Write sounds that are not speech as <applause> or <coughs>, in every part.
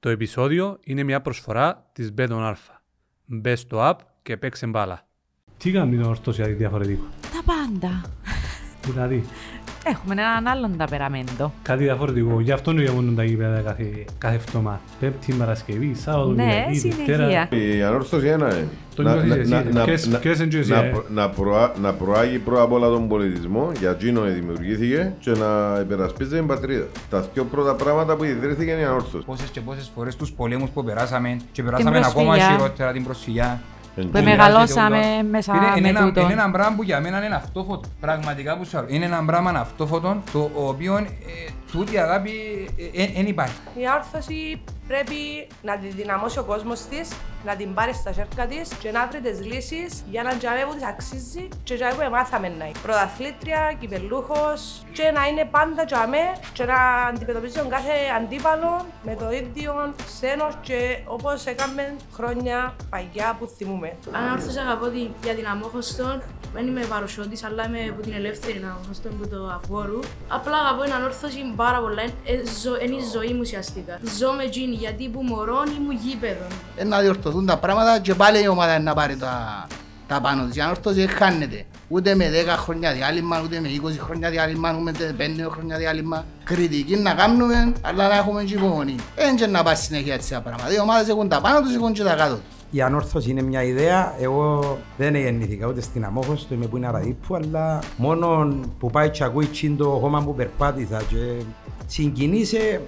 Το επεισόδιο είναι μια προσφορά της Μπέτον Αλφα. Μπε στο app και παίξε μπάλα. Τι κάνει το ορθώσια διαφορετικό. Τα πάντα. Δηλαδή, Έχουμε έναν άλλον ταπεραμέντο. κάτι διαφορετικό. Γι' αυτό νοηγούμουν τα γήπεδα κάθε, κάθε εβδομάδα. Πέμπτη, Παρασκευή, Σάββατο, Ναι, Κυριακή, συνεχεία. Δευτέρα. Η ανόρθωση ένα είναι. Το Να- νιώθεις να- εσύ, να- ποιες- να- ποιες είναι και εσύ, να- ε; να προά- Να προάγει πρώτα απ' όλα τον πολιτισμό, για εκείνο δημιουργήθηκε και να υπερασπίζει την πατρίδα. Τα δύο πρώτα πράγματα που ιδρύθηκε είναι η ανόρθωση. πόσες και πόσες φορές τους πολέμους που περάσαμε και περάσαμε προσφυγιά. ακόμα χειρότερα την προσφυγιά. Που Και- μεγαλώσαμε μέσα είναι, είναι, με ένα, τούτο. είναι ένα πράγμα που για μένα είναι αυτόφωτο. Πραγματικά που σου λέω. Είναι ένα πράγμα αυτόφωτο το οποίο ε, τούτη αγάπη δεν υπάρχει. Η άρθρωση πρέπει να τη δυναμώσει ο κόσμος της, να την πάρει στα χέρια της και να βρει τις λύσεις για να τζαμέ που τη αξίζει και τζαμέ που μάθαμε να είναι. Πρωταθλήτρια, κυπελούχος και να είναι πάντα τζαμέ και να αντιμετωπίζει τον κάθε αντίπαλο με το ίδιο σένο και όπως έκαμε χρόνια παγιά που θυμούμε. Ανόρθωσα αγαπώ την, για την αμόχωστον. Δεν είμαι παρουσιώτης, αλλά είμαι από την ελεύθερη αμόχωστον που το αυγόρου. Απλά αγαπώ την ανόρθωση πάρα πολλά. Είναι ε, ζω- είναι η ζωή μου ουσιαστικά. Ζω με τζίνι γιατί που μωρών ήμουν γήπεδο. Ε, να διορθωθούν τα πράγματα και πάλι η ομάδα να πάρει τα, τα πάνω της. Η ανόρθωση δεν χάνεται. Ούτε με 10 χρόνια διάλειμμα, ούτε με 20 χρόνια διάλειμμα, ούτε με 5 χρόνια διάλειμμα. Κριτική να κάνουμε, αλλά να έχουμε και υπομονή. Δεν και να πάει συνέχεια έτσι τα πράγματα. Οι ομάδες έχουν τα πάνω τους, έχουν και τα κάτω τους. Η ανόρθωση είναι μια ιδέα. Εγώ δεν γεννήθηκα ούτε στην Αμόχωστο, είμαι που είναι Αραδίπου, αλλά μόνο που πάει και ακούει τσιν το χώμα που περπάτησα και συγκινήσε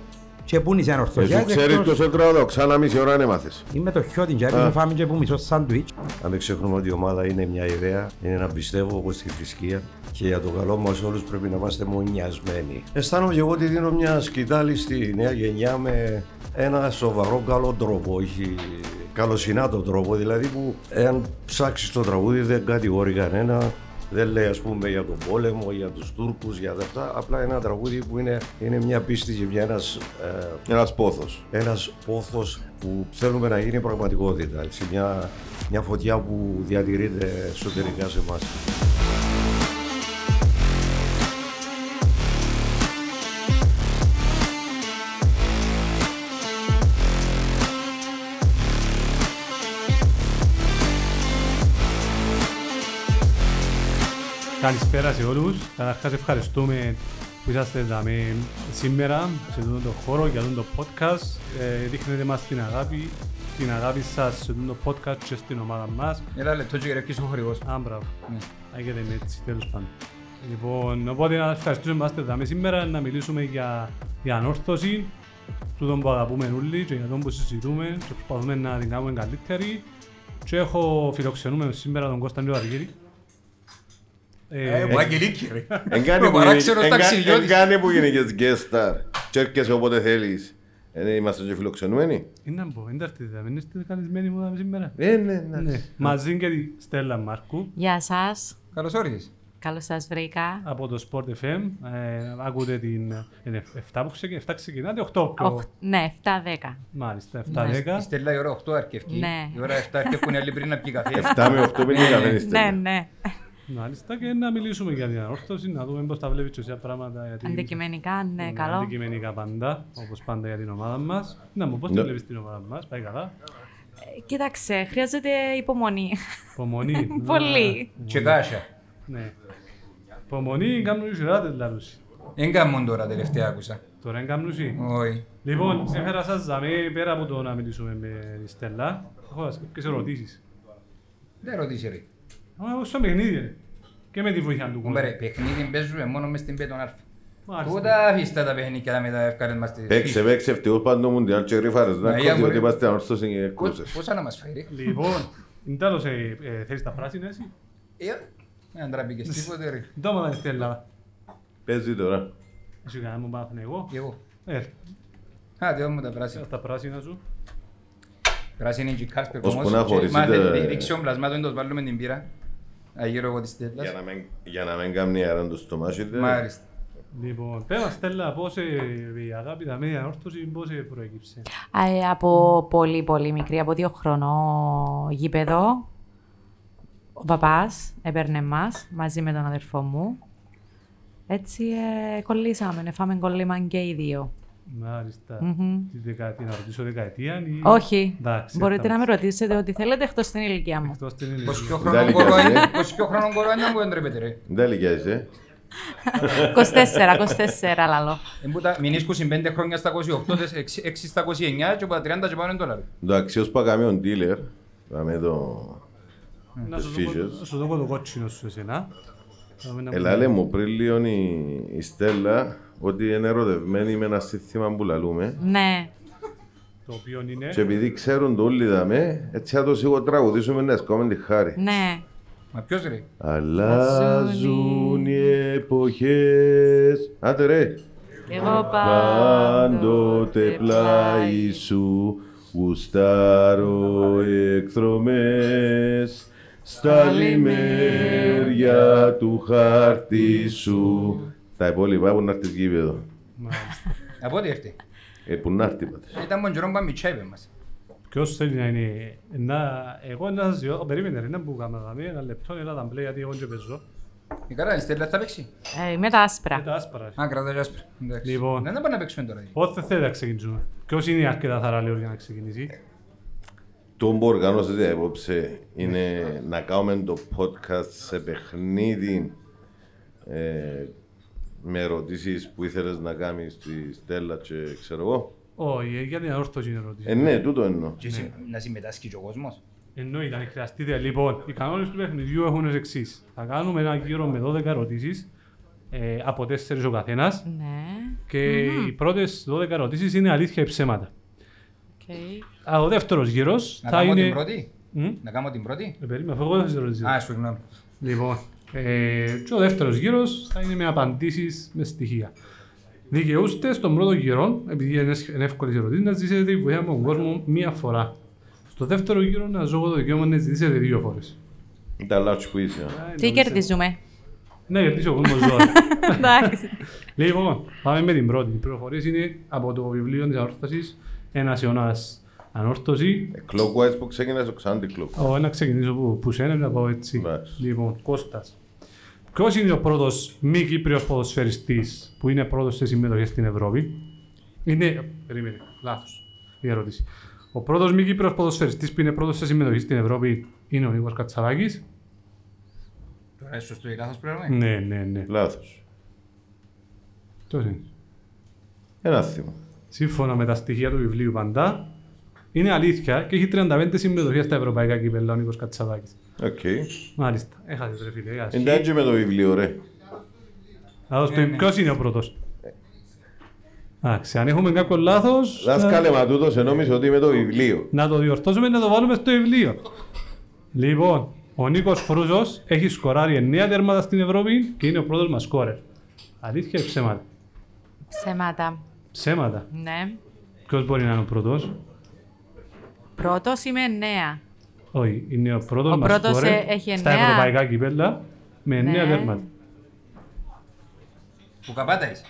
και πούν είσαι ανορθωσιά. Εσύ ξέρεις ποιος έτρωγα το ξάνα μισή ώρα να μάθεις. Είμαι το χιότι και έπρεπε φάμε και που μισό σάντουιτς. Να μην ξεχνούμε ότι η ομάδα είναι μια ιδέα, είναι να πιστεύω όπως στη θρησκεία και για το καλό μας όλους πρέπει να είμαστε μονιασμένοι. Αισθάνομαι και εγώ ότι δίνω μια σκητάλη στη νέα γενιά με ένα σοβαρό καλό τρόπο, όχι καλοσυνάτο τρόπο, δηλαδή που εάν ψάξεις το τραγούδι δεν κατηγορεί κανένα, δεν λέει ας πούμε για τον πόλεμο, για τους Τούρκους, για αυτά, απλά ένα τραγούδι που είναι, είναι μια πίστη και μια ένας, ε, Ένας πόθος. ένας πόθος που θέλουμε να γίνει πραγματικότητα. Έτσι, μια, μια φωτιά που διατηρείται εσωτερικά σε εμάς. Καλησπέρα σε όλους. Καταρχάς ευχαριστούμε που είσαστε εδώ με σήμερα σε αυτό το χώρο για αυτό το podcast. Ε, δείχνετε μας την αγάπη, την αγάπη σας σε αυτό το podcast και στην ομάδα μας. Έλα λεπτό και γυρεύκεις ο χορηγός; Α, μπράβο. Ναι. Άγεται με έτσι, τέλος πάντων. Λοιπόν, οπότε να ευχαριστούμε που είστε εδώ με σήμερα να μιλήσουμε για, για ανόρθωση, τούτον που αγαπούμε όλοι και για τον που συζητούμε και προσπαθούμε να την κάνουμε καλύτερη. Και έχω φιλοξενούμε σήμερα τον Κώστα Νιωβαργύρη. Ε, μου αγγελίκη ρε. Εν κάνει Ο που παράξενος γίνει- εν κα- ταξιδιώτης. εν κάνει που γίνηκες guest star. Και έρχεσαι όποτε θέλεις. Ε, είμαστε και φιλοξενούμενοι. Είναι να πω, δεν τα έρθετε, δεν είστε καλεσμένοι μου εδώ σήμερα. Ε, ναι, ναι. Ναι. Μαζί και τη Στέλλα Μάρκου Γεια σας. Καλώς όρισες. Καλώς σας βρήκα. από το Sport FM. Ε, ακούτε την είναι 7 που ξεκινά, 7 ξεκινάτε, 8 πιο... Οχ- Ναι, 7-10. Μάλιστα, Η 7-10. Στέλλα η ώρα 8 αρκευκεί. Ναι. Η ώρα 7 αρκευκούν οι άλλοι πριν να πιει καφέ. 7 με 8 πίνει καφέ Ναι, είστε. ναι. Μάλιστα και να μιλήσουμε για την ανόρθωση, να δούμε πώς τα βλέπεις και εσύ πράγματα. Γιατί Αντικειμενικά, ναι, είναι καλό. Αντικειμενικά πάντα, όπως πάντα για την ομάδα μας. Να μου πώς τη Ναι. βλέπεις την ομάδα μας, πάει καλά; Ε, Κοίταξε, χρειάζεται υπομονή. Υπομονή. <laughs> Πολύ. Και κάσα. Ναι. Υπομονή, κάνουν οι σειράτες λαλούσι. Εν κάμουν τώρα τελευταία άκουσα. Τώρα είναι κάνουν Όχι. Λοιπόν, έφερα σας ζαμί, πέρα από το να μιλήσουμε με τη Στέλλα, έχω κάποιες ερωτήσεις. Δεν ρωτήσει ρε. Αλλά όσο παιχνίδι ρε. Και με τη βοήθεια του Κομπέρε, παιχνίδι παίζουμε μόνο μες στην πέτον άρθρο. Μάλιστα. Τούτα αφήστε τα παιχνίδια με τα ευκάρες μας στις Παίξε, παίξε, ευτυχώς πάντο Μουντιάλ και γρήφαρες. Να Ναι, κόψει για ότι μπορεί. είμαστε ανόρθωση και Πώς- κρούσες. Πόσα να μας φάει ρε. Λοιπόν, είναι τέλος, ε, ε, θέλεις τα πράσινα εσύ; Ε, Με αντραπήκες τίποτε ρε. Δώμα τα Στέλλα. Παίζει τώρα. Εσύ κανένα μου πάθουν εγώ. Και εγώ. Ε, Α, δυο μου τα πράσινα. τα πράσινα σου. Πράσινη είναι και κάσπερ Ώσπου κομμός. να Και χωρίσετε- Μάθε ρίξω πλασμάτων, τους βάλουμε την πύρα. Αγύρω εγώ της Στέλλας. Για να μην- Για να μην κάνει αέρα το στομάχι. δε. Μάλιστα. Λοιπόν, πέρα Στέλλα, πώς ε, η αγάπη τα μία όρθωση, πώς ε, προέκυψε. Ε, από πολύ πολύ μικρή, από δύο χρονών γήπεδο. Ο παπάς έπαιρνε μας μαζί με τον αδερφό μου. Έτσι ε, κολλήσαμε, φάμε κολλήμαν και οι δύο. Μάλιστα. Μμμ. Τη δεκαετία, να ρωτήσω δεκαετία ή... Όχι. Εντάξει, Μπορείτε να με εντάξει. ρωτήσετε ό,τι θέλετε εκτός την ηλικία μου. Εκτός την Πώς ηλικία. πιο Δεν χρόνο ηλικιάζει, κοροϊδιά, ε. πώς πιο χρόνο κοροϊδιά που δεν τρέπεται ρε; Δεν ηλικιάζεις, ε. 24, 24 λαλό. Εμπούτα, Μην ίσκουσιν 5 χρόνια στα 28, τες έξι- έξι στα 29 και από τα 30 και πάνω είναι τώρα. Εντάξει, ως παγαμί ο dealer, δάμε το... Να τις σου δω- φύσες. να σου δω το κότσινο σου εσένα. Πάμε να Ελά, πούμε. λέ μου πριν λίγο η, η Στέλλα ότι είναι ερωτευμένη με ένα σύστημα που λαλούμε Ναι. Το οποίο είναι... και επειδή ξέρουν το όλοι δαμε, έτσι θα το σίγουρα τραγουδήσουμε να σκόμεν τη χάρη. Ναι. Μα ποιος ρε; Αλλάζουν οι εποχές. Άντε ρε. Εγώ Πάντοτε πλάι σου γουστάρω εκδρομές στα λιμέρια του χάρτη σου. Τα υπόλοιπα που να έρθεις γήπεδο. Μάλιστα. Από ό,τι έρθει. Ε, που να έρθει πάντως. Ήταν τον καιρό που πάμε τσάιπε μας. Ποιος θέλει να είναι... Να... Εγώ να σας δω... Περίμενε ρε, να που κάναμε ένα λεπτό, έλα τα μπλε γιατί εγώ και παίζω. Η καλά, η Στέλλα θα παίξει; Ε, με τα Με άσπρα. τα άσπρα. Α, κρατάει άσπρα. Εντάξει. Λοιπόν. Δεν θα πάμε να παίξουμε τώρα. Πότε θέλετε να ξεκινήσουμε; Ποιος είναι αρκετά θαραλέος για να ξεκινήσει; Το που οργάνωσες απόψε είναι να κάνουμε το podcast σε παιχνίδι ε, με ερωτήσεις που ήθελες να κάνεις στη Στέλλα και ξέρω εγώ. Όχι, ε, για την ανόρθωση είναι ερώτηση. Ε, ναι, τούτο εννοώ. Και εσύ να συμμετάσχει και ο κόσμος. Εννοείται, αν χρειαστείτε. Λοιπόν, οι κανόνες του παιχνιδιού έχουν ως εξής. Θα κάνουμε ένα γύρο με 12 ερωτήσεις, ε, από 4 ο καθένας. Ναι. Και οι πρώτες 12 ερωτήσεις είναι αλήθεια ή ψέματα. Οκ. Α, ο δεύτερος γύρος Να θα κάνω είναι... την πρώτη; Μμ, Να κάνω την πρώτη; ε, περίμενε, αφού εγώ δεν σας ρωτήσω. Α, συγγνώμη. Λοιπόν, ε, και ο δεύτερος γύρος θα είναι με απαντήσεις με στοιχεία. Δικαιούστε στον πρώτο γύρο, επειδή είναι έσχ- είναι εύκολες ερωτήσεις, να ζητήσετε τη βοήθεια από τον κόσμο μία φορά. Στο δεύτερο γύρο να ζω εγώ το δικαίωμα να ζητήσετε δύο φορές. Τα λάθος που είσαι. Α, Τι εννοείται. κερδίζουμε; Να κερδίσει ο κόσμος ζώα. <laughs> Εντάξει. λοιπόν, πάμε με την πρώτη. Οι πληροφορίες είναι από το βιβλίο της ανόρθωσης, ένας αιώνας ανόρθωση. Ε, Clockwise που ξεκινάς το ξανά clockwise. Ω, να ξεκινήσω που, που σένα να πάω έτσι. Εντάξει. Λοιπόν, Κώστας. Ποιος είναι ο πρώτος μη Κύπριος ποδοσφαιριστής που είναι πρώτος σε συμμετοχή στην Ευρώπη; Είναι, περίμενε, λάθος η ερώτηση. Ο πρώτος μη Κύπριος ποδοσφαιριστής που είναι πρώτος σε συμμετοχή στην Ευρώπη είναι ο Νίκος Κατσαβάκης. Τώρα είναι σωστό ή λάθος πλέον. Ναι, ναι, ναι. Λάθος. Ποιος είναι; Ένα θύμα. Σύμφωνα με τα στοιχεία του βιβλίου Παντά, είναι αλήθεια και έχει 35 συμμετοχές στα ευρωπαϊκά κύπελα ο Νίκος Κατσαβάκης. Οκ. Μάλιστα, έχασες ρε φίλε, έχασες. Εντάξει με το βιβλίο ρε. Να δώσω το- Ποιος είναι ο πρώτος; Εντάξει, αν έχουμε κάποιο λάθος, Δάσκαλε μα τούτος ενόμισε ότι με το βιβλίο. να το διορθώσουμε να το βάλουμε στο βιβλίο. Λοιπόν, ο Νίκος Φρούζος έχει σκοράρει 9 τέρματα στην Ευρώπη και είναι ο πρώτος μας σκόρερ. Αλήθεια ή ψέματα; Ψέματα. Ψέματα. Ναι. Ποιος μπορεί να είναι ο πρώτος; Πρώτος είμαι νέα. Όχι, είναι ο πρώτος Ο μας πρώτος, σκόρερ ε, έχει στα εννέα. ευρωπαϊκά κυπέλα με 9 Ναι. τέρματα. Που καπάτα είσαι.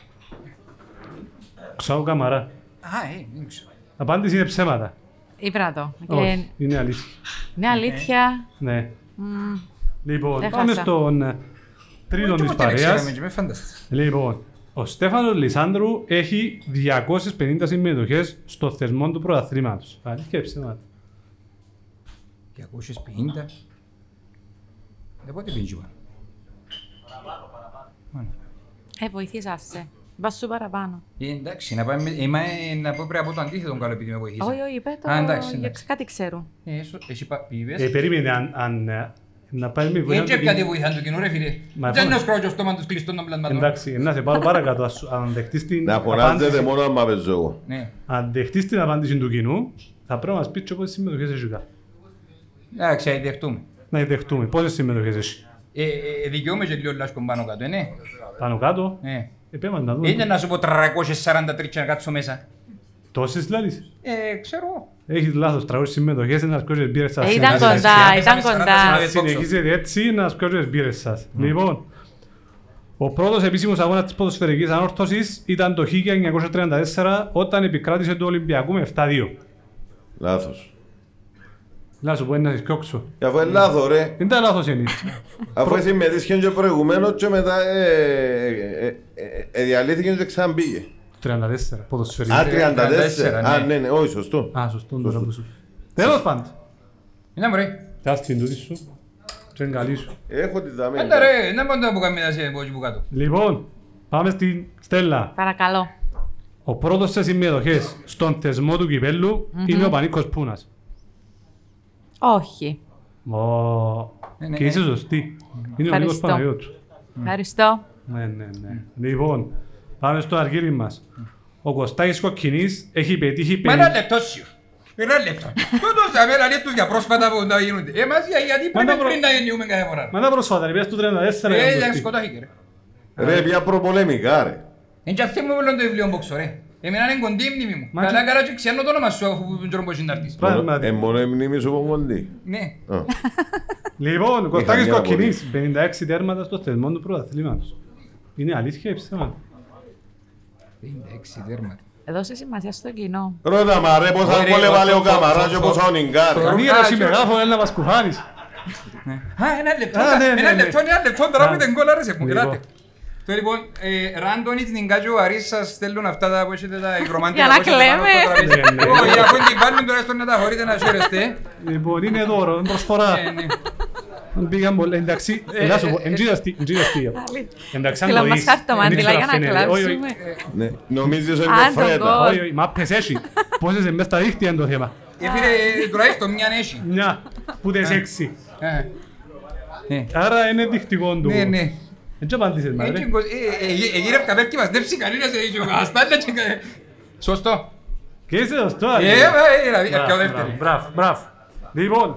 Ξάου Καμαρά. Α, ε, δεν ξέρω. Απάντηση είναι ψέματα. Ήπρα το. Και Όχι, είναι αλήθεια. είναι αλήθεια. Ναι. Μμ, Λοιπόν, Έχασα. πάμε στον ε, τρίτον Και της ποτέ δεν ξέραμε παρέας. και με φανταστείς. Λοιπόν, ο Στέφανος Λισάνδρου έχει 250 συμμετοχές στο θεσμό του πρωταθλήματος. Αλήθεια ή ψέματα. 250. Δεν πότε πήγαινε πάνω. Ε, βοηθήσας σε. Πας σου παραπάνω. Ε, Εντάξει, να πάμε, είμαι, να πω πρέπει να πω το αντίθετο καλό επειδή με βοηθήσα. Όχι, όχι, πέτω. Α, εντάξει, για εντάξει. κάτι ξέρουν. Ε, έσο- Εσύ πα- είπες. Ε, περίμενε, αν, αν, ε, να πάει με βοήθεια... Έτσι έπιατε βοηθάν του κοινού ρε φίλε. Μα Δεν φώνα- είναι σκρότιο στόμα τους κλειστών των πλασματών. Εντάξει, να σε πάρω παρακάτω. ας- Αν δεχτείς την, Να φωνάζετε απάντηση, μόνο άμα παίζω εγώ. Ναι. αν δεχτείς την απάντηση του κοινού, θα πρέπει να μας πεις και πόσες συμμετοχές έχει κάνει. Εντάξει, ε, δεχτούμε. Να δεχτούμε. Πόσες συμμετοχές έχεις; Ε, ε, δικαιούμαι και λίγο λάσκον πάνω κάτω, ε, ναι. Πάνω κάτω; Ε. Ε, πέμε να δούμε. Είναι να σου πω 343 και να κάτσω μέσα. Τόσες λάλεις; Ε, ξέρω εγώ. Έχεις λάθος, 300 συμμετοχές, να σκόρεις μπύρες σας. Ε, ήταν εντάξει, κοντά, εντάξει, ήταν εντάξει, κοντά. εντάξει, Αν συνεχίζετε έτσι, να σκόρεις μπύρες σας. Λοιπόν, ο πρώτος επίσημος αγώνας της ποδοσφαιρικής ανόρθωσης ήταν το 1934 όταν επικράτησε του Ολυμπιακού με 7-2. Λάθος. Να σου πω ένα σκιόξο. Και αφού είναι λάθος ρε. Δεν ήταν λάθος είναι. Αφού εσύ μετήσχεν και προηγουμένως και μετά ε, ε, ε, ε, ε, διαλύθηκε και ξαναμπήγε. 34, ποδοσφαιρικό. Α, 34. 34, Α, ναι. ναι, ναι, όχι, σωστό. Α, σωστό, τώρα που σου. Τέλος πάντων. Είναι μωρέ. Τας την τούτη σου. Και είναι καλή σου. Έχω τη δαμή. Άντα ρε, δεν μπορώ να κάνω μια σε από εκεί που κάτω. Λοιπόν, πάμε στην Στέλλα. Παρακαλώ. Ο πρώτος σε συμμετοχές στον θεσμό του κυπέλλου είναι ο Πανίκος Πούνας. Όχι. Ω, Ναι, ναι, Και είσαι ναι. σωστή. Είναι ο Νίκος Ευχαριστώ. Παναγιώτου. Ευχαριστώ. Ναι, ναι, ναι. Λοιπόν, πάμε στο αργύρι μας. Ο Κωστάκης Κοκκινής έχει πετύχει Μα ένα 50... λεπτό σιω. Ένα λεπτό. Τούτος θα με λέει τους για πρόσφατα που να γίνονται. Ε, μας για- γιατί Μα πρέπει τα προ- πριν να γεννιούμε κάθε φορά. Μα τα πρόσφατα, ρε, πήγες του 34 Ε, ρε, δεν Κωστή. σκοτώθηκε ρε. Ρε, πια προπολεμικά, ρε. Εν και αυτή μου βέλον το βιβλίο μπόξο ρε. Εμένα είναι κοντή η μνήμη μου. Μα Καλά τι- καλά και ξιάνω το όνομα σου αφού τον τρόπο μπορείς να έρθεις. Πράγματι. Ε, μόνο η μνήμη σου πονκοντή. Ναι. Α. Λοιπόν, ο Κωστάκης μια Κοκκινής, 56 τέρματα στο θεσμό του πρωταθλήματος. Είναι αλήθεια ή ψέμα. 56 τέρματα. Δώσε σημασία στο κοινό. Ρώτα μα ρε, πόσα Ωραία, γκολ έβαλε ο το- το- Καμαράς το- και το- πόσα ο Νιγκάρ. το- Καμία Α, ρε, εσύ και- μεγάφωνο, έλα να μας κουφάνεις. Α, ένα λεπτό, Α, ναι, ναι, ένα ναι. λεπτό, ένα λεπτό, τώρα Α. που την κόλλα ρε σε μου, Λοιπόν. Κράτε. Το λοιπόν, ε, Ράντονιτς, Νιγκά και ο Αρής σας στέλνουν αυτά τα που έχετε τα <laughs> υγρομάντια Για να που έχετε πάνω στο κλαίμε. τραπέζι. Ναι, ναι. Όχι, αφού την βάλουν τώρα στον να τα χωρείτε να χαίρεστε. Λοιπόν, είναι δώρο, είναι προσφορά. Ε, ναι. Πήγαν πολλά, εντάξει, Ε, να σου πω, ε, εν τζίραστη, εν τζίραστη. Εντάξει, αν Στείλα το μας δεις, χαρτομάτιλα δεν ξέρω για να αν φαίνεται. Όχι, όχι. κλάψουμε. Ναι, Νομίζεις ότι Αν είναι τον φρέτα. κόλ. Όχι, όχι, μάπες έχει. Πόσες είναι μες στα δίχτυα είναι το θέμα. Ε, φίλε, τουλάχιστον μιαν έχει. Μια, που τις έξι. Ε. Ναι. Άρα είναι δεικτικό του. Ναι, ναι. Δεν και απαντήσεις, μα, Έτσι, ρε. ε, ε, ε, Εγύρευκα πέρκι μας, δεν ψυχανίνας, ε, και ο Αστάλια και κα- Σωστό. Και είσαι σωστό, Ε, ρε. ε, ε, δηλαδή, Μπράβο, έρχεται ο δεύτερη. Μπράβο, μπράβο. Λοιπόν,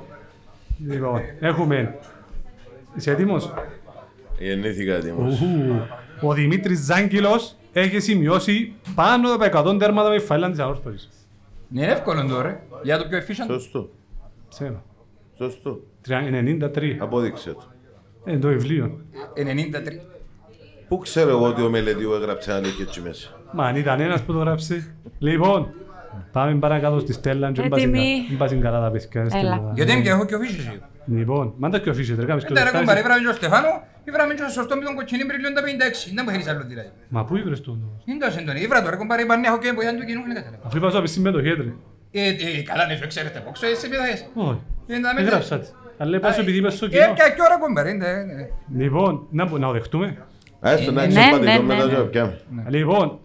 λοιπόν, έχουμε. Είσαι έτοιμος; Γεννήθηκα έτοιμος. Ου, Ο Δημήτρης Ζάγκυλος έχει σημειώσει πάνω από 100 τέρματα με φάιλαν της ανόρθωσης. Ναι, είναι εύκολο τώρα. Για το πιο efficient. Σωστό. Ψέμα. Σωστό. Τρια- 93. Απόδειξε το. Είναι το βιβλίο. 93. Πού ξέρω εγώ ότι ο Μελετίου έγραψε ένα και έτσι μέσα. Μα αν ήταν ένας που το γράψε. Λοιπόν, πάμε παρακάτω στη Στέλλα. και μην πας Έτοιμοι. in- Μην πας in καλά τα παιδιά. Έλα. Στέλλα. Γιατί είμαι και εγώ και ο Φίσης. ε. Λοιπόν, μάντα και ο Φίσες, ρε, κάνεις και ο Εντάξει, ρε κουμπάρε, Δευτάρης. ήβραμε και ο Στεφάνο, ήβραμε και ο σωστό με τον κοτσινή πριλιόν τα 56. Δεν μου θέλεις άλλο δηλαδή. Μα πού ήβρες το όνομα; Είναι τόσο έντονη. Ήβρα τώρα, κουμπάρε, είπα ναι, έχω και βοηθάν του κοινού, δεν κατάλαβα. Αφού είπα σου απ' συμμετοχή, ρε. Ε, ε, καλά, ναι, σου ξέρετε πόξο, εσύ πειδαίες. Όχι. Ε, να με- Έγραψα τη. Αλλά είπα σου επειδή είπες στο Ε, κοινό. και και ώρα κουμπάρε, ναι, ναι. Λοιπόν, να μπο- να το δεχτούμε. Έστω να ναι, ξεπατήσω ναι, μετά ναι. και πια. Λοιπόν,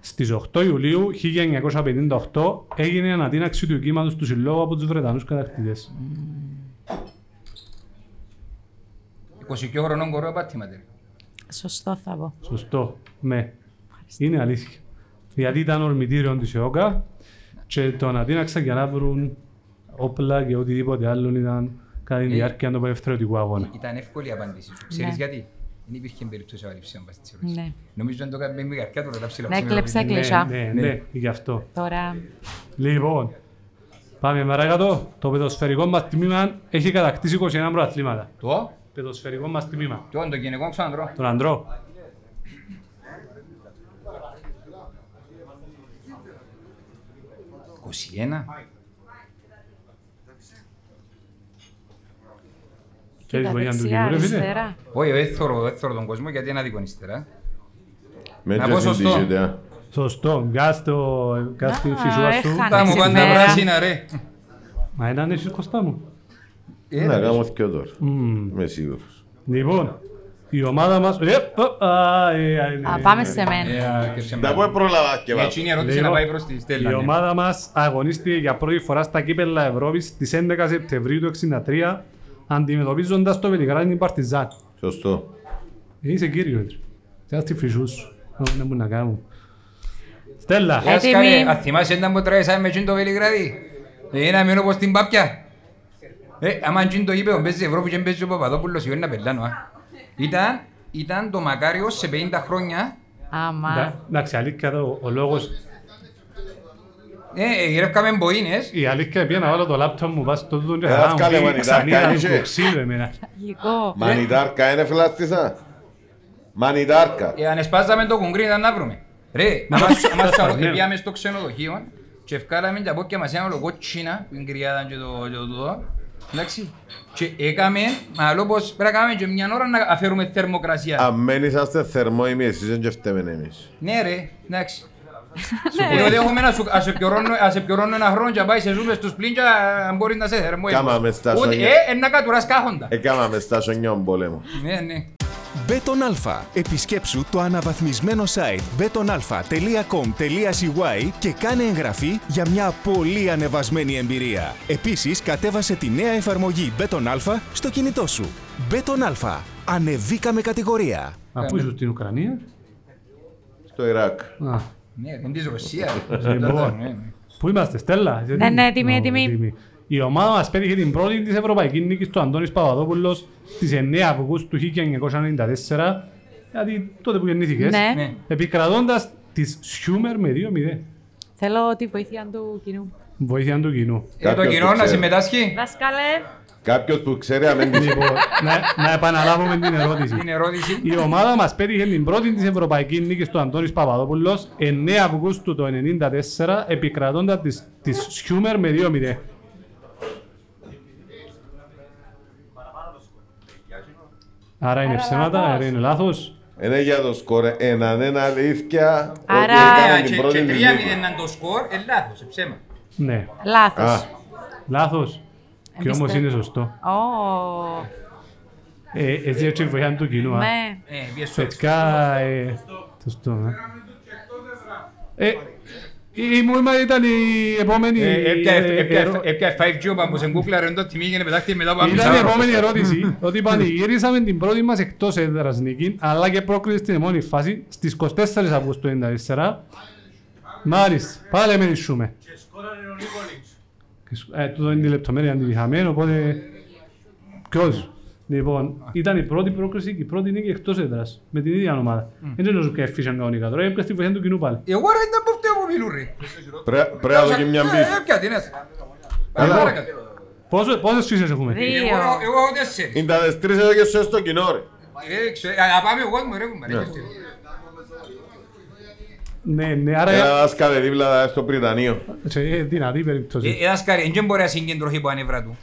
στις 8 Ιουλίου 1958 έγινε η ανατείναξη του κύματος του Συλλόγου από τους Βρετανούς κατακτητές. 22 χρονών κορώ πάτημα τέλει. Σωστό θα πω. Σωστό. Ναι. Είναι αλήθεια. Γιατί ήταν ορμητήριο της ΕΟΚΑ και το ανατείναξαν για να βρουν όπλα και οτιδήποτε άλλο ήταν κατά τη Ε. διάρκεια του ελευθερωτικού αγώνα. Ήταν εύκολη η απάντηση σου. Ξέρεις Ναι. γιατί; Δεν υπήρχε περίπτωση απαλήψεων πας στις ερωτήσεις. Ναι. Νομίζω ότι το έκανε με καρκιά του να ψηλά. Ναι, έκλεψε, Ναι, έκλεισα. ναι, ναι, γι' αυτό. Τώρα, Λοιπόν, πάμε παρακάτω. Το παιδοσφαιρικό μας τμήμα έχει κατακτήσει 21 πρωταθλήματα. Το, Παιδοσφαιρικό μας τμήμα. το, το γυναικό ξαναδρώ. Τον αντρό. «21». Ξέρεις κοίτα, βοήθεια τους δεξιά, κοινού, ρε φίλε. αριστερά. Όχι, έθωρο, έθωρο τον κόσμο γιατί είναι άδικο ύστερα. Με Να και πω σωστό. συντύχεται, α. Σωστό. Γκάς το... Γκάς την Α, φυσούα σου. έχανε. Τα μου πάντα σήμερα. πράσινα ρε. Μα έναν έχεις κοστά μου. Ε, Να ρε. κάνω και τώρα. Μμμ. Είμαι σίγουρος. Λοιπόν, η ομάδα μας... Ε, ε, α, ε, α, ε, Α, ε, πάμε ε, σε μένα. Ε, α, και σε Να πω μένα. πρόλαβα και Η βάζω. εκείνη ερώτηση Λοιπόν, να πάει προς τη Στέλλα. Η ναι. ομάδα μας αγωνίστηκε για πρώτη φορά στα κύπελα Ευρώπης στις 11 Σεπτεμβρίου του 1963 αντιμετωπίζοντας το Βελιγράδι την Παρτιζάν. Σωστό. Είσαι κύριος, έντρε. Θέλω τη φυσού σου. Δεν μου να κάνω. Στέλλα. Ε, Έτοιμοι. Άσκαρε, ας θυμάσαι όταν που τραβήσαμε με εκείνο το Βελιγράδι; Ε, να μείνω όπως την Πάπια. Ε, άμα εκείνο το είπε, παίζεις Ευρώπη και παίζεις ο Παπαδόπουλος, είναι να πελάνω. α. Ήταν, ήταν το μακάριο σε 50 χρόνια. Άμα. Εντά- Εντάξει, αλήθεια εδώ, ο λόγος... Ε, γυρεύκαμε μποίνες. Η αλήθεια πήγα να βάλω το λάπτοπ μου πας στο τούτο και Ε, θα μου εύκαλε πει μανιτάρκα, ξανοίδα είσαι. του ξύλου εμένα. Τραγικό. Μανιτάρκα είναι φλάστησα. Μανιτάρκα. Ε, αν εσπάζαμε το κουγκρί ήταν να βρούμε. Ρε, άμα σου- άμα σου αρέσει, πήγαμε στο ξενοδοχείο και ευκάλαμε τα πόκια μας ένα κότσινα που είναι κρυάδα και το και το τούτο. Εντάξει. Και έκαμε, άλλο πως πρέπει να κάνουμε και μια ώρα να αφαιρούμε θερμοκρασία. Αν μένεις είστε θερμόιμοι εσείς δεν και φταίμε εμείς. Ναι ρε, εντάξει. Διότι έχουμε να σου- ας σε πιωρώνω- ας σε πιωρώνω ένα χρόνο και πάει σε ζούμε στους πλήν και αν μπορεί να σε θερμό. Κάμαμε στα Ούτε, σόνια. ε, ε, να κατουράς κάχοντα. Έκαναμε στα σονιών πολέμου. Ναι, ναι. Bet on Alfa. Επισκέψου το αναβαθμισμένο site betonalfa.com.cy και κάνε εγγραφή για μια πολύ ανεβασμένη εμπειρία. Επίσης, κατέβασε τη νέα εφαρμογή Bet on Alfa στο κινητό σου. Bet on Alfa. Ανεβήκαμε κατηγορία. Μα πού είσαι στην Ουκρανία; Στο Ιράκ. Α, Ναι, είναι της Ρωσίας. Λοιπόν. Ναι, ναι. Πού είμαστε, Στέλλα. Ναι, ναι, έτοιμη, Ω, έτοιμη. Η ομάδα μας πέτυχε την πρώτη της Ευρωπαϊκής νίκης του Αντώνης Παπαδόπουλος στις 9 Αυγούστου του 1994 γιατί τότε που γεννήθηκες Ναι. Ναι. επικρατώντας της Σιούμερ με 2-0 Θέλω τη βοήθεια του κοινού. βοήθεια του κοινού. Ε, Το Κάποιος κοινό το να ξέρει. συμμετάσχει; Δάσκαλε. Κάποιος που ξέρει αμέν της Λοιπόν, να, να επαναλάβουμε την ερώτηση. Την ερώτηση. Η ομάδα μας πέτυχε την πρώτη της Ευρωπαϊκής νίκης του Αντώνης Παπαδόπουλος 9 Αυγούστου του 1994 επικρατώντας της, της Σιούμερ με 2-0. Άρα είναι ψέματα, άρα είναι λάθος. Είναι για το σκορ έναν ένα αλήθεια ότι Άρα- έκαμε Ε, την και- πρώτη Και της 3-0 νίκης. να το σκορ, ε, λάθος, ε, ψέμα. Ναι, Λάθος. Α, λάθος. Και όμως Εμπιστεύω. είναι σωστό. Ω, Ε, έτσι έτσι βοηθάνε το κοινό. α. Ναι. Ε, πιες σου. Θετικά, ε, σωστό. ε. Ε, η μου είπα ήταν η επόμενη... Ε, έπια- ε, έπια- ερώ- έπια 5G ο Παμπος εγκούκλαρε το τιμή και να πετάχτη μετά από Ήταν η επόμενη ερώτηση <laughs> ότι πανηγύρισαμε την πρώτη μας εκτός έδρας νίκη αλλά και πρόκριση στην επόμενη φάση στις 24 Αυγούστου του 1994. Μάλιστα, πάλι με νησούμε. Και σκ- Ε, τούτο είναι η λεπτομέρεια αντιληχαμένη, οπότε... Ποιος; Λοιπόν, ήταν η πρώτη πρόκριση και η πρώτη νίκη εκτός έδρας, με την ίδια ομάδα. Δεν είναι νομίζω και εφήσαν κανονικά τώρα, έπιασε τη βοήθεια του κοινού πάλι. Εγώ ρε ήταν που φταίω που μιλούν ρε. πρέ- Πρέπει να δω και μια μπίφ. Ε, Έπια την έτσι. Πάρα, πάρα κάτι. Πόσο- Πόσες φύσες έχουμε; Δύο. Εγώ εγώ έχω τέσσερις. Είναι τα τις τρεις εδώ και σου στο κοινό ρε. Ε, ξέρω, α, Πάμε εγώ μου ρε κουμπάρε. Ναι, ναι, άρα... Ένα δάσκαλε δίπλα στο Πριτανείο. σε δυνατή περίπτωση. Ε, δάσκαλε, δεν μπορεί να συγκεντρωθεί από ανέβρα του.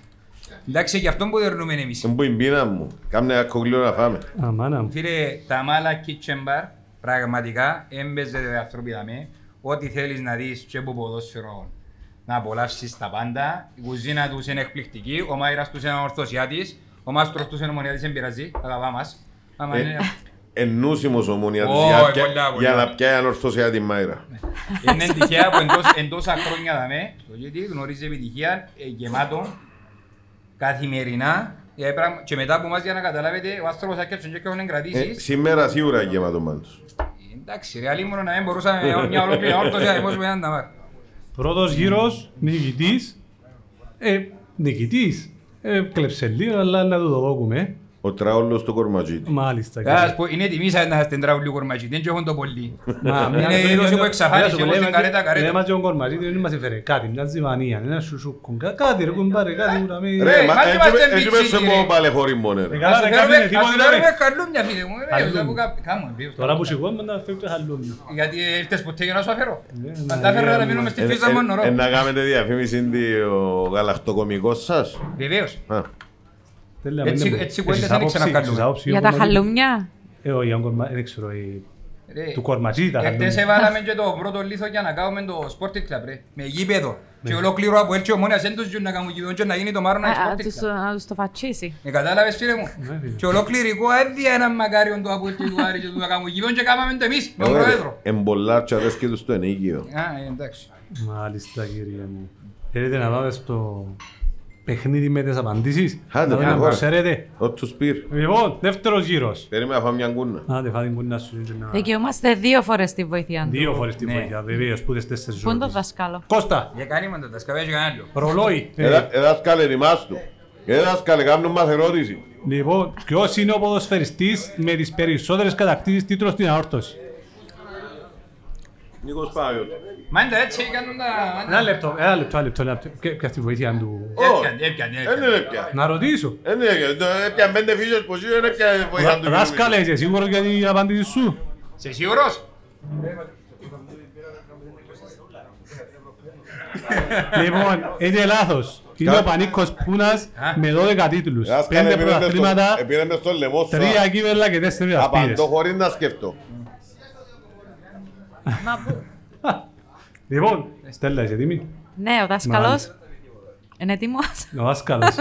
Εντάξει, γι' αυτό που δερνούμε εμείς. Δεν που η πείνα μου. Κάμνε ένα κοκλείο να φάμε. Αμάνα μου. Φίλε, τα μάλα kitchen bar, πραγματικά, έμπαιζε άνθρωποι δαμέ, ό,τι θέλεις να δεις και από ποδόσφαιρο να απολαύσεις τα πάντα. Η κουζίνα τους είναι εκπληκτική, ο μάιρας τους είναι ορθωσιάτης, ο μάστρος τους είναι ομονιάτης, δεν πειράζει, αγαπά μας. Άμα Ε, είναι- Ενούσιμος ομονία της Ω, για- πολλά, για- πολλά. για να πιάει ανορθώσια τη μάιρα. Είναι τυχαία που εντός, εν τόσα χρόνια δαμέ, το γιατί γνωρίζει επιτυχία, ε, γεμάτο, καθημερινά, ε, πράγμα- και μετά από εμάς για να καταλάβετε, ο άνθρωπος άκεψε και έχουν Ε, κρατήσεις. Σήμερα σίγουρα γεμάτο πάντως. Εντάξει, ρε, αλίμονο να μην μπορούσαμε μια ολόκληρη όρθωση να δημόσουμε έναν ταμάρ. Πρώτος γύρος, νικητής. Ε, νικητής. Ε, κλέψε λίγο, αλλά να το δοκούμε. Ο τραόλος του κορματζίτη. Μάλιστα. Θα σας πω, είναι τιμή σαν να στην τραγουλή κορματζή, δεν έχουν το πολύ. Μα, Είναι η είδωση που εξαφάνισε εγώ στην καρέτα καρέτα. Λέμε και ο Κορμαζί, δεν μας έφερε κάτι, μια ζυμανία, ένα σουσούκο, κα- κάτι ρε κουμπάρε, κάτι ουραμί. Ρε, Ε, μα μας τι έτσι είμαστε με- έτσι μπιτσίκι, μέσα ρε. μου πάλι χωρί μόνο Ε, ρε. καλά, Ας ρε, του κάτι φέρουμε- είναι, τίποτε ας του ρε. φέρουμε χαλούμια, φίλε μου, ρε, Χαλούμια. που κα- κάμουν, φίλε. Τώρα που σηκώνουμε να φεύγει το χαλούμι. Γιατί ήρθες ποτέ για να σου αφαιρώ. Ναι, Αν ναι, τα έφερα ναι, να ναι. μείνουμε στη Ε, φύσα ε, μόνο ε, Να κάνετε διαφήμιση ο γαλακτοκομικός σας. Βεβαίως. Α, Τέλεια, Έτσι- μην είναι- έτσι κουβέντες Έχεις δεν άποψη- ξανακαλούμε. έχεις άποψη Για ο τα Κορμαζί; χαλούμια. Ε, όχι, ο Κορμαζί, δεν ξέρω, η- Ρε, του Κορματζή τα Εχθές χαλούμια. έβαλαμε και το πρώτο λίθο για να κάνουμε το Sporting Club ρε. Με γήπεδο. Και ολόκληρο από έλτσι ομόνιας δεν τους γιούν να κάνουν γήπεδο και να γίνει το Μάρονα Α, α, Sporting τους- Club. Να τους το φατσίσει. Ε, κατάλαβες φίλε μου; Ναι, φίλε. Και ολοκληρικό έδια έναν μακάριον του από και του Άρη και του να κάνουν γήπεδο και κάναμε το εμείς με τον ωραία. Πρόεδρο. Εμπολάρτσα αρέσκει τους στο ενίκιο. Α, ε, εντάξει. Μάλιστα, κύριε μου. Θέλετε να πάμε στο παιχνίδι με τις απαντήσεις. Άντε, Να δούμε πάμε. αν ξέρετε. Ό του σπίρ. Λοιπόν, δεύτερος γύρος. Περίμενα να φάμε μια κούνα. Άντε, φάτε την κούννα σου. και να- Δικαιούμαστε δύο φορές τη βοήθεια του. Δύο φορές τη Ναι. βοήθεια, βεβαίως, που τις τέσσερις Πού είναι το ώρες. δασκάλο; Κώστα, Για κάνει με το τασκαβέ και κανένα άλλο. ρολόι. Ε, Εδα- Εδάσκαλε ρημάστου. Εδάσκαλε κάνουν μας ερώτηση. Λοιπόν, ποιος είναι ο ποδοσφαιριστής με τις περισσότερες κατακτήσεις τίτλων στην αόρτωση; Νίκος Πάγιος. Μα είναι τα έτσι κάνουν τα... Ένα λεπτό, ένα λεπτό, ένα λεπτό, ένα λεπτό. Και ποια στη βοήθεια του. Έπιανε, έπιανε, Δεν έπιανε. είναι πια. Να ρωτήσω. Δεν είναι πια. Έπιαν πέντε φύσες πως είναι πια βοηθάν του. Δάσκαλε, είσαι σίγουρος για την απάντηση σου; Είσαι σίγουρος; Λοιπόν, είναι λάθος. Είναι ο Πανίκος Πούνας Α; με 12 τίτλους. Δάσκαλε Πέντε επήρε μες στο- πρωταθλήματα, επήρε μες στο λαιμό σου. τρία κύπελα και τέσσερις ασπίδες. Απαντώ χωρίς να σκεφτώ. Μα πού. Λοιπόν, Στέλλα, είσαι έτοιμη; Ναι, ο δάσκαλος. Μάλιστα. Είναι έτοιμος; Ο δάσκαλος.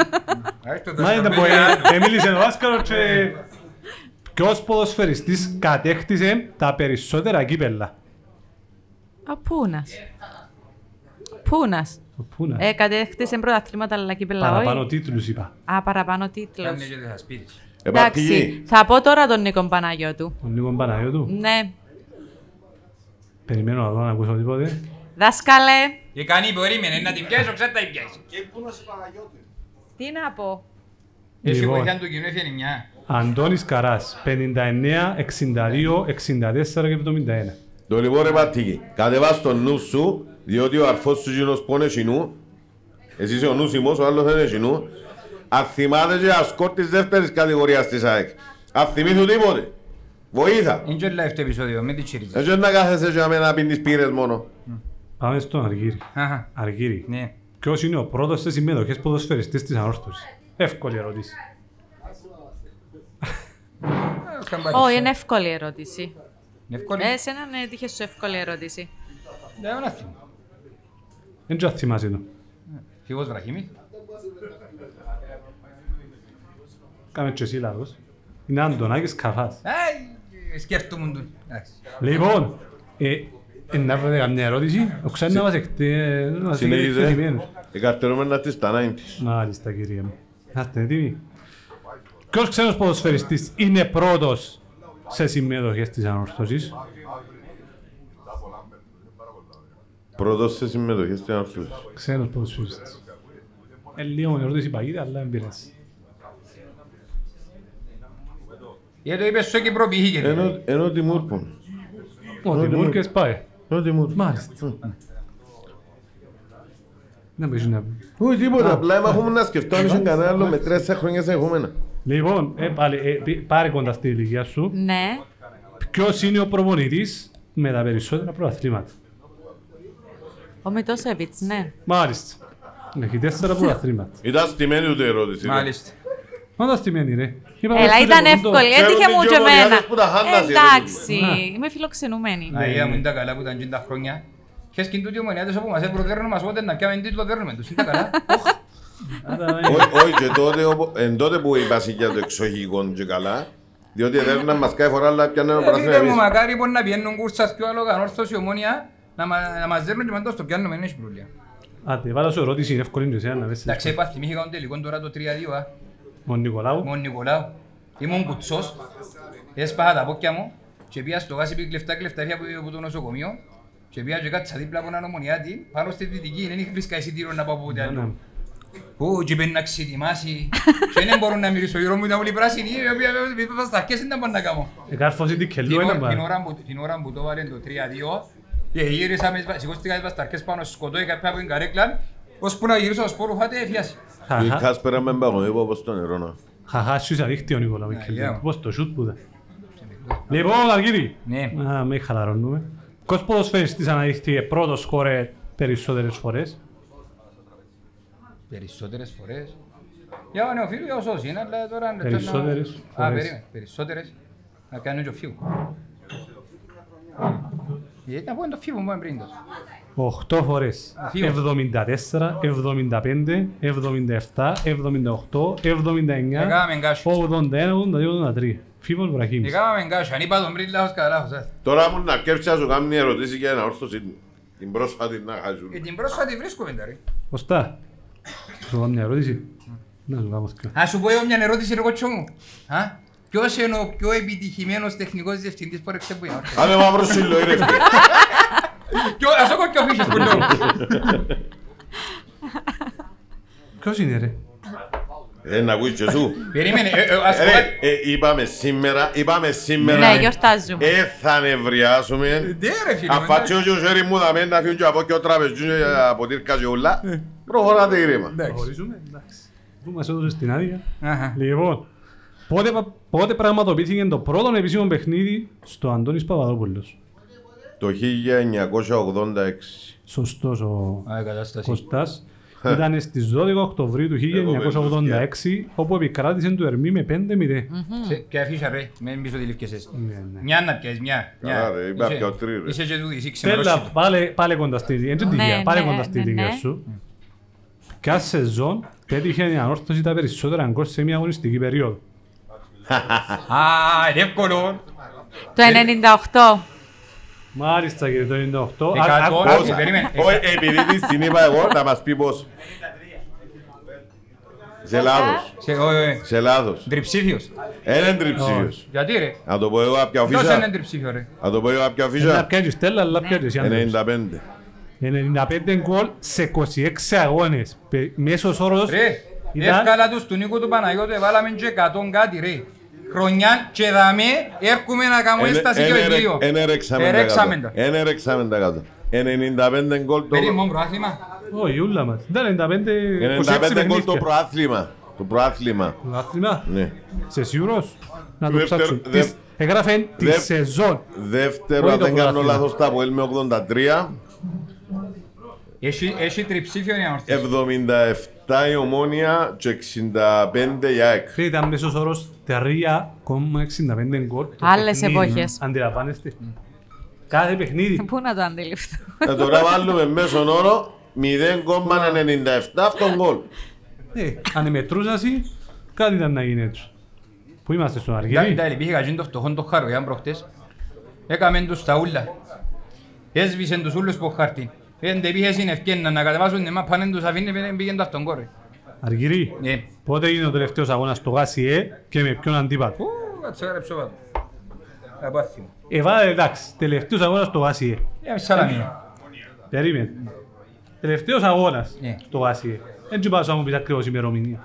Άι, το Μα δάσκαλο είναι που με ε, εμίλησε ο δάσκαλος και... Ποιος ποδοσφαιριστής κατέκτησε τα περισσότερα κύπελα; Ο Πούνας. Πούνας. Ο Πού να. Ε, κατέκτησε πρωταθλήματα αλλά κύπελα Παραπάνω όχι. τίτλους είπα. Α, παραπάνω τίτλος. Κάνε και θα σπίτι. Εντάξει, Επαρκή. θα πω τώρα τον Νίκο Παναγιώτου. Ο Νίκο Παναγιώτου; Ναι, Περιμένω να δω να ακούσω τίποτε. δάσκαλε, Και κάνει περίμενε να την πιάσω, ξέρετε τα πιάσει. τι να πω. Εσύ Λοιπόν. βοηθάν του κοινού έφυγε μια. Αντώνης Καράς, 59, 62, 64 και 71. Το λοιπόν ρε Πατήκη, κατεβάς το νου σου, διότι ο αρφός σου γίνος πόνε νου, εσύ είσαι ο νους ο άλλος δεν έχει νου, αν θυμάται και ασκόρ της δεύτερης κατηγορίας της ΑΕΚ. Αν θυμήθου τίποτε. Βοήθα. Είναι και live το επεισόδιο, μην τη τσίριζες. Έτσι να κάθεσαι και να πίνεις πύρες μόνο. Πάμε στον Αργύρι. Αχα, Αργύρι. Ναι. Ποιος είναι ο πρώτος σε συμμετοχές ποδοσφαιριστής της ανόρθωσης. Εύκολη ερώτηση. Όχι, είναι εύκολη ερώτηση. Είναι εύκολη. Ε, εσένα ναι, τύχες σου εύκολη ερώτηση. Δεν έχω να θυμώ. Δεν ξέρω αν θυμάσαι το. Φυγός βραχήμι. Κάμε και εσύ λάθος. Είναι Αντωνάκης Καφάς. Άι, σκέφτομαι τον. Εντάξει. Λοιπόν, ε, ε, να βρείτε καμιά ερώτηση. Ο Ξάνης να μας εκτε- να μας Συνέχιζε. εκτεθειμένους. Εκαρτερούμενα της τα 90's. Μάλιστα κύριε μου. Να είστε έτοιμοι. Ποιος ξένος ποδοσφαιριστής είναι πρώτος σε συμμετοχές της ανόρθωσης; Πρώτος σε συμμετοχές στην ανόρθωσης. Ξένος ποδοσφαιριστής. Ε, λίγο ερώτηση παγίδα, αλλά δεν πειράζει. Γιατί το είπες στο Κύπρο πήγε. Ενώ- Ενώ Τιμούρ Ο Ό,τι Τιμούρ μου- και σπάει. Ενώ Τιμούρ. Μάλιστα. Δεν μπορείς να πει. Όχι τίποτα, απλά έμαθα έχουμε να σκεφτώ αν είχε κανένα άλλο με τρία χρόνια σε εχούμενα. Λοιπόν, ε, πάλι, ε, πι- πάρε κοντά στη ηλικία σου. Ναι, Ποιος είναι ο προπονητής με τα περισσότερα πρωταθλήματα. ο Μητόσεβιτς, ναι. Μάλιστα. Έχει τέσσερα πρωταθλήματα. Ήταν στημένη ούτε ερώτηση. ρε. Μάλιστα. Μα τα στημένη ρε. Είπαμε Έλα, στο ήταν τηλεφωνικό. εύκολη, Ξέρω έτυχε την μου και Γεωργιάδες εμένα. που τα χάντασε, ρε, Εντάξει, Ναι. είμαι φιλοξενούμενη. Αγία μου είναι τα καλά που ήταν και τα χρόνια. Ποιες και είναι τούτοι ομονιάτες όπου μας έπρεπε μας πότε να πιάμε τίτλο δέρνουμε τους. Είναι τα καλά. Άρα, ε, Όχι, όχι, και τότε, οπο- εν τότε που είπα για το εξοχικό και καλά, διότι δεν να μας κάθε φορά αλλά πιάνε ένα πράσινο Φίλε μου, εμείς. μακάρι μπορεί να πιένουν κούρσας πιο άλλο κανόρθωση ομόνια να μα- να μας δέρνουν και μετά στο πιάνουμε, δεν έχει προβλήμα. Άντε, βάλα σου ερώτηση, είναι εύκολη και εσένα να πες. Εντάξει, είπα, θυμήθηκα τον τελικό τώρα το 3-2, α. Ο Νικολάου. με τον Νικολάου. Ήμουν κουτσός, έσπαγα τα πόκια μου και πήγα στο γάσι πήγε κλεφτά κλεφτά από, από το νοσοκομείο και πήγα και κάτσα δίπλα από έναν ομονιάτη πάνω στη δυτική, δεν είχε βρίσκα εισιτήριο να πάω από ούτε Ναι, άλλο. ναι. Ού, και πέντε να ξετοιμάσει και δεν μπορούν να μιλήσω, γύρω μου ήταν όλοι πράσινοι, οι οποίοι βέβαια στα αρχές δεν μπορούν να κάνω. Εκάρφωσε την κελού Την ένα ώρα- την μπαρ. ώρα που- Την ώρα που το βάλε το 3-2 και γύρισα με σηκώστηκα τις βασταρκές πάνω στο σκοτώ, είχα πάει από την καρέκλα ώσπου να γυρίσω στο σπόρο φάτε έφιασε. Η Χαχά. Κάσπερα με μπαγωνίπω όπως το νερό να. Χαχά, σου είσαι αδίκτυο ο Νικολάου. Αγία Μικελού. μου. Πώς το σούτ που ήταν. Λοιπόν, Αργύρι. Ναι. Α, με χαλαρώνουμε. Ποιος ποδοσφαιριστής αναδείχθηκε πρώτος σκόρε περισσότερες φορές; Περισσότερες φορές. Για ο νεοφίλου όσο είναι, αλλά τώρα... Περισσότερες Α, φορές. περίμενε. Περισσότερες. Να κάνω και ο φίου. Γιατί να πω είναι το φίου μου πριν τόσο. 8 φορές. Δύο. 74, 75, 77, 78, 79, Έκαναμε γκάσιο. 81, 82, 83. Φίβος Βραχήμης. Έκαναμε γκάσιο. Αν είπα τον πριν λάθος κατά λάθος. ε. Τώρα μου να κέψει να σου κάνει μια ερωτήση για ένα όρθωση την πρόσφατη να χαζούν. Ε, Την πρόσφατη βρίσκουμε τώρα. Κωστά. Σου κάνω μια ερώτηση. Να σου κάνω δυο. Α σου πω εγώ μια ερώτηση ρε κότσο μου. Α, Ποιος είναι ο πιο επιτυχημένος τεχνικός διευθυντής που έρεξε που είναι. Άντε μαύρο σύλλο, ρε φίλε. Ποιο- Ας το κόκκιο φύσες που λέω. Ποιος είναι ρε; Ε, να ακούεις και σου. Περίμενε, ε, ε, ας πω Ρε, κάτι. ε, είπαμε σήμερα, είπαμε σήμερα. Ναι, γιορτάζουμε. Ε, θα νευριάσουμε. Ναι ρε φίλε. Αφάτσι ο χέρι μου δαμε να φύγουν και από και ο τραπεζούς από τύρκα και ούλα. Προχωράτε ήρεμα. Χωρίζουμε, εντάξει. Πού μας έδωσε στην άδεια. Αχα. Λοιπόν, πότε, πα- πότε πραγματοποιήθηκε το πρώτο επίσημο παιχνίδι στο Αντώνης Παπαδόπουλος. Το 1986. Σωστός ο Α, η κατάσταση. Κωστάς. <laughs> ήταν στις 12 Οκτωβρίου του 1986 όπου επικράτησε του Ερμή με 5-0. Σε- Ποια αφήσα ρε, μην πεις ότι λήφκεσες. Ναι, ναι. Μια να πιάσεις, μια. μια. Καλά, ρε, είπα Είσαι- πιο τρία, ρε. Είσαι και τούτη, εσύ Στέλλα, ξεμερώσει. πάλε, πάλε κοντά στη είναι και Ναι, τυχαία, πάλε ναι, κοντά στη ναι, ηλικία ναι. σου. Κάθε σεζόν πέτυχε η ανόρθωση τα περισσότερα γκολ σε μια αγωνιστική περίοδο. Α, είναι εύκολο. Το 98. Μάλιστα κύριε το 98. Α, Εκατό, α, ε, περίμενε. Όχι, επειδή της την είπα εγώ, να μας πει πώς. Σε λάθος. Σε- όχι, όχι. Σε λάθος. Τριψήφιος. Ένα τριψήφιος. Γιατί ρε; Να το πω εγώ απ' ποια Ποιος είναι αφίσα. τριψήφιο ρε; Να το πω εγώ απ' ποια Να αφίσα. πιάνεις η Στέλλα, αλλά πιάνεις εσύ Άντρες. 95. 95 γκολ σε 26 αγώνες. Πε- Μέσος όρος Ρε, ήταν εύκαλα τους του Νίκου του Παναγιώτου, έβαλαμε και 100 κάτι ρε. Χρονιά και δαμέ έρχομαι να κάνουμε έσταση και ο δύο. Ένα ρεξάμε τα Ερέξαμε κάτω. τα. Ένα ρεξάμε τα κάτω. 95 γκολ το... Περίμενε μόνο προάθλημα. Όχι, ούλα μας. Ήταν 95 95 γκολ το παιχνίδια. προάθλημα. Το προάθλημα. Άθλημα. Ναι. Σε σίγουρος; Να το Δεύτερο- ψάξω. δε- Τις- Έγραφε τη δε- σεζόν. Δεύτερο, Όχι αν το δεν κάνω πρωτάθλημα. λάθος, τα Αποέλ με 83. Έχει, έχει τριψήφιο η ανορθώση. 77 η Ομόνια και 65 η ΑΕΚ. Φίλε, Ήταν μέσος όρος 3,65 γκολ. το Άλλες παιχνίδι. εποχές. Αντιλαμβάνεστε. Κάθε παιχνίδι. Πού να το αντιληφθώ. Ε, τώρα βάλουμε μέσον όρο 0,97 αυτόν γκολ. Ε, αν μετρούσασαι, κάτι ήταν να γίνει έτσι. Πού είμαστε στον Ήταν Αργύρι. ήταν πήγε καζίν το φτωχόν το Χαρογιάν προχτές. Έκαμε τους τα ούλα. Έσβησε τους ούλους από χάρτη. Δεν πήγες στην ευκαιρία να κατεβάσουν την μάπα, αν τους αφήνεις πήγαινε- πήγαινε το αυτόν κόρε. Αργύρι. Ναι. Πότε έγινε ο τελευταίος αγώνας στο ΓΑΣΙΕ και με ποιον αντίπατο; Ου, κάτσε ρε ψωβάτο. Από άθιμο. Ε, βάλε εντάξει, τελευταίος αγώνας στο ΓΑΣΙΕ. Ε, σαλαμίνα. Περίμενε. Τελευταίος αγώνας Ναι. στο ΓΑΣΙΕ. Έτσι πάω να μου πεις ακριβώς ημερομηνία.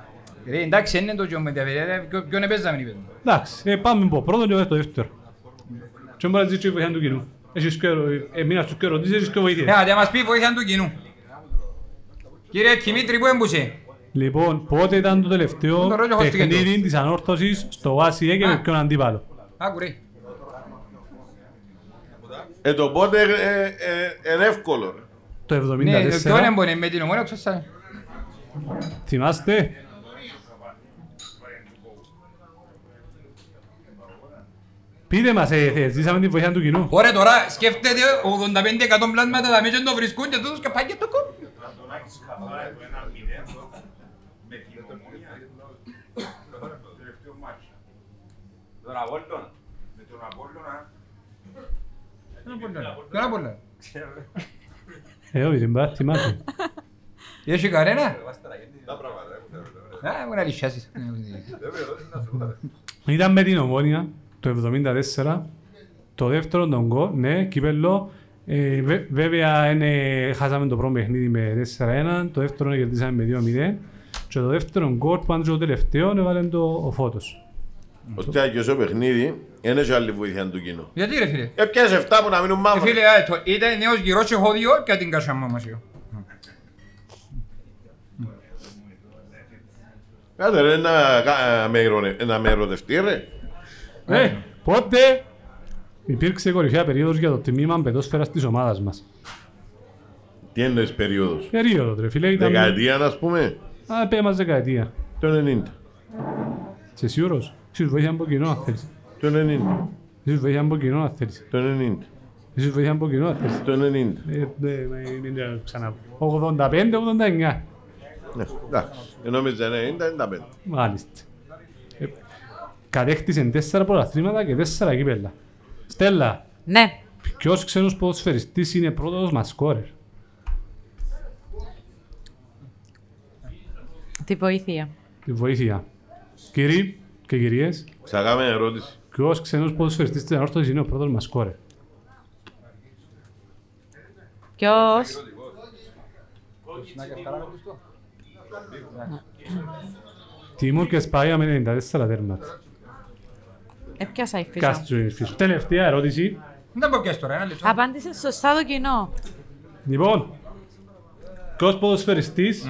Ρε, εντάξει, είναι το γιον με τα παιδιά, ποιο- ποιον επέζαμε είπε. Εντάξει, ε, πάμε από πρώτον και στο δεύτερο. Και μπορεί να ζητήσει η βοήθεια του κοινού. Έχεις και ερω- ε, μείνας στους και ερωτήσεις, έχεις και βοήθεια. Ναι, να μας πει βοήθεια του κοινού. Κύριε Κιμήτρη, πού έμπουσε; Λοιπόν, πότε ήταν το τελευταίο Το ρόλο χωστήκε παιχνίδι της ανόρθωσης στο ΓΑΣΙΕ και με Α. ποιον αντίπαλο; Άκου ρε. Ε, το πότε ε, ε, είναι εύκολο. ρε. Το Ναι, ποιον 74, έμπονε με την ομόνια, ξέσαμε. θυμάστε; Πείτε μας, ε, ε, ζήσαμε τη βοήθεια του κοινού. Ωραία, τώρα σκέφτεται 85% πλάσματα τα μέσα το βρισκούν και τούτος και πάει και το κόμμα. Ποιον Απόλλωνα. Ε, όχι, δεν πάει, θυμάσαι. Έχει κανένα; Α, μου να λυσιάσεις. Ήταν με την Ομόνια το 74, το δεύτερο τον γκολ, ναι, κύπελλο. Ε, βέ- βέβαια είναι, χάσαμε το πρώτο παιχνίδι με 4-1, το δεύτερο κερδίσαμε με 2-0 και το δεύτερο γκολ που ήταν και το τελευταίο έβαλε το ο Φώτος. Ώστε αγιώς ο παιχνίδι, είναι και άλλη βοήθεια του κοινού. Γιατί ρε φίλε; Ε, πιάσε 7 που να μείνουν Ε, μαύρα. Φίλε, α, το- ήταν νέος γυρός και έχω δύο και την κασάμα μας. εγώ. Κάτε ρε, να, κα- με ηρωνε- να με ερωτευτεί ρε. Ε, πότε υπήρξε κορυφαία περίοδος για το τμήμα παιδόσφαιρας της ομάδας μας; Τι εννοείς περίοδος; Περίοδο, ρε φίλε, ήταν... Δεκαετία, ας πούμε, Α, πέ μας δεκαετία. το 90. Είσαι σίγουρος; Είσαι βοήθεια από κοινό, αν θέλεις. Το 90. Είσαι βοήθεια από κοινό, αν θέλεις. Το 90. Είσαι βοήθεια από κοινό, αν θέλεις. Το 90. Ε, ναι, μα, μην το ξαναπώ. 85-89. Ναι, εντάξει. Ενώ με 90, 95. Μάλιστα. Ε, Κατέκτησε τέσσερα πρωταθλήματα και τέσσερα κύπελα. Στέλλα, Ναι. ποιος ξένος ποδοσφαιριστής είναι πρώτος μας σκόρερ; Τη βοήθεια. Τη βοήθεια. Κύριοι και κυρίες, Ξαγάμε ερώτηση. ποιος ξένος ποδοσφαιριστής της ανόρθωσης είναι ο πρώτος μας σκόρερ; Ποιος; Τιμούρ και Σπάγια με 94 τέρματα. Έπιασα η φύσα. Κάστρο είναι φύσου. Τελευταία ερώτηση. Δεν πω πιες τώρα, ένα λεπτό. Απάντησε σωστά το κοινό. Λοιπόν, ποιος ποδοσφαιριστής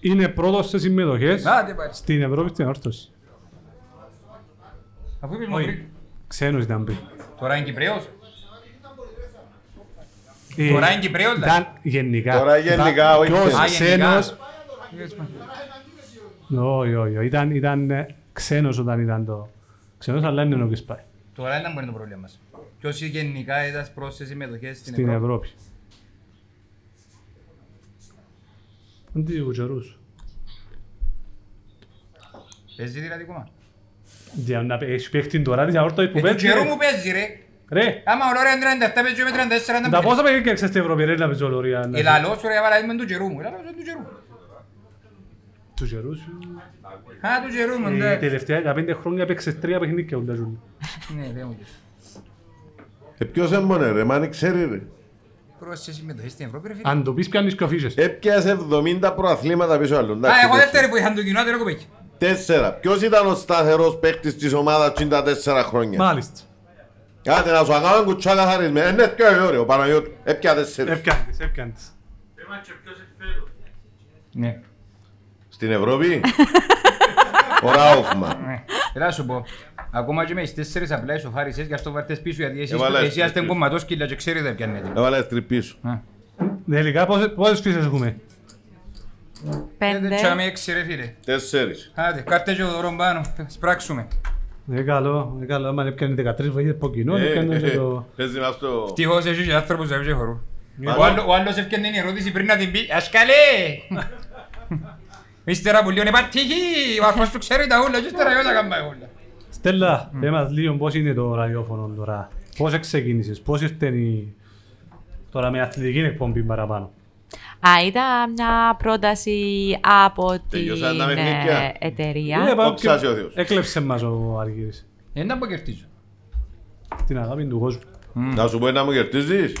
είναι πρώτος σε συμμετοχές Να, τι πάει. στην Ευρώπη στην ανόρθωση. Αφού είπες μου Όχι. πριν. Ξένος ήταν πριν. Τώρα είναι Κυπρέος. Ε, Τώρα είναι Κυπρέος, δηλαδή. Ήταν γενικά. Τώρα γενικά, όχι Ποιος ξένος. Α, γενικά. ξένος Όχι, όχι, όχι. Ήταν, ήταν ε, ξένος όταν ήταν το... Ξένος, αλλά είναι ο Κεσπάι. Τώρα ήταν που είναι το πρόβλημα μας. Ποιος γενικά ήταν προς τις συμμετοχές στην Στην Ευρώπη. Ευρώπη. Τι ο καιρούς. Παίζει δηλαδή κόμμα. Για να έχει παίχτη τώρα της αόρτο που Ε, του παίζει. καιρού μου παίζει ρε. Ρε, Άμα ο Λόρια είναι 37 παίζει με 34 να τα παίζει. πόσα παιχνίδια ξέρεις στην Ευρώπη ρε να παίζω λωρία. να- Ε, λαλός σου ρε παράδειγμα του καιρού μου. Ε, λαλός σου του καιρού. Τους καιρούς. Α, τους καιρού μου, Ε, εντάξει. τελευταία 15 χρόνια παίξες τρία παιχνίδια ούλα ζούλη. Ναι, δεν μου πεις. Ε, ποιος έμμονε ρε, μα αν ξέρει ρε. Προς τις συμμετοχές στην Ευρώπη ρε φίλε. Αν το πεις πιάνεις και αφήσεις. Έπιασε 70 προαθλήματα πίσω άλλου. Α, εντάξει, εγώ τέσσερα. δεύτερη που είχαν το κοινό, δεν έχω παίξει. Τέσσερα. Ποιος ήταν ο σταθερός παίκτης της ομάδας τσιν τα τέσσερα χρόνια; Μάλιστα. Άντε να σου αγάμε κουτσά καθαρισμένα. Είναι πιο ωραίο, ο Παναγιώτου. Έπια τέσσερις. Έπιαντες, έπιαντες. Ναι. Στην Ευρώπη; Ο Ράουφμαν. Ναι. Έλα σου πω. Ακόμα και με τις τέσσερις απλά ισοφάρισες για αυτό βάρτες πίσω γιατί εσείς Έβαλα εσείς είστε έτσι. κομματόσκυλα και ξέρετε ποια είναι. Έβαλες τρυπήσου. Τελικά πόσες- πόσες φύσες έχουμε; Πέντε. Τσάμε έξι ρε φίλε. Τέσσερις. Άντε, κάρτε και ο δωρόν πάνω. Σπράξουμε. Είναι καλό, είναι καλό. Άμα έπιανε 13 βοήθειες από κοινό, έπιανε και το... Παίζει μας το... Τυχώς έχει και άνθρωπος που δεν χωρούν. Ναι. Ο άλλο- Ο άλλος έφτιανε την ερώτηση πριν να την πει «Ασκαλέ!» Ύστερα που λίγο «Είπα τύχη, ο αρφός του ξέρει τα ούλα και ύστερα εγώ τα κάμπα όλα». Στέλλα, πες μας λίγο πώς είναι το ραδιόφωνο τώρα. Πώς ξεκίνησες, πώς ήρθε η... Τώρα με αθλητική εκπομπή παραπάνω. Α, ήταν μια πρόταση από την Τελειώσαν τα ε, παιχνίδια. εταιρεία. Ε, πάω Όψας και- ο Θεός. Έκλεψε μας ο Αργύρης. Δεν να αποκερτίζω. Την αγάπη του κόσμου. Να σου πω να μου κερδίζεις.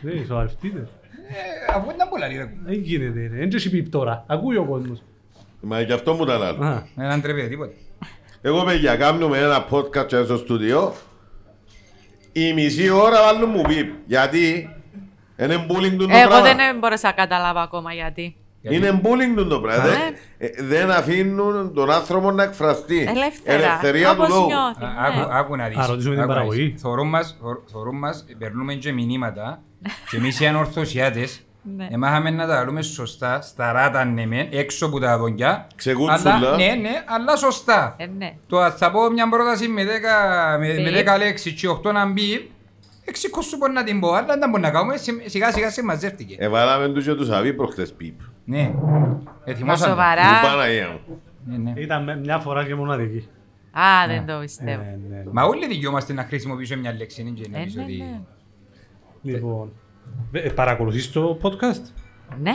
Δεν είσαι ο αριφτήτες. Ε, Αφού ήταν πολλά λίγα. Δεν γίνεται ρε, δεν έχει πεις τώρα. Ακούει ο κόσμος. Μα και αυτό μου ήταν άλλο. Α, Δεν τρέπεται τίποτα. Εγώ παιδιά κάνουμε ένα podcast και στο στούντιο. Η μισή ώρα βάλουν μου πιπ. Γιατί είναι bullying του το Εγώ πράγμα. δεν μπορούσα να καταλάβω ακόμα γιατί. Είναι bullying του το πράγμα. Α, Δεν- ε, Δεν αφήνουν τον άνθρωπο να εκφραστεί. Ελεύθερα. Ελευθερία του Όπως λόγου. νιώθεις. Α, ναι. Άκου, άκου να δεις. Α, ρωτήσουμε την Άκου να δεις. παραγωγή. Θωρούν μας, θωρ- θωρούν μας, περνούμε και μηνύματα <laughs> και εμείς οι ανορθωσιάτες Ναι. εμάχαμε να τα λέμε σωστά, στα ράτα ναι μεν, έξω από τα δοντιά. Ξεκούτσουλα. Αλλά, ναι, ναι, αλλά σωστά. Ε, ναι. Το θα πω μια πρόταση με 10, με, με Μπιπ. 10 λέξεις και 8 να μπει, έξι σου μπορεί να την πω, αλλά δεν μπορεί να κάνουμε, σι- σιγά σιγά σε μαζεύτηκε. Εβάλαμε τους και τους αβί προχτές πιπ. Ναι, Μα ετοιμάσαμε. Του σοβαρά. Παναγία μου. Ναι, ναι. Ήταν με- μια φορά και μοναδική. Α, δεν το πιστεύω. Ε, ναι, ναι. Μα όλοι δικαιούμαστε να χρησιμοποιήσουμε μια λέξη, είναι και να Ε, πεις ναι, ότι... ναι. Λοιπόν, ε, παρακολουθείς το podcast; Ναι.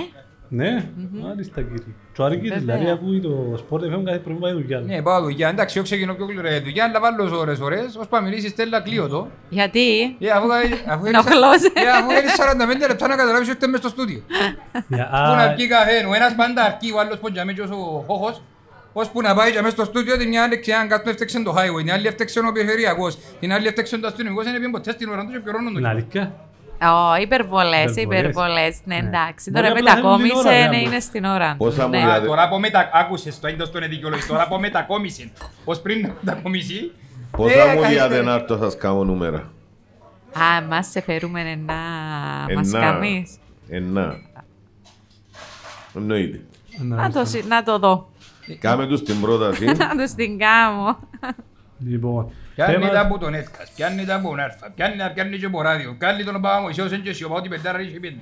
Ναι, μάλιστα κύριε. Και ο Αργύρης Βέβαια. δηλαδή ακούει το Sport FM κάθε πρωί πάει δουλειά. Ναι, πάω δουλειά. Εντάξει, εγώ ξεκινώ πιο γλυκά δουλειά, αλλά βάλω ώρες ώρες, ως πάμε μιλήσεις Στέλλα κλείω το. Γιατί; Ε, αφού, αφού, Ενοχλώς. ε, αφού έρθεις 45 λεπτά να καταλάβεις ότι είστε μες στο στούντιο. Για- Πού να α, πιει καφέ, ο ένας πάντα αρκεί, ο άλλος ποντζαμί και ο χώχος. Ώσπου να πάει και μες στο στούντιο, την μια άλλη ξεάν κάτω έφτεξε το highway, την άλλη έφτεξε ο περιφερειακός, την άλλη έφτεξε το αστυνομικός, δεν πήγαινε ποτέ στην ώρα του και πληρώνουν το Είναι κοινό. αλήθεια. Ω, υπερβολές, Υπερβολές. υπερβολές. Ναι, Ναι. εντάξει. Μπορεί Τώρα απλά θέλουν την ώρα, μετακόμισε, ρε, ναι, άμπο. είναι στην ώρα. του. Πόσα μου Ναι. λέτε. Α, Τώρα από μετα... άκουσες το, έντος τον εδικαιολογής, τώρα από μετακόμιση. Ως πριν να μετακομίσει. Πόσα ε, μου καλύτερα. διάτε να έρθω σας κάνω νούμερα. Α, μας σε φέρουμε να μας Εννά. καμείς. Εννά. Εννοείται. Να το, συ- να το δω. Κάμε τους την πρόταση. <laughs> Να το στην κάμω. Λοιπόν, Πιάνει θέμα- τα από τον ΕΦΚΑΣ, πιάνει τα από τον ΑΡΦΑ, πιάνει τα πιάνει και από ράδιο, πιάνει τον Παπαμωυσίος εν και σιωπά ότι πεντάρα είχε πέντε.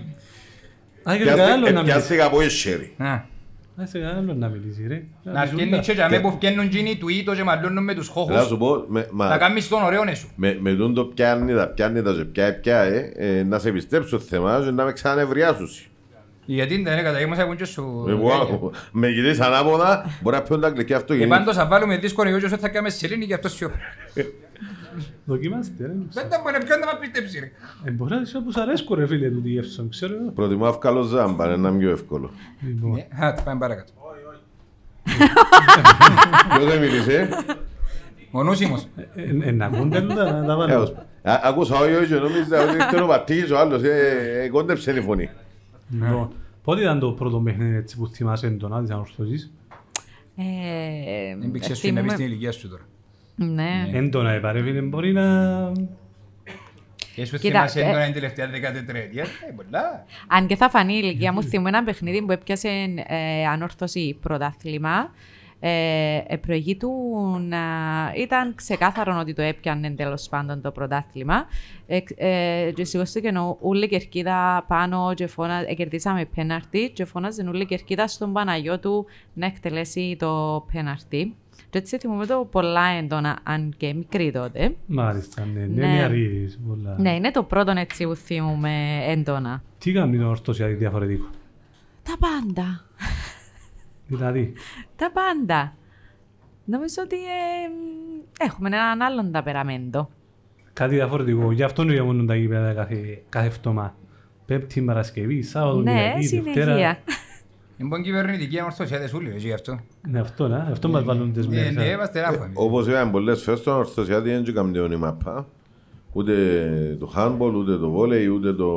Α, και κανένα άλλο να μιλήσει. Πιάστηκα από εσχέρι. Να, Α, σε κανένα άλλο να μιλήσει ρε. να αρκένει και για μέ που φτιάχνουν γίνει του ήτο και μαλλώνουν με τους Να χώχους, σου πω, με- μα- να κάνεις τον ωραίο νέσου. με, με τούν το πιάνει τα πιάνει τα και πιάει πιάει, ε, να σε πιστέψω θέμα και να με ξανανευριάσουν. Γιατί δεν έκατα, είμαστε εγώ και σου... Εγώ, με γυρίσει ανάποδα, μπορεί να πιούν τα αγγλικά Και αυτοκίνητα. πάντως θα βάλουμε δύσκολο εγώ και όσο θα κάνουμε σελήνη και αυτό σιωπά. Δοκιμάστε ρε. Δεν τα μπορεί ποιον να μας πιστέψει ρε. Ε, Μπορεί να είσαι όπως αρέσκω ρε φίλε του διεύθυνσον, ξέρω εγώ. Προτιμώ αυκαλό ζάμπα, είναι ένα πιο εύκολο. Λοιπόν, Ναι, Α, πάμε παρακάτω. Ποιος δεν μίλησε, Ο Νούσιμος. ε, ε, ε, να ακούνται τούτα, να τα ε, βάλω. ως- Α- Άκουσα όχι όχι, νόμιζα ότι ήταν ο Πατήγης ο άλλος, ε, ε, κόντεψε η φωνή. Λοιπόν, πότε ήταν το πρώτο παιχνίδι έτσι που θυμάσαι έντονα της ανορθώσης. Ε, Δεν πήξες σου να πεις την θυμούμαι- ηλικία σου τώρα. Ναι. Έντονα ε, παρέ φίλε, μπορεί να... Και σου Κοίτα, θυμάσαι ε, έντονα την τελευταία δεκατετραετία; Ε, πολλά. Αν και θα φανεί η ηλικία μου, θυμούμαι ένα παιχνίδι που έπιασε ε, ανόρθωση πρωτάθλημα. Ε, ε, προηγήτουν, α, ήταν ξεκάθαρο ότι το έπιανε τέλος πάντων το πρωτάθλημα. Ε, ε, και σηκώστηκε ο- όλη η κερκίδα πάνω και φώνα, ε, κερδίσαμε πέναρτη και φώναζε όλη η κερκίδα στον Παναγιώτου να εκτελέσει το πέναρτη. Και έτσι θυμούμαι το πολλά έντονα, αν και μικρή τότε. Μάλιστα, ναι. Ναι. Ναι, νεαρής, πολλά. Ναι, είναι το πρώτο έτσι που θυμούμαι έντονα. Τι κάνει το ορθωσιάδη διαφορετικό. Τα πάντα. Δηλαδή, Τα πάντα. Νομίζω ότι ε, μ, έχουμε έναν άλλον ταπεραμέντο. κάτι διαφορετικό. Γι' αυτό διαμονούν τα γήπεδα κάθε, κάθε φτωμά. Πέμπτη, Παρασκευή, Σάββατο, Ναι, Κυριακή, συνεχεία. Δευτέρα. Λοιπόν, κυβερνητική αμορφωσιάδες όλοι, έτσι γι' αυτό. Ναι, αυτό, να, αυτό μας βάλουν τις Ναι, μέρες. ναι, α. είμαστε ράφο εμείς. Όπως είπαμε πολλές φορές, στον Ορθωσιάτη δεν έκαμε η μάπα. Ούτε το handball, ούτε το βόλεϊ, ούτε το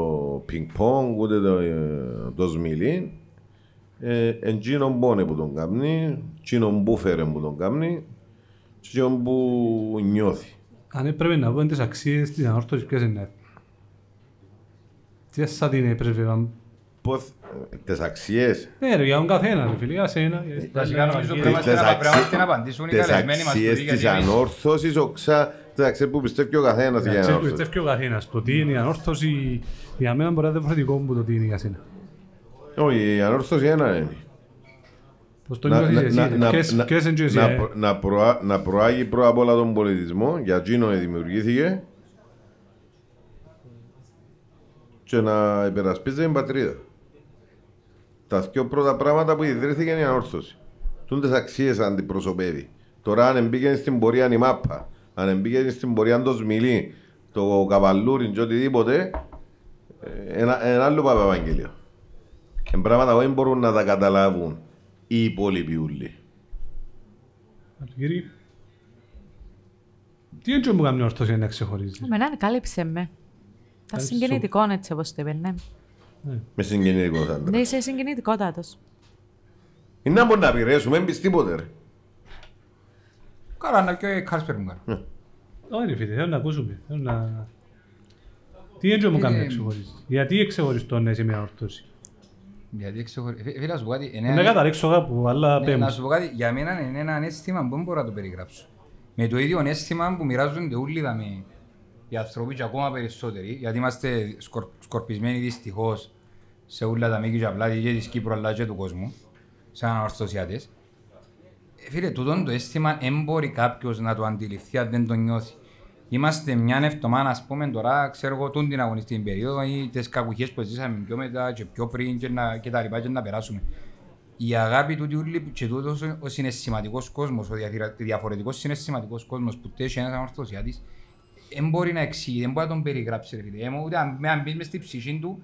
πινκ-πονγκ, ούτε το, ε, το σμιλί. Ε, εν τζίνον πόνε που τον κάνει, τζίνον που φέρε που τον κάνει, τζίνον που νιώθει. Αν έπρεπε να πούμε τις αξίες της ανόρθωσης, ποιες είναι. Τι θα την έπρεπε. Πώς, ε, τις αξίες, Ναι ρε, για τον καθένα ρε φίλε, για σένα. για- Βασικά νομίζω για- πρέπει να- τις πρέπει να αξίες- να απαντήσουν οι τις καλεσμένοι μας αξίες τούτοι, της γιατί εμείς- ανόρθωσης, οξά, τις αξίες που πιστεύει ο καθένας για Ξέρεις που ανόρθωση. πιστεύει ο καθένας. Το τι είναι η ανόρθωση, για μένα μπορεί να είναι διαφορετικό από το τι είναι για σένα. Όχι, η ανόρθωση ένα είναι. Πώς το να, νιώθεις να, εσύ, να, ρε. να, Ποιες- να, ποιες είναι και εσύ, να, ε. προ- να, προά, να προάγει πρώτα απ' όλα τον πολιτισμό, για εκείνο δημιουργήθηκε και να υπερασπίζεται την πατρίδα. Τα δύο πρώτα πράγματα που ιδρύθηκε είναι η ανόρθωση. Τούντες αξίες αντιπροσωπεύει. Τώρα αν μπήκε στην πορεία η μάπα, αν μπήκε στην πορεία το σμιλί, το καβαλούρι και οτιδήποτε, ε, ένα, ένα άλλο παπα Ευαγγέλιο. Είναι πράγματα που δεν μπορούν να τα καταλάβουν οι υπόλοιποι ούλοι. Κύριε, τι έτσι μου κάνει η ορθωσία να ξεχωρίζεις; Εμένα κάλυψε με. Ήταν Κάλυψε συγκινητικό έτσι όπως το είπες, ναι. Με συγγενικό άντρα. Ναι, είσαι συγκινητικότατος. Είναι να μπορεί να πειρέσουμε, δεν πεις τίποτε ρε. Καλά, να πιω η Κάρσπερ μου κάνει. Όχι ρε φίλε, θέλω να ακούσουμε. Θέλω να... Τι έτσι μου κάνει να Είναι- ξεχωρίζεις; Γιατί ξεχωριστό να είσαι μια ορθώση. Γιατί ξεχωρι- Φι- Φίλε, να σου πω κάτι. είναι Να ένα- καταρρίξω κάπου, αλλά Ναι, πέμπω. Να σου πω κάτι, για μένα είναι ένα αίσθημα που δεν μπορώ να το περιγράψω. Με το ίδιο αίσθημα που μοιράζονται όλοι δαμε, οι άνθρωποι και ακόμα περισσότεροι, γιατί είμαστε σκορ, σκορπισμένοι δυστυχώς σε όλα τα μήκη και απλά και της Κύπρου αλλά και του κόσμου, σαν ανορθωσιάτες. Ε, Φίλε, τούτο το αίσθημα δεν μπορεί κάποιος να το αντιληφθεί αν δεν το νιώθει. Είμαστε μια εβδομάδα, ας πούμε, τώρα, ξέρω εγώ, τούν την αγωνιστική περίοδο ή τις κακουχίες που ζήσαμε πιο μετά και πιο πριν και, να, και τα λοιπά και να περάσουμε. Η αγάπη του Τιούλη και τούτος ο συναισθηματικός κόσμος, ο διαφυρα- διαφορετικός συναισθηματικός κόσμος που τέχει ένας ανορθωσιάτης, δεν μπορεί να εξηγεί, δεν μπορεί να τον περιγράψει. Ρε, φίλε. Ε, Ούτε αν, με- αν μπεις μες στη ψυχή του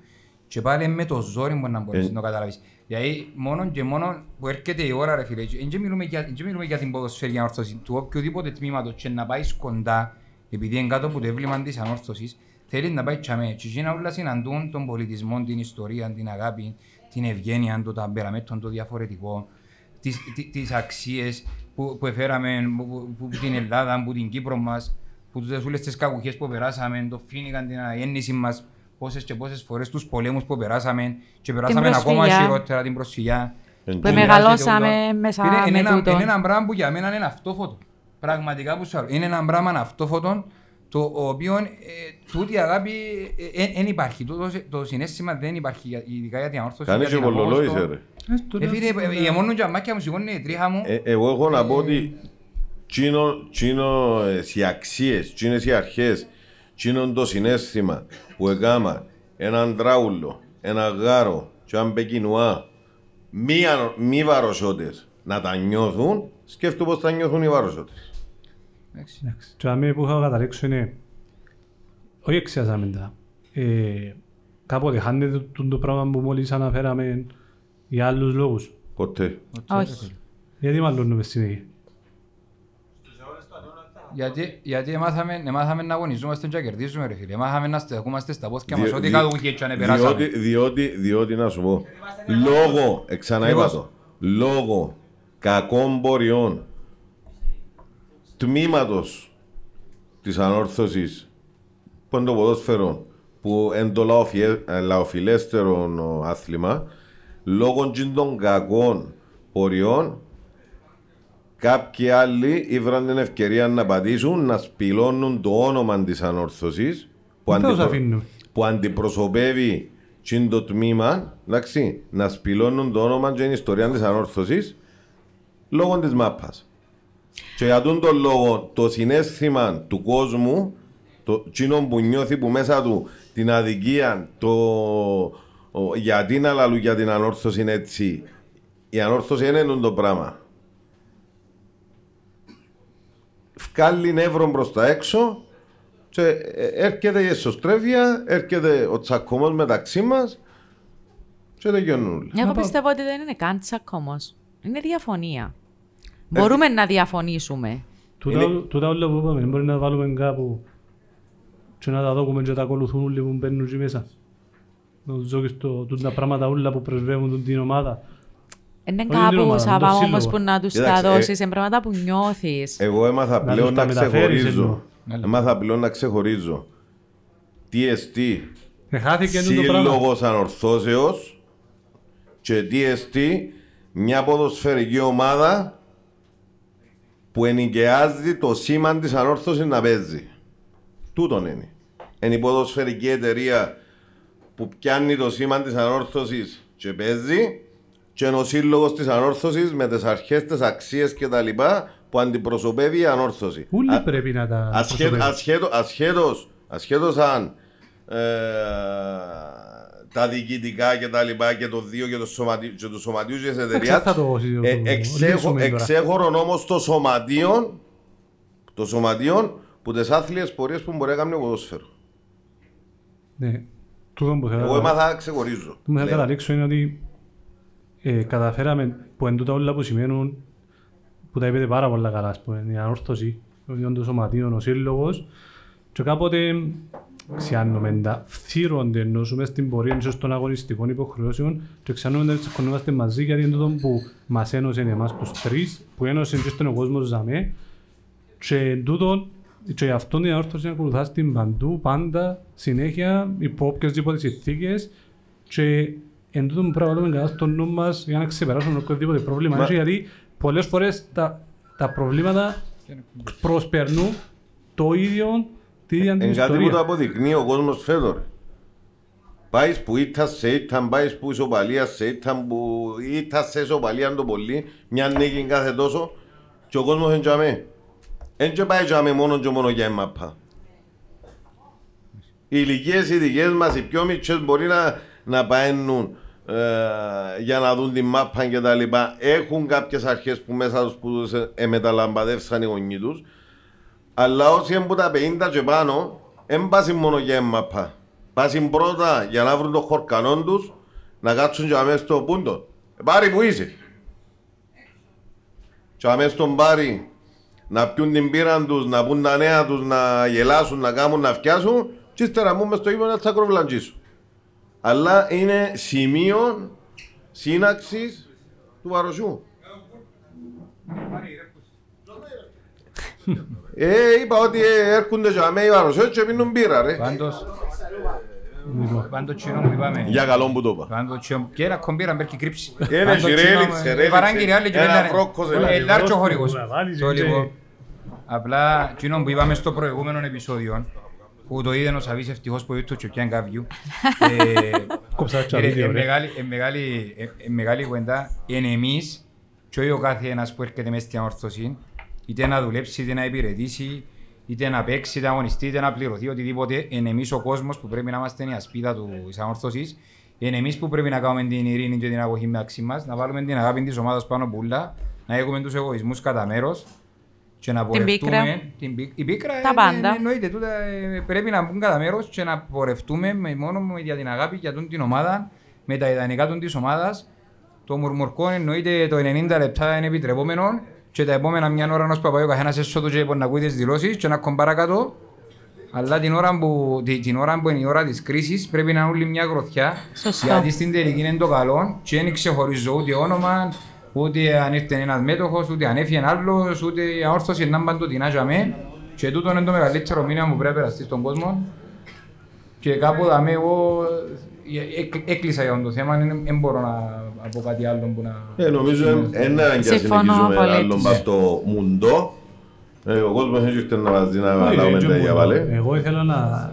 και πάλι με το ζόρι μπορεί να μπορείς Ε. να το καταλάβεις. Δηλαδή, μόνο και μόνο που έρχεται η ώρα, ρε φίλε, και δεν μιλούμε για, δεν μιλούμε για την ποδοσφαίρια ανόρθωση του οποιοδήποτε τμήματος και να πάεις κοντά, επειδή είναι κάτω από το έβλημα της ανόρθωσης, θέλει να πάει τσαμέ. Και εκείνα όλα συναντούν τον πολιτισμό, την ιστορία, την αγάπη, την ευγένεια, το ταμπεραμέτρο, το διαφορετικό, τις, τι- τις αξίες που, που έφεραμε που, που, που, την Ελλάδα, που την Κύπρο μας, που τούτες όλες τις κακουχίες που περάσαμε, το φίνικαν την αναγέννηση μας, πόσες και πόσες φορές τους πολέμους που περάσαμε και περάσαμε ακόμα προσφυγιά. χειρότερα την προσφυγιά. Εν Που τούτο- μεγαλώσαμε μέσα Είναι, είναι, με ένα, τούτο. είναι ένα πράγμα που για μένα είναι αυτόφωτο. Πραγματικά που σου λέω. Είναι ένα πράγμα αυτόφωτο το οποίο ε, τούτη η αγάπη δεν υπάρχει. Το, το, το συνέστημα δεν υπάρχει, για- ειδικά για την ανόρθωση. Κάνεις για και την κολολόισε απόστο. ρε. Ε, φίλε, ε, για μόνο τζαμάκια μου σηκώνει η τρίχα μου. Ε, εγώ έχω να πω ότι τσίνο, τσίνο, ε, οι αξίες, τσίνες οι αρχές, τσίνο το συνέστημα που έκαμα έναν τράουλο, ένα γάρο και έναν πεκινουά μη, ανο- μη βαροσότες να τα νιώθουν, σκέφτομαι πως θα νιώθουν οι βαροσότες. Εντάξει. Εντάξει. Το αμέ που είχα καταλήξω είναι όχι εξιάζαμε τα. Ε, κάποτε χάνεται το, το πράγμα που μόλις αναφέραμε για άλλους λόγους. Ποτέ. Όχι. Γιατί μάλλον συνέχεια. Γιατί, γιατί εμάθαμε, εμάθαμε να αγωνιζόμαστε και να κερδίζουμε ρε φίλε. Εμάθαμε να στεκούμαστε στα πόδια μας Δι- ό,τι δι- κατοικίε και αν περάσαμε. διότι, διότι, διότι να σου πω, λόγω, εξανά είπα το, λόγω κακών πορεών τμήματος της ανόρθωσης που είναι το ποδόσφαιρο, που είναι το λαοφιέ- ε, λαοφιλέστερο ο, άθλημα, λόγω τζιν των κακών ποριών, κάποιοι άλλοι ήβραν την ευκαιρία να πατήσουν, να σπηλώνουν το όνομα της ανόρθωσης, που, Δεν θα τους αντιπρο- αφήνουν; που αντιπροσωπεύει τζιν το τμήμα, εντάξει, να σπηλώνουν το όνομα και την ιστορία της ανόρθωσης, λόγω της μάπας. Και για τον τον λόγο, το συνέστημα του κόσμου, το τσίνο που νιώθει που μέσα του την αδικία, το ο, γιατί να λαλού για την ανόρθωση είναι έτσι. Η ανόρθωση είναι αυτό το πράγμα. Βγάλει νεύρο προς τα έξω και ε, έρχεται η εσωστρέφεια, έρχεται ο τσακωμός μεταξύ μας και τελειώνουν όλα. Εγώ πάω. πιστεύω ότι δεν είναι καν τσακωμός. Είναι διαφωνία. Μπορούμε να διαφωνήσουμε. Τούτα, Είναι- τούτα όλα που είπαμε, μπορεί να βάλουμε κάπου και να τα δούμε και τα ακολουθούν όλοι που μπαίνουν εκεί μέσα. Να τους δω και στο, τούτα πράγματα όλα που πρεσβεύουν την ομάδα. Είναι Όχι την κάπου ομάδα, σαβά τον όμως σύλλογο. που να τους τα Κοίταξε, ε, δώσεις. Είναι πράγματα που νιώθεις. Εγώ έμαθα Να πλέον τους τα να μεταφέρεις εννοώ. ξεχωρίζω. Ναι, Έμαθα πλέον να ξεχωρίζω. TST, Εχάθηκε το πράγμα. σύλλογος ανορθώσεως και TST, μια ποδοσφαιρική ομάδα που ενοικιάζει το σήμα της ανόρθωσης να παίζει. Τούτον είναι. Είναι η ποδοσφαιρική εταιρεία που πιάνει το σήμα της ανόρθωσης και παίζει και είναι ο σύλλογος της ανόρθωσης με τις αρχές, τις αξίες και τα λοιπά που αντιπροσωπεύει η ανόρθωση. Όλοι Α- πρέπει να τα ασχέ- προσωπεύουν. ασχέτω- ασχέτως, ασχέτως αν ε, τα διοικητικά και τα λοιπά και το δύο και το σωματείο και το σωματείο της εταιρείας θα το συζητήσουμε. ε, εξέχω- Λύσουμε τώρα. εξέχωρον όμως το σωματείο το σωματείο που τις άθλιες πορείες που μπορεί να κάνει ο ποδόσφαιρο. Ναι. Τούτο που θέλω Εγώ να- έμαθα να ξεχωρίζω. που θέλω να Λέω. καταλήξω είναι ότι ε, καταφέραμε που εν τούτα όλα που σημαίνουν που τα είπετε πάρα πολλά καλά, ας πούμε, η ανόρθωση, ο το σωματείο, ο σύλλογος και κάποτε ξιάνουμε τα φθύρονται ενώσουμε στην πορεία ίσως των αγωνιστικών υποχρεώσεων και ξιάνουμε να τσακωνόμαστε μαζί γιατί είναι τούτο που μας ένωσε εμάς τους τρεις, που ένωσε και στον κόσμο ζαμέ. Και εν τούτο και γι' αυτόν η ανόρθωση ακολουθά στην παντού, πάντα, συνέχεια, υπό οποιασδήποτε συνθήκες. Και εν τούτο που πρέπει να βάλουμε καλά στο νου μας για να ξεπεράσουμε οποιοδήποτε πρόβλημα. Μα- έχει, Γιατί πολλές φορές τα, τα προβλήματα προσπερνούν το ίδιο, την ίδια την Εν κάτι που το ιστορία. αποδεικνύει ο κόσμος φέτο. ρε. Πάεις που ήττας σε ήττα, πάεις που ισοπαλίας σε ήττα, που ήττας σε ισοπαλία το πολύ, μια νίκη κάθε τόσο και ο κόσμος εν τζαμέ. Εν και πάει τζαμέ μόνο και μόνο για εμάπα. Οι ηλικίες οι δικές μας, οι πιο μικρές μπορεί να, να παίρνουν ε, για να δουν την μάπα και τα λοιπά. Έχουν κάποιες αρχές που μέσα τους που τους ε, εμεταλαμπαδεύσαν οι γονείς τους. Αλλά όσοι είναι που τα 50 και πάνω, δεν πάσουν μόνο για μαπά. Πάσουν πρώτα για να βρουν το χορκανό τους, να κάτσουν και αμέσως στο πούντο. Ε, Πάρη που είσαι. Και αμέσως στον πάρη να πιούν την πύρα τους, να πούν τα νέα τους, να γελάσουν, να κάνουν, να φτιάσουν και ύστερα μου μες στο ύπνο να τσακροβλαντζήσουν. Αλλά είναι σημείο σύναξης του παροσιού. Ε, είπα ότι ε, έρχονται για μένα οι βαροσιές και πίνουν μπύρα ρε. Πάντως, πάντως τσινό που είπαμε. Για καλό που το είπα. Πάντως τσινό, και ένα κομπίρα μπέρκει κρύψει. Είναι Πάντως και τσινό, ρέλιξε, ε, ρέλιξε. παράγγειλε άλλη και Ένα πέντε- φρόκος, ε, ένα ε, λάρτσο φρόκος χορηγός. που να βάλεις Το και- λοιπόν, Απλά τσινό που είπαμε στο προηγούμενο επεισόδιο, που το είδε ο Σαβής ευτυχώς που ήρθε και πιάνε κάποιου. ε, Κόψα τα ε, βίντεο, ε, ρε. μεγάλη- ε, μεγάλη- ε, ε, Μεγάλη κουβέντα είναι εμείς και όχι ο κάθε ένας που έρχεται μέσα στην όρθωση είτε να δουλέψει, είτε να υπηρετήσει, είτε να παίξει, είτε να αγωνιστεί, είτε να πληρωθεί, οτιδήποτε. Είναι εμείς ο κόσμος που πρέπει να είμαστε η ασπίδα του της ανόρθωσης. Είναι εμείς που πρέπει να κάνουμε την ειρήνη και την αγωγή μεταξύ μας, να βάλουμε την αγάπη της ομάδας πάνω πουλά, να έχουμε τους εγωισμούς κατά μέρος και να Την πίκρα. πορευτούμε. Την πίκ- Η πίκρα Τα ε, πάντα. ε, εννοείται, τούτα, ε, πρέπει να μπουν κατά μέρος και να πορευτούμε με, μόνο με, για την αγάπη για τον την ομάδα, με τα ιδανικά των της ομάδας. Το μουρμουρκό εννοείται το 90 λεπτά είναι επιτρεπόμενο και τα επόμενα μια ώρα ενός παπαίου καθένας έσω του και μπορεί να ακούει τις δηλώσεις και να κομπ παρακάτω. Αλλά την ώρα, που, την, την ώρα που είναι η ώρα της κρίσης πρέπει να είναι όλη μια γροθιά Σωστό. γιατί στην τελική είναι το καλό και δεν ξεχωρίζω ούτε όνομα, ούτε αν ήρθε ένας μέτοχος, ούτε αν έφυγε άλλος, ούτε η αόρθωση να είναι παντοτινά για μέ. Και τούτο είναι το μεγαλύτερο μήνυμα που πρέπει να περαστεί στον κόσμο. Και κάπου δαμέ εγώ ε, εκ- έκλεισα για το θέμα, δεν δεν μπορώ να να πω κάτι άλλο που να... Ε, νομίζω ένα και Συμφωνώ συνεχίζουμε απολύτως. άλλο πας στο μουντό. Ε, Ο κόσμος έχει ήρθε να μας δει να Όχι, λάβουμε έτσι τα μου για το. βάλε. Εγώ ήθελα να,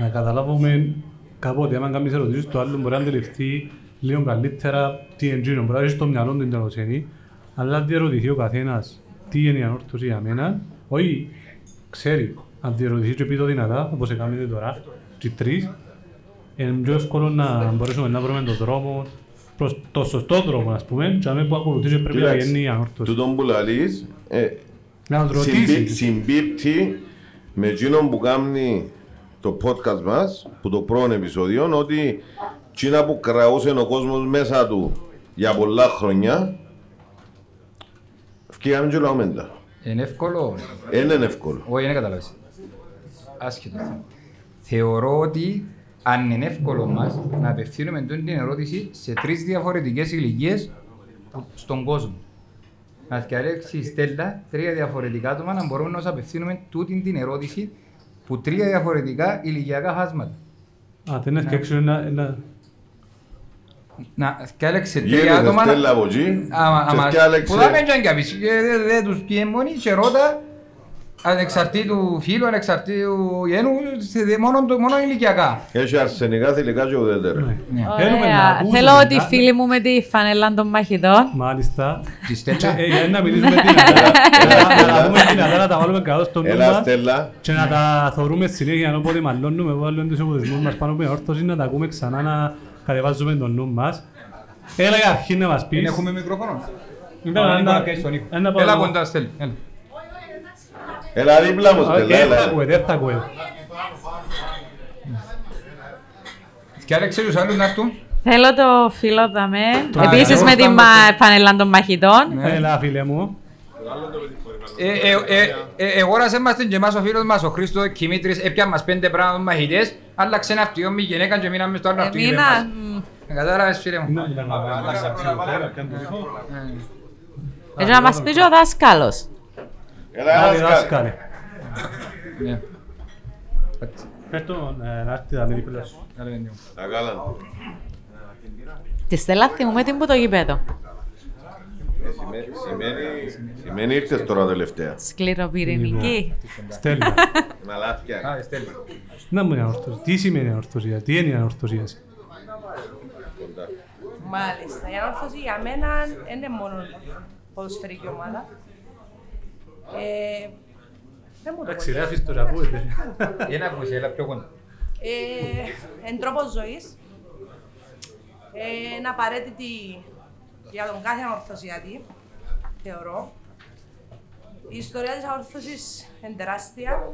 να καταλάβουμε κάποτε, άμα κάνεις ερωτήσεις, το άλλο μπορεί να αντιληφθεί λίγο καλύτερα τι είναι εκείνο. Μπορεί να έχει στο μυαλό του την τελοσύνη, αλλά αν διερωτηθεί ο καθένας τι είναι η ανόρθωση για μένα, όχι, ξέρει. Αν διερωτηθεί και πει το δυνατά, όπως έκανατε τώρα, και τρεις, είναι πιο εύκολο να μπορέσουμε να βρούμε τον δρόμο προς το σωστό δρόμο, ας πούμε, και αν που ακολουθείς και πρέπει να Κοίταξε, γίνει η ανόρθωση. τούτον που λαλείς, ε, Να τους συμπί- ρωτήσεις. συμπίπτει με εκείνον που κάνει το podcast μας, που το πρώτο επεισόδιο, ότι εκείνα που κραούσε ο κόσμος μέσα του για πολλά χρόνια, ευκήγαμε και λαούμε τα. Είναι εύκολο; Δεν είναι εύκολο. Όχι, δεν καταλάβεις. Άσχετο. θέμα. Θεωρώ ότι αν είναι εύκολο μας να απευθύνουμε τούτη την ερώτηση σε τρεις διαφορετικές ηλικίες που- στον κόσμο. Να διαλέξει η Στέλλα τρία διαφορετικά άτομα να μπορούμε να τους απευθύνουμε τούτη την ερώτηση που τρία διαφορετικά ηλικιακά χάσματα. Α, δεν είναι φτιάξει ένα, ένα, Να διάλεξε τρία Γίνεται άτομα να- Στέλλα από εκεί Άμα- και άμα- διάλεξε- Που θα μην και κάποιος. Και δεν- Δεν τους πιέει μόνοι και ρώτα ανεξαρτήτου φίλου, ανεξαρτήτου γένου, σε- δε- μόνο, το- μόνο ηλικιακά. Έχει αρσενικά θηλυκά και ουδέτερα. Ναι. Θέλουμε να Ωραία. ακούσουμε Θέλω ότι οι κάτι. φίλοι μου με τη φανέλα των μαχητών. Μάλιστα. Τη Στέλλα. Ε, για να μιλήσουμε δυνατά. Να τα πούμε δυνατά, να τα βάλουμε κάτω στο νου Έλα μας Στέλλα. και να τα θωρούμε συνέχεια όποτε μαλλώνουμε, βάλουμε τους εμποδισμούς μας πάνω από την όρθωση, να τα ακούμε ξανά, να κατεβάζουμε τον νου μας. Έλα για αρχή να μας Δεν πεις. έχουμε μικρόφωνο. Ένα- Πάμε ένα- να κάνεις τον ήχο. ένα Έλα πάνω. κοντά Στέλλα. Έλα. Έλα δίπλα μου Όχι, Στέλλα. δεν θα έλα. ακούει, δεν θα ακούει. Διάλεξε τους άλλους να έρθουν. Θέλω το φίλο δαμέ. Το Επίσης άλλο με τη στάμπο. μα- φανέλα των μαχητών. Ναι. Έλα φίλε μου. Ε, ε, ε, ε, Εγόρασε μας την και εμάς ο φίλος μας ο Χρήστος Κιμήτρης έπιαν μας πέντε πράγματα μαχητές άλλαξε ένα αυτιό με γυναίκα και μείναμε στο άλλο αυτιό Εμείνα. μας. μ, Ε, Κατάλαβες φίλε μου. Να, να, να, να, να, Έτσι να μας πει και ο δάσκαλος. Έλα Άντε, δάσκαλε. δάσκαλε. Ναι. Πες τον, ε, να έρθει να μην δίπλα σου. Έλα, παιδί μου. Τα καλά. Τη Στέλλα θυμούμε την που το γηπέδο. Ε, σημαίνει- σημαίνει- Σημαίνει ήρθες τώρα τελευταία. Σκληροπυρηνική. Στέλλα. <laughs> Μαλάθια. Α, Στέλλα. Να μου είναι ανορθωσία. Τι σημαίνει ανορθωσία, τι είναι η ανορθωσία. Κοντά. Μάλιστα. Η ανόρθωση για μένα δεν είναι μόνο ποδοσφαιρική ομάδα. Ε, δεν μου το Εντάξει, ρε πω. αφήστε το ακούετε. Δεν ακούς, έλα πιο κοντά. Ε, εν τρόπος ζωής. Ε, είναι απαραίτητη για τον κάθε ανορθωσιατή, θεωρώ. Η ιστορία της ανορθώσης είναι τεράστια.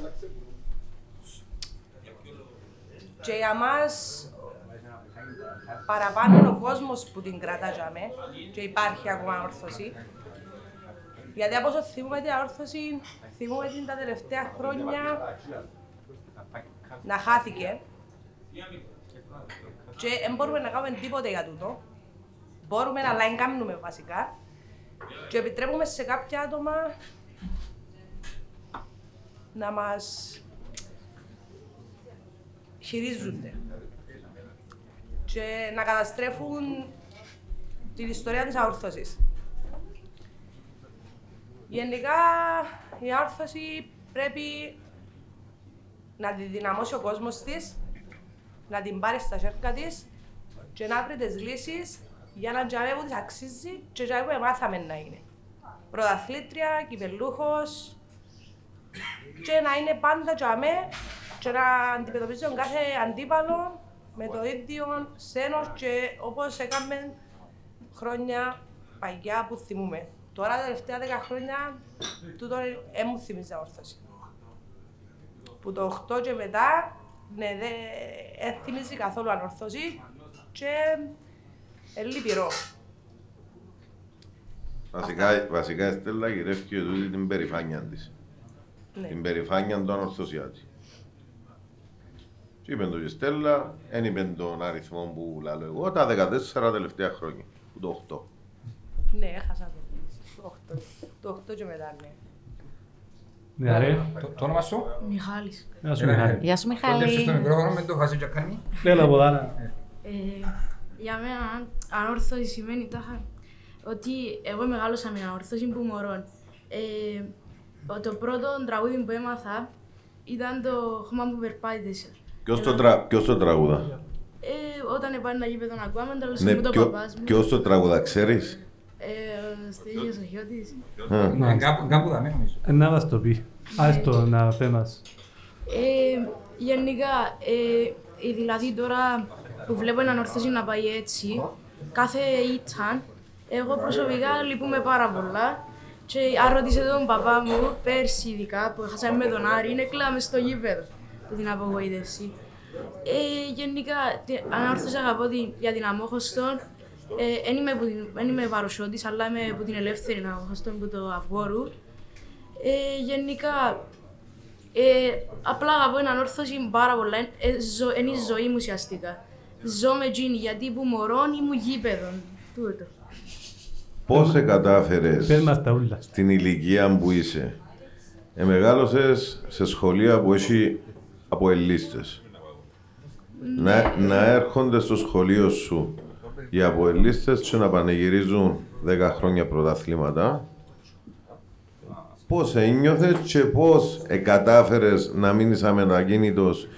Και για μας παραπάνω είναι ο κόσμος που την κρατά για με και υπάρχει ακόμα ανόρθωση. Γιατί από όσο θυμούμε την ανόρθωση, θυμούμε την τα τελευταία χρόνια να χάθηκε και δεν μπορούμε να κάνουμε τίποτε για τούτο. Μπορούμε, αλλά δεν κάνουμε βασικά. Και επιτρέπουμε σε κάποια άτομα να μας χειρίζονται και να καταστρέφουν την ιστορία της αόρθωσης. Γενικά, η αόρθωση πρέπει να τη δυναμώσει ο κόσμος της, να την πάρει στα χέρια της και να βρει τις λύσεις για να τζαμέ που της αξίζει και τζαμέ που εμάθαμε να είναι. Πρωταθλήτρια, κυπελούχος και να είναι πάντα τζαμέ και να αντιμετωπίζει τον κάθε αντίπαλο με το ίδιο σένος και όπως έκαμε χρόνια παγιά που θυμούμε. Τώρα τα τελευταία δέκα χρόνια τούτο δεν μου θυμίζει όρθωση. Που το 8 και μετά ναι, δεν θυμίζει καθόλου ανορθώση και ε, λυπηρό. Βασικά, βασικά η Στέλλα γυρεύει και τούτη την περηφάνεια της. Ναι. Την περηφάνεια του ανορθωσιάτη. Και είπε το και η Στέλλα, δεν είπε τον αριθμό που λέω εγώ, τα 14 τελευταία χρόνια, που το 8. Ναι, έχασα το. Το 8. Το 8 και μετά, ναι. Ναι, ρε. Το- Το όνομα σου; Μιχάλης. Γεια σου, Έλα, Μιχάλη. Γεια σου, Κόντεψε Μιχάλη. στο μικρόφωνο με το χάσει τζακάνι. Έλα από δάνα. Ε, για μένα, ανόρθωση σημαίνει τάχα ότι εγώ μεγάλωσα με ανόρθωση που μωρών. Ε, ο- το πρώτο τραγούδι που έμαθα ήταν το χώμα που περπάτησε. Ποιος το, τρα... ποιος το τραγούδα; Ε, όταν επάνε να γήπεδο να ακούαμε, τέλος Ναι, μου το ποιο... παπάς μου. ποιος το τραγούδα, ξέρεις; Ε, ο Στέλιος ο Χιώτης. Ναι, Κάπου κάπου δαμε νομίζω. Ε, Να μας το πει. Ας το να πει μας. Ε, γενικά, ε, ε, δηλαδή τώρα που βλέπω έναν ορθώση να πάει έτσι, κάθε ήτταν, εγώ προσωπικά λυπούμαι πάρα πολλά. Και αν ρωτήσετε τον παπά μου, πέρσι ειδικά, που έχασα με τον Άρη, είναι κλάμε στο γήπεδο από την απογοήτευση. Ε, γενικά, τε- ανόρθωσα αγαπώ την, για την Αμόχωστον. Ε, εν είμαι, που την- εν είμαι παρουσιώτης, αλλά είμαι από την ελεύθερη Αμόχωστον, που το Αυγόρου. Ε, γενικά, ε, απλά αγαπώ την ανόρθωση πάρα πολλά. Ε, ζω, είναι η ζωή μου ουσιαστικά. Ζω με τζίνι γιατί που μωρών ήμουν γήπεδο. Τούτο. Πώς σε κατάφερες Πες μας τα ούλα. στην ηλικία που είσαι; Εμεγάλωσες σε σχολεία που έχει αποελίστες. Να, να έρχονται στο σχολείο σου οι αποελίστες και να πανηγυρίζουν 10 χρόνια πρωταθλήματα. Πώς ένιωθες και πώς εκατάφερες να μείνεις αμενακίνητος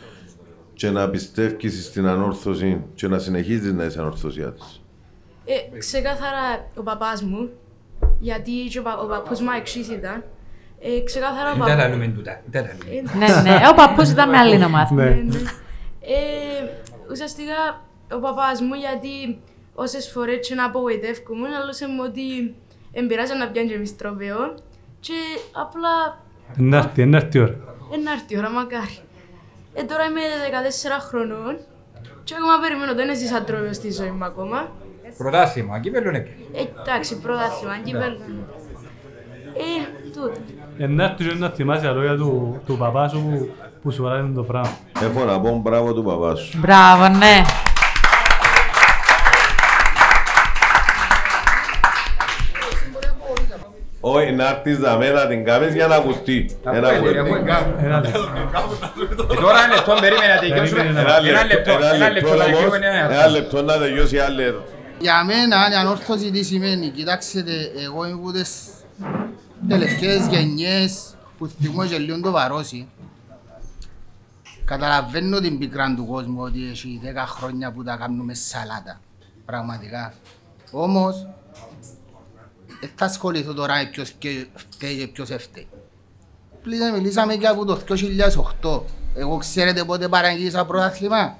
και να πιστεύεις στην ανόρθωση και να συνεχίζεις να είσαι ανορθωσιά της; Ε, ξεκάθαρα ο παπάς μου, γιατί και ο, πα, ο παππούς μου εξής ήταν, ε, ξεκάθαρα ο Δεν τα παππούς... λαλούμε τούτα. Δεν τα λαλούμε. Ναι, ναι. Ο παππούς ήταν με άλλη ομάδα. Ναι. Ε, ουσιαστικά ο παπάς μου γιατί όσες φορές και να απογοητεύκομαι, άλλωσε μου ότι εμπειράζει να πιάνει και εμείς τροπέο και απλά Να έρθει, να έρθει η ώρα. ένα έρθει η ώρα μακάρι. Ε, τώρα είμαι 14 χρονών και ακόμα περιμένω, δεν έζησα τρόπαιο στη ζωή μου ακόμα. Πρωτάθλημα, κύπελλο είναι πια. Ε, εντάξει, πρωτάθλημα, κύπελλο. Ε, τούτο. Ε, Να έρθει και να θυμάσαι τα λόγια του, του παπά σου που, που σου άρεσε το πράγμα. Έχω να πω μπράβο του παπά σου. Μπράβο, ναι. Όχι, να έρθεις να με να την κάνεις για να ακουστεί. Ένα Αφού που είναι, αφού είναι. Ένα λεπτό. Ε, Τώρα ένα λεπτό περίμενε να τελειώσουμε. Περίμενε, Ένα λεπτό, ένα λεπτό να όμως, τελειώσουμε, ένα λεπτό να τελειώσει η άλλη ερώτηση. Για μένα, η ανόρθωση τι σημαίνει. Κοιτάξτε, εγώ είμαι από τις τελευταίες γενιές που θυμώ και λίγο το βαρώσει. Καταλαβαίνω την πικρά του κόσμου ότι έχει 10 χρόνια που τα κάνουμε σαλάτα. Πραγματικά. Όμως, δεν θα ασχοληθώ τώρα με ποιος και- φταίει και ποιος έφταίει. Πλήσα, μιλήσαμε και από το 2008. Εγώ ξέρετε πότε παραγγείλησα πρωτάθλημα;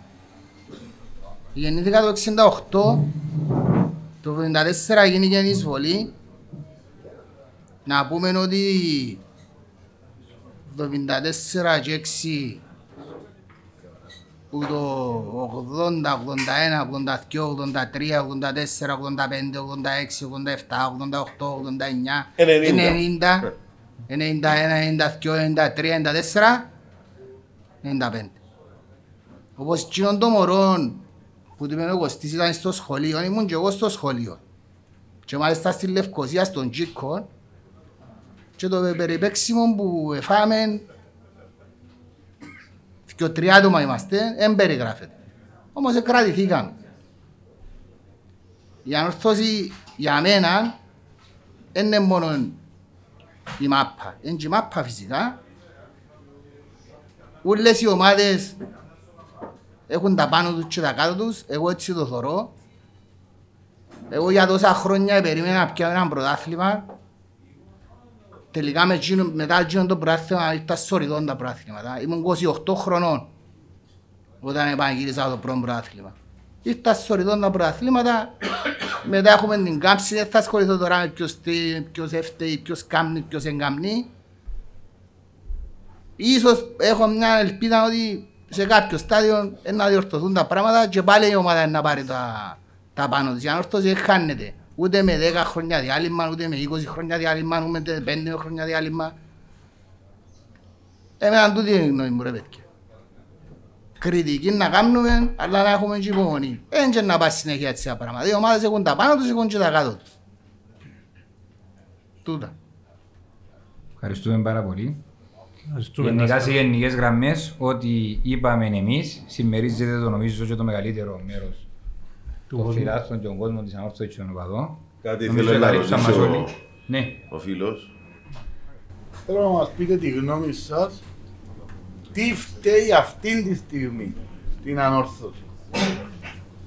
Γεννήθηκα το 68 το 1974 γίνηκε η εισβολή. Να πούμε ότι το 1974 και 6 που το 80, 81, 82, 83, 84, 85, 86, 87, 88, 89, 90, 91, 92, 93, 94, 95. Όπως εκείνον το μωρό που του είπε ο Κωστής ήταν στο σχολείο, ήμουν και εγώ στο σχολείο. Και μάλιστα στη Λευκοσία, στον Τζίκο, και το περιπέξιμο που εφάμε, και τρία άτομα είμαστε, δεν περιγράφεται. Όμως κρατηθήκαμε. Η ανορθώση για μένα δεν είναι μόνο η μάπα. Είναι και η μάπα φυσικά. Όλες οι ομάδες έχουν τα πάνω τους και τα κάτω τους, εγώ έτσι το θωρώ. Εγώ για τόσα χρόνια περίμενα να πιάνω ένα πρωτάθλημα. Τελικά με εκείνο, μετά εκείνο το πρωτάθλημα ήρθα σωριδόν τα πρωτάθληματα. Ήμουν 28 χρονών όταν επαναγύρισα το πρώτο πρωτάθλημα. Ήρθα σωριδόν τα πρωταθλήματα, <coughs> μετά έχουμε την κάμψη, δεν θα ασχοληθώ τώρα με ποιος, τι, ποιος έφταίει, ποιος κάμνει, ποιος δεν κάμνει. Ίσως έχω μια ελπίδα ότι σε κάποιο στάδιο ε, να διορθωθούν τα πράγματα και πάλι η ομάδα να πάρει τα, τα πάνω της. Η ανόρθωση δεν χάνεται. Ούτε με 10 χρόνια διάλειμμα, ούτε με 20 χρόνια διάλειμμα, ούτε με 5 χρόνια διάλειμμα. Εμένα τούτη είναι η γνώμη μου ρε παιδιά. Κριτική να κάνουμε, αλλά να έχουμε και υπομονή. Δεν και να πάει συνέχεια έτσι τα πράγματα. Οι ομάδες έχουν τα πάνω τους, έχουν και τα κάτω τους. Τούτα. Ευχαριστούμε πάρα πολύ. Να ζητούμε Γενικά να- σε γενικές γραμμές, ό,τι είπαμε εμείς, συμμερίζεται το νομίζω και το μεγαλύτερο μέρος Του των κόσμου. φιλάθλων και των κόσμων της ανόρθωσης των οπαδών. Κάτι Νομίζω θέλω να καλύψαμε ρωτήσω μας όλοι. Ναι. ο φίλος. Θέλω να μας πείτε τη γνώμη σας τι φταίει αυτήν τη στιγμή στην ανόρθωση;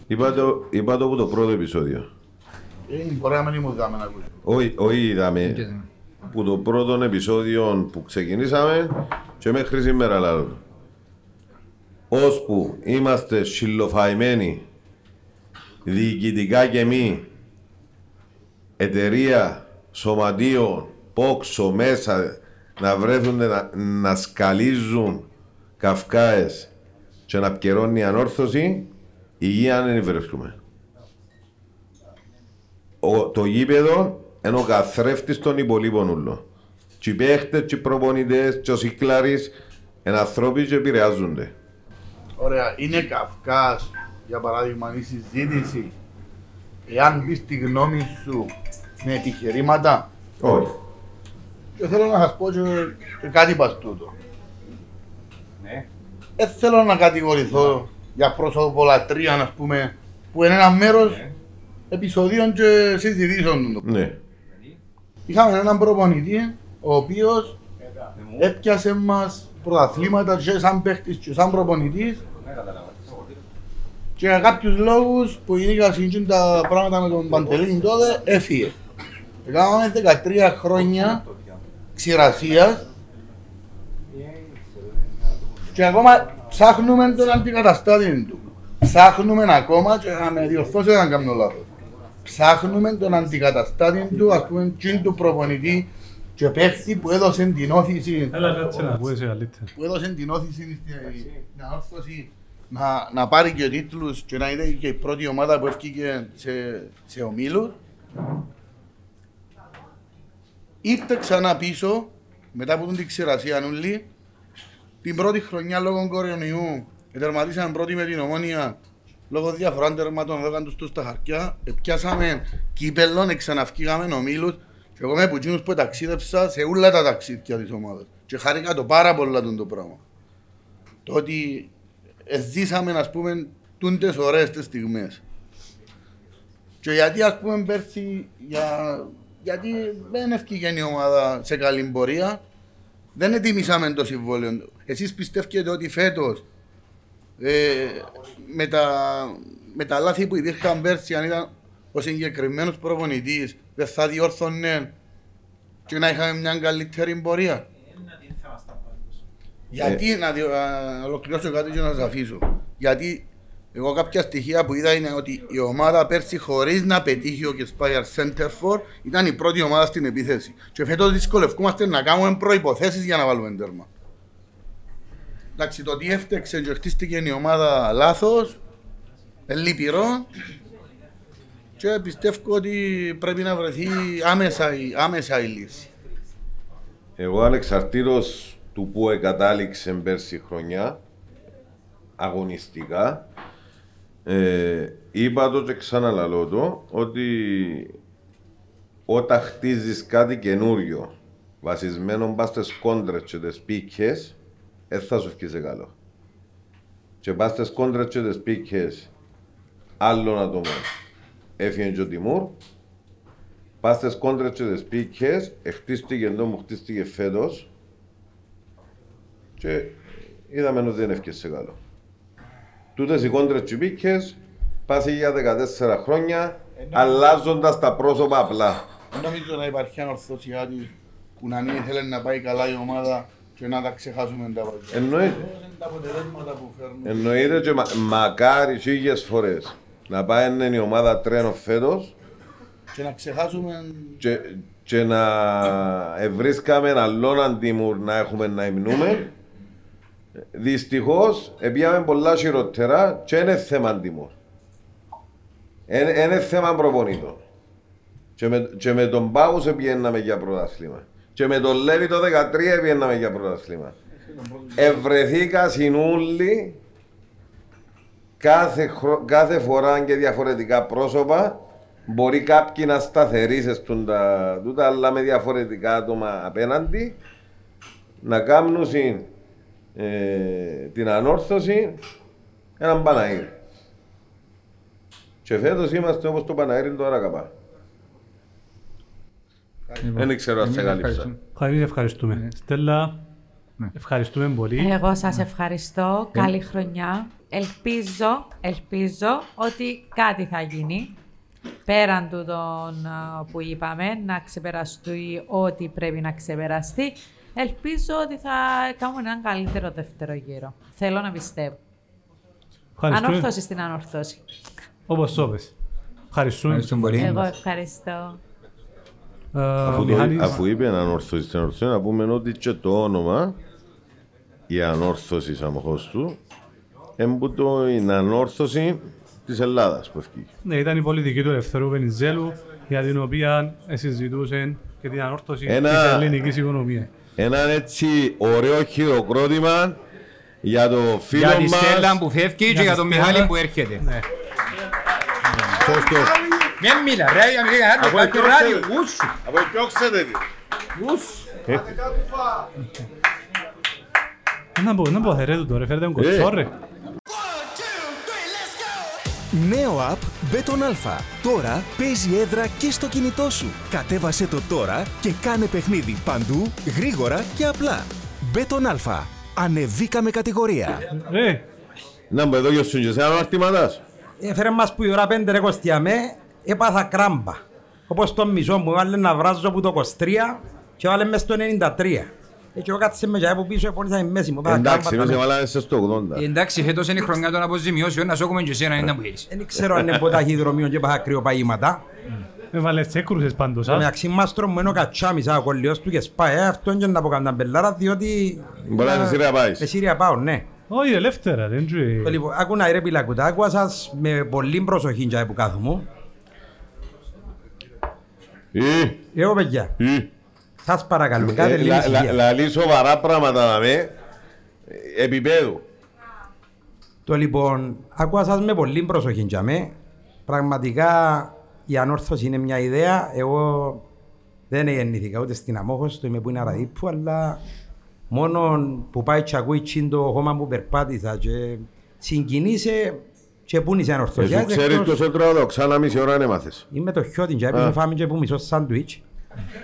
Είπα το, είπα το από το πρώτο επεισόδιο. Ε, μπορεί να μην ήμουν δάμε να ακούσει. Όχι, όχι είδαμε που το πρώτο επεισόδιο που ξεκινήσαμε και μέχρι σήμερα λάλλον. το. Ώσπου είμαστε συλλοφαϊμένοι διοικητικά και μη εταιρεία, σωματείο, πόξο μέσα να βρέθουν να, να σκαλίζουν καυκάες και να πιερώνει η ανόρθωση, υγεία δεν βρίσκουμε. Ο, το γήπεδο είναι ο καθρέφτης των υπολείπων ούλων. Και οι παίχτες, και οι προπονητές, και ο Σικλάρης είναι ανθρώποι και επηρεάζονται. Ωραία, είναι Καυκάς, για παράδειγμα, η συζήτηση, εάν πεις τη γνώμη σου με επιχειρήματα, Όχι. και θέλω να σας πω και, και κάτι πας τούτο. Ναι. Δεν θέλω να κατηγορηθώ για πρόσωπο λατρεία, ας πούμε, που είναι ένα μέρος επεισοδίων και συζητήσεων του. Ναι. Είχαμε έναν προπονητή, ο οποίος έπιασε μας πρωταθλήματα και σαν παίχτης και σαν προπονητής και για κάποιους λόγους που γίνηκαν συγκεκριμένα τα πράγματα με τον Παντελήνη τότε έφυγε. Κάναμε 13 χρόνια ξηρασίας και ακόμα ψάχνουμε τον αντικαταστάτη του. Ψάχνουμε ακόμα και να με διορθώσει αν κάνω λάθος. Ψάχνουμε τον αντικαταστάτη του, ας πούμε, τσιν του προπονητή και παίχτη που έδωσε την όθηση Έλα κάτσε να ακούεσαι καλύτερα. που έδωσε την όθηση στην ανόρθωση να, να πάρει και τίτλους και να είναι και η πρώτη ομάδα που έφυγε σε, σε ομίλους. Ήρθε ξανά πίσω, μετά από την ξηρασία νουλή, την πρώτη χρονιά λόγω κορονοϊού, τερματίσαμε πρώτη με την ομόνια λόγω διαφορά τερμάτων δώκαν τους τους στα χαρτιά, πιάσαμε κύπελλον, ξαναυκήγαμε ομίλους και εγώ είμαι που εκείνους που ταξίδεψα σε όλα τα ταξίδια της ομάδας και χάρηκα το πάρα πολλά τον το πράγμα. Το ότι ζήσαμε, ας πούμε, τούντες ωραίες τις στιγμές. Και γιατί, ας πούμε, πέρσι, για... γιατί δεν ευκήγε η ομάδα σε καλή πορεία, δεν ετοιμήσαμε το συμβόλαιο. Εσείς πιστεύετε ότι φέτος ε, με, τα, με τα λάθη που υπήρχαν πέρσι, αν ήταν ο συγκεκριμένος προπονητής, δεν θα διόρθωνε και να είχαμε μια καλύτερη πορεία; Γιατί, να διο- α, ολοκληρώσω κάτι και να σας αφήσω. Γιατί εγώ κάποια στοιχεία που είδα είναι ότι η ομάδα πέρσι χωρίς να πετύχει ο Κεσπάγιαρ Center for ήταν η πρώτη ομάδα στην επίθεση. Και φέτος δυσκολευκούμαστε να κάνουμε προϋποθέσεις για να βάλουμε τέρμα. Εντάξει, το ότι έφτεξε και χτίστηκε η ομάδα λάθος, ε, λυπηρό και πιστεύω ότι πρέπει να βρεθεί άμεσα, η- άμεσα η λύση. Εγώ ανεξαρτήτως του που εκατάληξε πέρσι η χρονιά, αγωνιστικά, ε, είπα το και ξαναλαλώ το, ότι όταν χτίζεις κάτι καινούριο, βασισμένο πας στις κόντρες και τις πίκες, δεν θα σου βγει σε καλό. Και πας στις κόντρες και τις πίκες άλλων ατομών. Έφυγε και ο Τιμούρ, Πας στις κόντρες και τις πίκες, χτίστηκε εδώ μου χτίστηκε φέτος και είδαμε ότι δεν έφυγε σε καλό. Τούτες οι κόντρες και οι πίκες πας για 14 χρόνια αλλάζοντας τα πρόσωπα απλά. Δεν νομίζω να υπάρχει ανορθωσιά της που να μην ήθελε να πάει καλά η ομάδα και να τα ξεχάσουμε τα βάζια. Εννοείται. Είναι τα αποτελέσματα που φέρνουν. Εννοείται και μα, μακάρι χίλιες φορές να πάει είναι η ομάδα τρένος φέτος Και να ξεχάσουμε και, και να ευρίσκαμε άλλον αντίμουρ να έχουμε να υμνούμε. Δυστυχώς, επίαμε πολλά χειρότερα και είναι θέμα αντίμουρ. Είναι θέμα προπονήτων. Και με, και με τον Πάγους επιέναμε για πρωτάθλημα. Και με τον Λέβη το 13 επιέναμε για πρωτάθλημα. Ευρεθήκα συνούλοι κάθε, χρο- κάθε φορά και διαφορετικά πρόσωπα μπορεί κάποιοι να σταθερήσουν τα τούτα, αλλά με διαφορετικά άτομα απέναντι να κάνουν ε, την ανόρθωση έναν Παναήρι. Και φέτος είμαστε όπως το Παναήρι τώρα καπά. Δεν ξέρω αν σε Εμείς κάλυψα. ευχαριστούμε. Εμείς ευχαριστούμε. Στέλλα, ευχαριστούμε πολύ. Εγώ σας ευχαριστώ. Καλή χρονιά. Ελπίζω, ελπίζω ότι κάτι θα γίνει. Πέραν του των α, που είπαμε, να ξεπεραστεί ό,τι πρέπει να ξεπεραστεί. Ελπίζω ότι θα κάνουμε έναν καλύτερο δεύτερο γύρο. Θέλω να πιστεύω. Ευχαριστούμε. Ανόρθωση στην ανόρθωση. Όπως το πες. Ευχαριστούμε. Ευχαριστούμε πολύ. Εγώ ευχαριστώ. Ε, Αφού, το, Μιχάλης, αφού είπε ανόρθωση στην ανόρθωση, να πούμε ότι και το όνομα, η ανόρθωση σαμοχώς του, έμπутο είναι ανόρθωση της Ελλάδας που ευκήγε. ναι, ήταν η πολιτική του Ελευθερού Βενιζέλου για την οποία συζητούσε και την ανόρθωση Ένα- της ελληνικής οικονομίας. Ένα έτσι ωραίο χειροκρότημα για το φίλο Για τη μας. Στέλλα που φεύγει και Για για τη τον Στέλλα. Μιχάλη που έρχεται. Ναι. Σωστός. Μην μιλά ρε, για μην κάνω Από κάτι ποιο ράδιο. ξέρετε. Ούσου. Από διώξετε τη. Να πω, να πω, θερέτου τώρα, φέρετε τον Ε. κοτσό, ρε. Νέο app Beton Alpha. Τώρα παίζει έδρα και στο κινητό σου. Κατέβασε το τώρα και κάνε παιχνίδι παντού, γρήγορα και απλά. Beton Alpha. Ανεβήκαμε κατηγορία. Ρε, Να μπω εδώ για σου και σε αναρτήματας. Έφερε μας που η ώρα πέντε ρε Κωστιαμέ, έπαθα κράμπα. Όπως το μισό μου έβαλε να βράζω από το 23 και έβαλε μες στο 93. Ε, Και εγώ κάτσε με και από πίσω επώνυσα η μέση μου. έπαθα Εντάξει, κράμπα, εμείς τα έβαλαμε σε στο 80. Εντάξει, φέτος είναι η χρονιά των αποζημιώσεων, να σώκουμε και εσένα είναι που έχεις. Δεν ξέρω αν είναι από ταχυδρομείο και έπαθα κρυοπαγήματα. έβαλες έκρουσες πάντως, Το α. μεταξύ μάστρο μου είναι ο Κατσάμις, α, ο κολλιός του και σπάει. Ε, Αυτό είναι και να πω καμιά μπελάρα, διότι... Μπορεί να είσαι Συρία πάεις. Με Σύρια πάω, ναι. Όχι, ελεύθερα, δεν τζουει. Το Λοιπόν, άκουνα ρε πιλακούτα, άκουα σας με πολύ προσοχή για που κάθομαι. Ή, Εγώ παιδιά, ή. σας παρακαλώ, κάθε Ε, λίγη λα- λα- ησυχία. Λαλεί σοβαρά πράγματα να με επίπεδου. Το λοιπόν, άκουα σας με πολύ προσοχή για με. Πραγματικά η ανόρθωση είναι μια ιδέα. Εγώ δεν γεννήθηκα ούτε στην Αμόχωστο, είμαι που είναι Αραδίπου, αλλά μόνο που πάει και ακούει τσιν το χώμα που περπάτησα και συγκινήσε και πού είναι η ανορθωσία. Εσύ ξέρεις εκτός- ποιος έτρωγα ξανά μισή ώρα έμαθες. Είμαι το χιώτιν και Α. έπισε φάμε και που μισό σάντουιτς.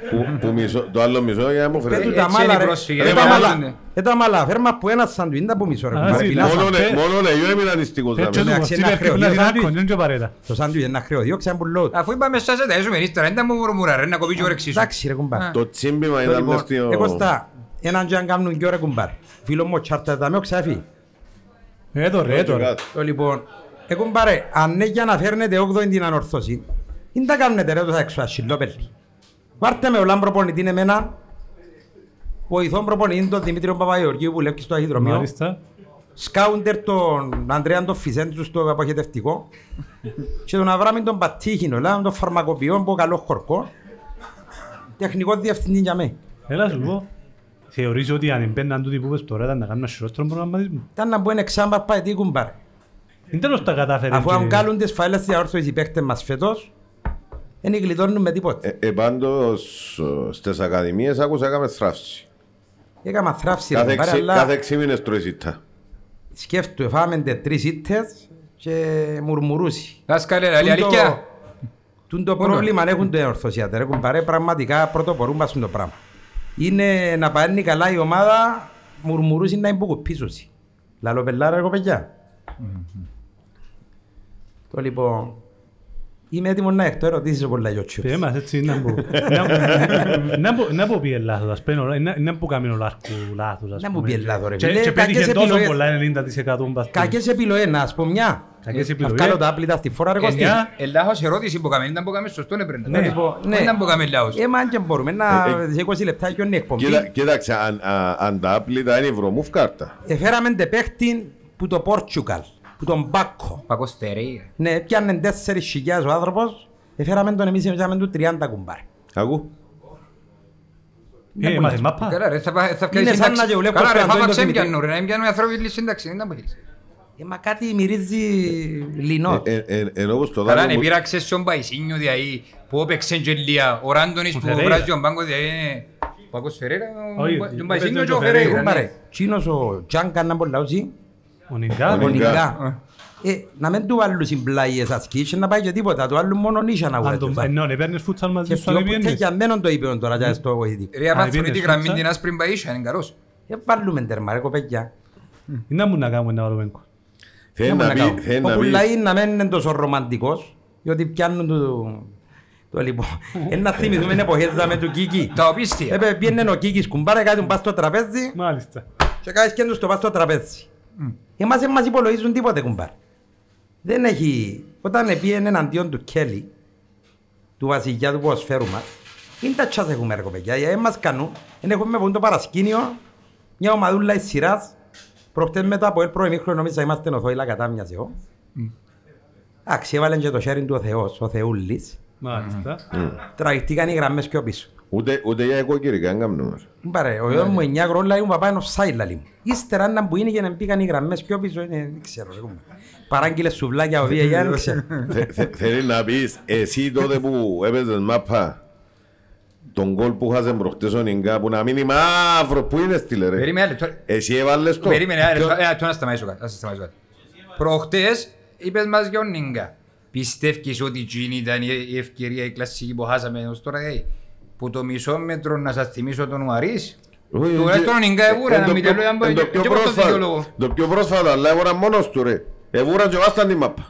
Που- που μισό- Το άλλο μισό για να μου Πέτου φέρει. τα έτσι μάλα είναι οι ρε. πρόσφυγες, Ε, δεν τα μάλα. μοιάζονται. Ε, τα μάλα. Φέρμα που ένα σάντουιτς, δεν τα που μισό ρε. Α, κουμπάρε, sì, πεινάσα. Μόνο Ε, μόνο εγώ έμεινα νηστικός να Έτσι με. του εντάξει, κοτσί ένα χρέο. να Διότι- την άκον, δεν παρέτα. Το σάντουιτς είναι χρέο. Διώξε ένα πουλό. Αφού είπαμε σας τα έσουμε ύστερα, δεν τα μου μουρμουρά ρε, να κοπεί και όρεξή σου. Εντάξει ρε κουμπάρε. Το τσίμπημα Το ήταν λοιπόν, μες στο... Εγώ στα, έναν και αν κάνουν και ώρα κουμπάρ. Φίλο μου ο Τσάρτα τα με ξαφεί. Έτω ρε, έτω ρε. Το λοιπόν, ε κουμπάρε, αν είναι για να φέρνετε 8η την ανορθώση, δεν τα κάνετε ρε τόσα έξω ασυλόπελοι. Βάρτε με ο λάμπρο πονητή εμένα, βοηθόν προπονητή τον Δημήτριο Παπαγεωργίου που λέει στο αχυδρομείο, Μάλιστα. σκάουντερ τον Ανδρέα τον Φιζέντου στο αποχετευτικό και τον Αβράμιν τον Πατήχινο, λέει, τον φαρμακοποιό από καλός χορκό, τεχνικό διευθυντή για μέ. Έλα σου πω. Θεωρείς ότι αν εμπαίναν τούτοι που είπες τώρα ήταν να κάνουν ένα χειρότερο προγραμματισμό; Ήταν να μπουν εξάμπα πάει τι κουμπάρε. Είναι τέλος τα κατάφερε. Αφού και- αν κάνουν τις φαίλες της αόρθωσης οι παίκτες μας φέτος, δεν γλιτώνουν με τίποτε. Ε, ε, πάντως ε, στις ακαδημίες άκουσα έκαμε θράψη. Έκαμα θράψη ρε Κάθε κουμπάρε, έξι- αλλά Κάθε έξι μήνες τρώει ζήτα. σκέφτου, εφάμε τρεις ήττες και μουρμουρούσι. Δάσκαλε, λαλή Τούν το- αλήθεια. Τούν το Πού πρόβλημα έχουν το ορθωσιάτε ρε κουμπάρε, πραγματικά πρωτοπορούν μας το πράγμα. Είναι να παίρνει καλά η ομάδα, μουρμουρούσι να εμποκοπίσουσι. Λαλό πελάρα εγώ παιδιά. Το λοιπόν, είμαι έτοιμος να εκτώ ερωτήσεις πολλά YouTube. Πέ μας έτσι να μπω. Να- να μπω- Να πω πιε λάθος, ας πούμε, να- να- να πω κάμινο λάρκου λάθος, ας Να μου πούμε. πιε λάθος, ρε Και- φίλε, Και κακές πέτυχε τόσο επιλογές. πολλά 90% μπας του. Κακές επιλογές, να ας πω μια. Κακές Να επιλογές. βγάλω τα άπλυτα στη φορά ρε Κωστή. Εννιά. Ε, λάθος ερώτηση που κάμε, ήταν που κάμε σωστό ναι πρέπει να Ναι. το Λοιπόν, πω. Δεν ήταν που κάμε λάθος. Ε, μα και μπορούμε να Ε, ε, σε 20 λεπτά και είναι εκπομπή. Κοίτα- Κοίταξε, αν- α- αν τα άπλυτα είναι βρωμούφ κάρτα. Εφέραμε τε παίχτη που το Πόρτσουκαλ, που τον Μπάκο. Πακό στερεί. Ναι, πιάνε 4.000 ο άνθρωπος, εφέραμε τον εμείς εμείς του 30 κουμπάρ. Ακού. Ε, μάθες μάπα. Καλά ρε, θα πά- θα πιάσει Είναι σαν σύνταξη. να γεωλεύω Καλά ρε, στον φάμα Αντώνη τον ξέμπιανου ρε, να πιάνουμε ανθρώποι τη σύνταξη, δεν τα μπορείς. Ε, μα κάτι μυρίζει λινό. Ε, ε, ε, Ενώ όπως το Καλά, δάμε ναι, μου- πήραξε στον Παϊσίνιο δηλαδή, που έπαιξε και λίγα, ο Ράντονης που Φερέιρα. βράζει τον πάγκο δηλαδή, είναι- Πακός Φερέρα, Όχι, τον δεν Παϊσίνιο παίζει και ο ο Φερέιρα, Φερέιρα. Κουμπάρε, ναι. τσίνος ο Τζάνκα να μπορεί να λαούσει, Ο Νιγκά, Ο ο Νιγκά. Νιγκά. Ε, να μην του βάλουν συμπλάιες ασκήσεις και να πάει και τίποτα, του βάλουν μόνο νύσια να αν βγάλει. τον- ε, ναι, ναι, παίρνεις φούτσαλ μαζί Και σου, αν αυτό και πιένεις. για μένον το είπε τώρα για στο βοηθητικό. Ρε, άμα Αν θέλει τη πήγαινες γραμμή φούτσα. την άσπρη μπαΐσια, είναι καλός. Ε, βάλουμε τέρμα ρε κοπέκια. Τι να μου να κάνουμε να βάλουμε εγκο. Θέλει Δεν να μπορούμε πει, κάνουμε. θέλει Ο να πει, Πουλαή να μην είναι τόσο ρομαντικός, διότι πιάνουν το... Το λοιπόν, ένα θυμηθούμε εποχές με του Κίκη. Τα οπίστια. Έπρεπε πιένε ο Κίκης κουμπάρε κάτι πας στο τραπέζι Μάλιστα. και κάνεις και τους το πας στο τραπέζι. Εμάς δεν μας υπολογίζουν τίποτε κουμπάρ. Δεν έχει... Όταν πιένε εναντίον του Κέλλη, του βασιλιά του ποδοσφαίρου μας, είναι τα τσάς έχουμε ρε κοπέκια, γιατί μας κάνουν, δεν έχουμε πούν το παρασκήνιο, μια ομαδούλα εις σειράς, προχτές μετά από ελ προημίχρονο νόμιζα είμαστε νοθόηλα κατά μιας εγώ. Εντάξει, έβαλαν και το χέρι του ο Θεός, ο Θεούλης, Μάλιστα. τραγηστήκαν οι γραμμές πιο πίσω. Ούτε, ούτε για οικοκυρικά δεν κάνουμε. Μπαρε, ο γιος μου 9 χρόνια λέει μου παπά είναι offside λαλή μου. Ύστερα να που είναι και να μπήκαν οι γραμμές πιο πίσω, είναι, δεν ξέρω. ρε, πούμε. Παράγγειλε σουβλάκια ο Βία, για δεν ξέρω. Θε- θε- Θέλει να πεις, εσύ τότε που έπαιζες μάπα, τον γκολ που χάσαν προχτές ο Νιγκά, που να μείνει μαύρο, πού είναι στήλε ρε. Περίμενε, λεπτό. Εσύ έβαλες το. Περίμενε, ένα λεπτό, ένα λεπτό να σταματήσω κάτι. να σταματήσω κάτι. Προχτές είπες μας για τον Νίγκα. Πιστεύεις ότι εκείνη ήταν η η ευκαιρία η κλασική που χάσαμε ως τώρα, ε, που το μισό μέτρο να σας θυμίσω τον Ουαρίς. Όχι, Τουλάχιστον ο Νίγκα εβούρα, εν να το μην πιο- τελώ, αν εν το μπορεί- πιο και πώς το πρόσφατο- δικαιολογώ. Το πιο πρόσφατο, αλλά έβορα μόνος του ρε. Εβούραν και βάσταν την μάπα.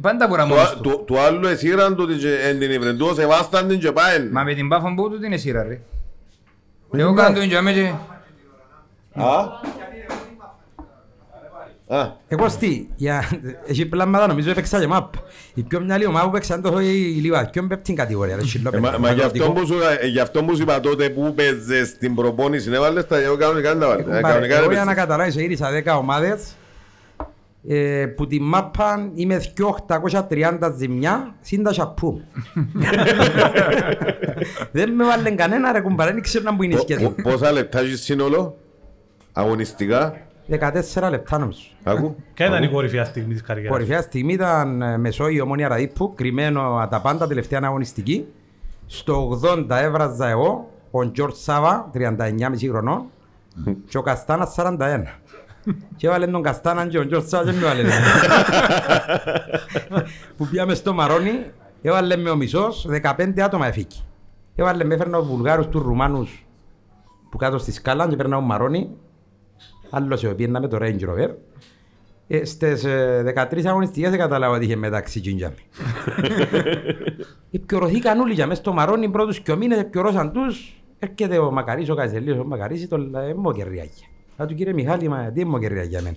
Πάντα μπορεί να Το μόνος α- του. το- Το άλλο εσύραν το ότι εν την υβρεντούω σε βάσταν την και πάεν. Μα με την πάφον που του την εσύρα ρε. Εγώ κάνω τον τζάμε και... Α. Α; Εγώ στη, για, έχει πλάμματα νομίζω έπαιξα και μαπ. Η πιο μυαλή ομάδα που παίξαν τόσο η Λίβα, πιο πέπτην κατηγορία. ρε, Ε, σιλόπεδο, Μα μα γι' αυτό αγροτικό. που σου- ε, γι' αυτό που σου είπα τότε που παίζες στην προπόνηση, έβαλες τα εγώ κανονικά να τα βάλεις. Ε, Πάρε, Κανονικά Εγώ δεν για να παίζεις. καταλάβεις, γύρισα 10 ομάδες ε, που τη μάπα είμαι 2.830 ζημιά συν τα σαππού. Δεν με βάλουν κανένα ρε κουμπάρε, δεν ξέρω να που είναι η Πο- σχέση. πο- Πόσα λεπτά έχεις σύνολο, αγωνιστικά, 14 λεπτά νομίζω. άκου. Ποια ήταν η κορυφαία στιγμή της καριέρας. Κορυφαία στιγμή ήταν ε, Μεσόγειο Ομόνια Ραδίππου, κρυμμένο τα πάντα τελευταία αγωνιστική. Στο 80 έβραζα εγώ, ο Τζορτ Σάβα, 39,5 χρονών, και ο Καστάνας 41. <laughs> Και έβαλε τον Καστάνα και ο Τζορτ Σάβα και με έβαλε. <laughs> Που πήγαμε στο Μαρόνι, έβαλε με ο μισός, 15 άτομα εφήκη. Έβαλε με έφερνα τους Βουλγάρους, τους Ρουμάνους που κάτω στη σκάλα και παίρνα ο Μαρόνι. Άλλος ο πήγαινα με το Range Rover. Ε, στις ε, 13 αγωνιστικές δεν καταλάβω ότι είχε μεταξύ τζιντζάμι. <laughs> Επιωρωθήκαν όλοι για μέσα στο Μαρόνι πρώτους και ο μήνες επιωρώσαν τους. Έρχεται ο Μακαρής, ο Καζελίος, ο Μακαρής, το λέει μοκεριάκια. Θα του κύριε Μιχάλη, μα τι μοκεριάκια για μένα;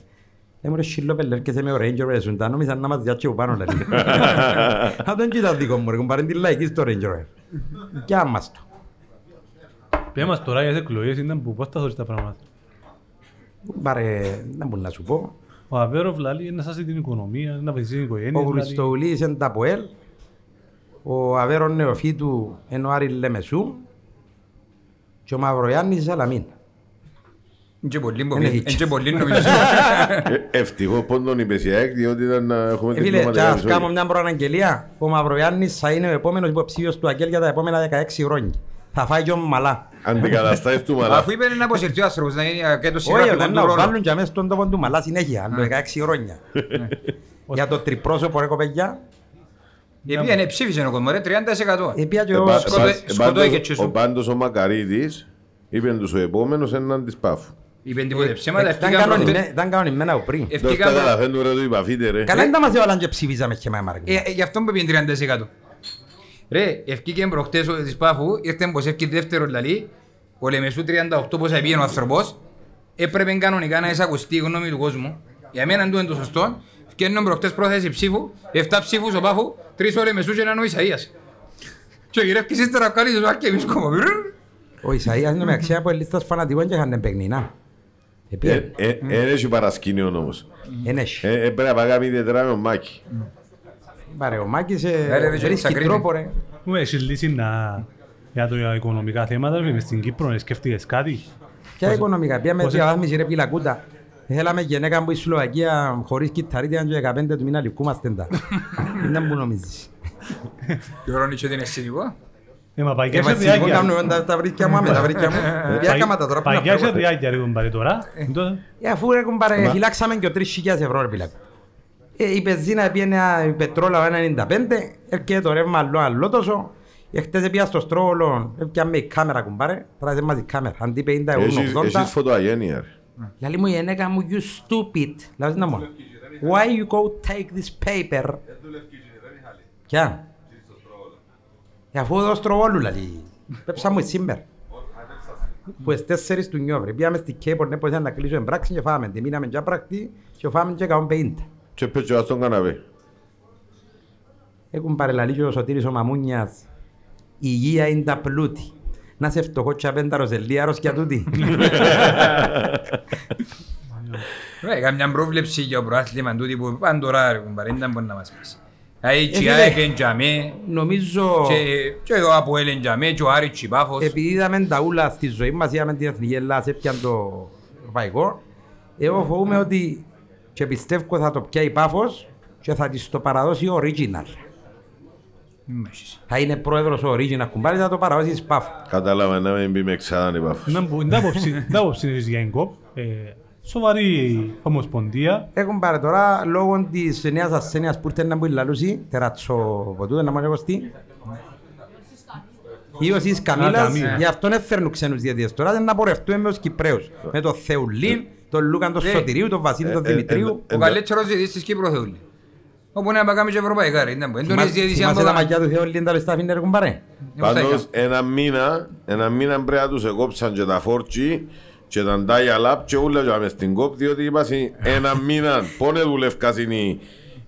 Ε, μωρέ σιλόπελ, έρχεσαι με ο Ranger ρε σούντα, νόμιζαν να μας διάτσιο πάνω λέει. Θα τον κοίτα δικό μου ρε, κουμπάρε την λαϊκή στο Ranger ρε. Κι άμας το. Πες μας τώρα για τις εκλογές ήταν που πώς τα θωρείς τα πράγματα. Κουμπάρε, δεν μπορώ να σου πω. Ο Αβέροφ λέει να σάσει την οικονομία, να βοηθήσει την οικογένεια. Ο δηλαδή. Χριστοουλής είναι τα ΠΟΕΛ, ο Αβέρον Νεοφύτου είναι ο Άρης Λεμεσού και ο Μαυρογιάννης Σαλαμίν. Είναι και πολύ Είναι νομι- έτσι. είναι και πολύ νομίζω. Ε, Ευτυχώς πως τον είπες η ΑΕΚ, διότι ήταν να έχουμε Ε, την φίλε, πνευματικά και ας της ζωής. κάνω μια προαναγγελία. Ο Μαυρογιάννης θα είναι ο επόμενος υποψήφιος του Αγγέλ για τα επόμενα 16 χρόνια. Θα φάει και ο Μαλά. Αντικαταστάσεις του μαλά. Αφού είπε να αποσυρθεί ο άνθρωπος, να είναι και το Όχι, συγγραφικό εγώ του να ρόλο. βάλουν και αμέσως τον τόπο του Μαλά συνέχεια, άλλο 16 χρόνια. Για το τριπρόσωπο ρε κοπέγια, Επειδή είναι ψήφισε ο κόσμος, ρε, 30%. επία και Ε, ο... πα- σκοτώ- πα- σκοτώει και πάντως- τσίσου. Ο πάντως ο Μακαρίτης είπε τους ο επόμενος έναν της Πάφου. Είπε τίποτε ψέματα, Ήταν ευκήκαν κανονι- προχτές. ήταν κανονισμένα από πριν. Δώσ' τα Ευκήκαν προ- καλαθέντου ρε του είπα φύτε ρε. Καλά δεν τα μας έβαλαν και ψήφιζαμε και με μάρκα. Ε, ε, Γι' αυτό που είπε 30%. Ρε, ευκήκε προχτές ο της Πάφου, ήρθε πως ευκεί δεύτερο λαλί, ο Λεμεσού 38 πόσα πήγαινε ο άνθρωπος, έπρεπε κανονικά να εισακουστεί η γνώμη του κόσμου. Για μένα του είναι το σωστό. Ευκαιρνούν προχτές πρόθεση ψήφου, 7 ψήφους ο Πάφου, 3 ο Λεμεσού και έναν ο Ισαΐας. Και ο γυρεύκης ύστερα βγάλεις το ζουάκι εμείς κόμμα. Ο Ισαΐας είναι με αξία από λίστας φανατικών και είχαν παιχνινά. Ε, Επίε, ε, Εν έχει παρασκήνιο όμως. εν έχει. Ε, ε, Πρέπει να παγάμε ιδιαίτερα με ο Μάκη. Πάρε, ο Μάκης ε, Ρε, ρε, βρίσκει Τσακρίνη. τρόπο ρε. Μου έχει λύσει να... για τα οικονομικά θέματα, ρε, μες στην Κύπρο, ε, σκέφτηκες κάτι; Ποια οικονομικά, ποια με πώς- διαβάθμιση ρε πιλακούτα. Θέλαμε γυναίκα που η Σλοβακία χωρίς κυταρίτια και 15 του μήνα λυκούμαστε τα. Είναι που νομίζεις. Και ο Ρόνι και την αισθητικό. Ε, μα Ε, παγιά σε βασικό διάκια. κάνουμε τα- τα βρήκια μου, άμε, τα βρήκια μου. Για κάμα τα τώρα που να Παγιά σε φεύγω. διάκια ρε κουμπάρε τώρα. Τότε- Ε, αφού ρε κουμπάρε, φυλάξαμε και ο 3.000 ευρώ ρε πιλάκο. Ε, η πεζίνα πήγαινε η πετρόλα 1,95, έρχεται το ρεύμα άλλο άλλο τόσο. Ε, χτες πήγα στο στρόβολο, έπιαμε η κάμερα κουμπάρε, τώρα δεν μας η κάμερα, αντί 50 ευρώ Έχεις- 80. Έχεις φωτοαγένεια ρε. Λαλή μου η ενέκα μου, you stupid. Λαλή να μου, why you go take this paper; Ποια; Ε, αφού εδώ στροβόλου λαλή. Πέψα μου σήμερα. Που στις τέσσερις του νιόβρε. Πήγαμε στη Κέιπορ, ναι, πως να κλείσουμε πράξη και φάμε. Τη μείναμε και πρακτή και φάμε και 150. Και πες και βάζεις στον καναπέ. Έχουν παρελαλεί και ο Σωτήρης ο Μαμούνιας. Η υγεία είναι τα πλούτη. Να σε φτωχό και απένταρος ελίαρος και τούτη. Ρε, Κάμια πρόβλεψη για το προάθλημα τούτη που πάνε τώρα ρε κουμπάρε, δεν μπορεί να μας πεις. Δηλαδή, Ε, και φίλε, ΑΕΚ εν τζαμέ, Νομίζω... και- και το ΑΠΟΕΛ εν τζαμέ, και ο Άρης Τσιπάφος. Επειδή είδαμε τα ούλα στη ζωή μας, είδαμε την Εθνική Ελλάδα, έπιαν το ευρωπαϊκό, εγώ φοβούμαι ότι και πιστεύω θα το πιάει πάφος και θα της το παραδώσει original. Μη με έχεις. Θα είναι πρόεδρος ο original κουμπάρι, θα το παραδώσει της πάφο. Κατάλαβα να μην μπει με ξανά πάφος. Να μπο- να άποψη- <laughs> να άποψη είναι για γκοπ. Ε, Σοβαρή ομοσπονδία. Έχουν πάρει τώρα λόγω της νέας ασθένειας που ήρθε να μπουν λαλούσει, τερατσο ποτούτε να μόνοι κοστί. Ή ο Σεις Καμίλας, Καμίλα. γι' αυτόν έφερνουν ξένους διαιτητές. Τώρα δεν να πορευτούμε με τους Κυπρέους. Με τον Θεουλίν, τον Λούκαν τον Ε, Σωτηρίου, τον Βασίλη τον ε, ε, Δημητρίου. ε, Ο καλύτερος διαιτητής της Κύπρου Θεούλη. Όπου να πάμε και ευρωπαϊκά ρε, δεν μπορεί. Δεν τον έχεις διαιτησία Θυμάσαι από τα εδώ. μαγιά του Θεουλίν τα λεφτά αφήνε ρε κουμπάρε. Πάντως ένα μήνα, ένα μήνα πρέπει να τους εκόψαν και τα φόρτσι και τα ντάγια λάπ και όλα και μες στην κόπ διότι είπα συ, ένα <laughs> μήνα πόνε δουλεύκας είναι οι-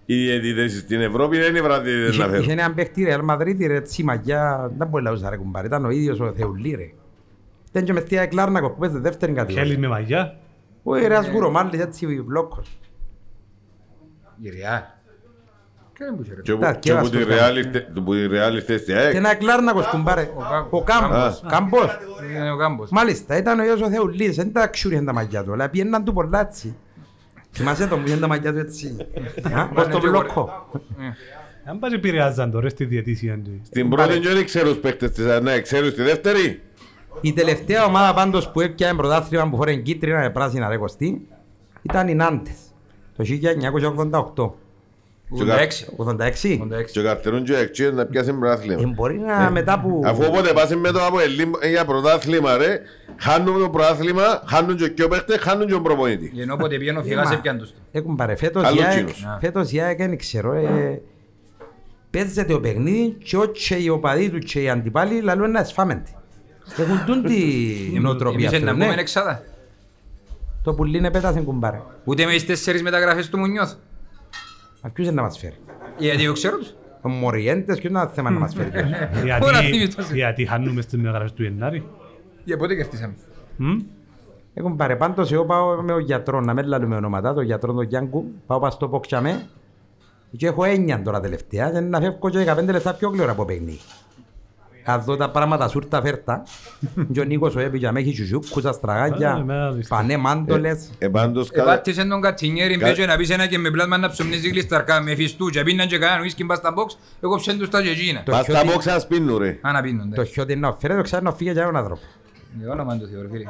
οι διαιτητές στην Ευρώπη δεν είναι βράδυ να Είχε είχε φέρουν. έναν παίχτη ρε, Αλμαδρίτη ρε, τσι μαγιά, δεν μπορεί να λαούσα ρε κουμπάρε. Ήταν ο ίδιος ο Θεουλί ρε. Ήταν και με στία Κλάρνακο που παίζει δεύτερη Χέλης κατηγορία. με μαγιά. Ο Ιερέας Γουρομάλης έτσι βλόκος. Η Ρεάλ. Και δεν μπορούσε, ρε. Και που- Τα, και και που βάζω τη το Real ήρθε- που τη Real ήρθε στη ΑΕΚ. Και ένα Κλάρνακος κουμπάρε. Ο Κάμπος. Κάμπος. Είναι ο Κάμπος. Μάλιστα, ήταν ο ίδιος ο Θεουλίδης, δεν τα ξούριαν τα μαγιά του, αλλά πιέναν του πολλά έτσι. Θυμάσαι το που πιέναν τα μαγιά του έτσι. Α, Πώς το βλόκο. Αν πας επηρεάζαν τώρα στη διαιτησία. του. Στην πρώτη και δεν ξέρω τους παίκτες της ΑΕΚ, ναι, ξέρω στη δεύτερη; Η τελευταία ομάδα πάντως που έπιανε πρωτάθλημα που φορέν κίτρινα με πράσινα ρε κοστί ήταν οι Νάντες. Το 1988. 86. 86. 86. Και καρτερούν και εκτσίες να πιάσουν Ε, πρωτάθλημα. μπορεί να μετά που... Αφού όποτε πας με το από Ελλήν για πρωτάθλημα ρε, χάνουν το πρωτάθλημα, χάνουν και ο παίκτες, χάνουν και ο προπονητή. Ενώ όποτε πήγαινε ο Φιγάς έπιαν τους. Έχουν πάρε φέτος Άλλος η ΑΕΚ, τσίνος. φέτος η ΑΕΚ δεν ξέρω, ε, παίζεται ο παιχνίδι και όχι οι οπαδοί του και οι αντιπάλοι λαλούν να εσφάμενται. Έχουν τούν τη νοοτροπία Εμείς να αυτού, πούμε ναι. εξάδα. Το πουλί είναι πέτασε κουμπάρε. Ούτε με τις τέσσερις μεταγραφές του Μουνιώθ. Μα ποιος είναι να μας φέρει; Γιατί εγώ ξέρω τους. Ο Μοριέντες ποιος είναι ένα θέμα να μας φέρει. Γιατί- Ωραία, θυμηθώ. Γιατί χάνουμε στις μεγαλές του Γενάρη. Για πότε κερδίσαμε. Μμ; Έχουν πάρε πάντως εγώ πάω με ο γιατρό, να μην λαλούμε ονόματα, το γιατρό τον Γιάνκου, πάω πας στο Ποξαμέ και έχω έννοια τώρα τελευταία και να φεύγω και 15 λεπτά πιο γλυόρα από παιχνίδι. Θα δω τα πράγματα σούρτα φέρτα και ο Νίκος ο έπηγε με έχει τσουτσούκους, Α, αστραγάκια, μάλιστα. πανέ μάντολες. Ε, πάντως κα- Επάτησε τον Κατσινιέρη, Κα- μπέζε να πεις ένα και με πλάσμα να ψωμνίζει γλισταρκά, με φιστού και πίναν και κανέναν ουίσκι μπας στα box, εγώ ψέν τους τα και εκείνα. Το Πας στα χιότι- μπόξα σπίνουν ρε. Α, να πίνουν, Το ναι. χιότι να φέρει, το ξέρω να φύγει για έναν άνθρωπο. Για όνομα του Θεού, ρε φίλε.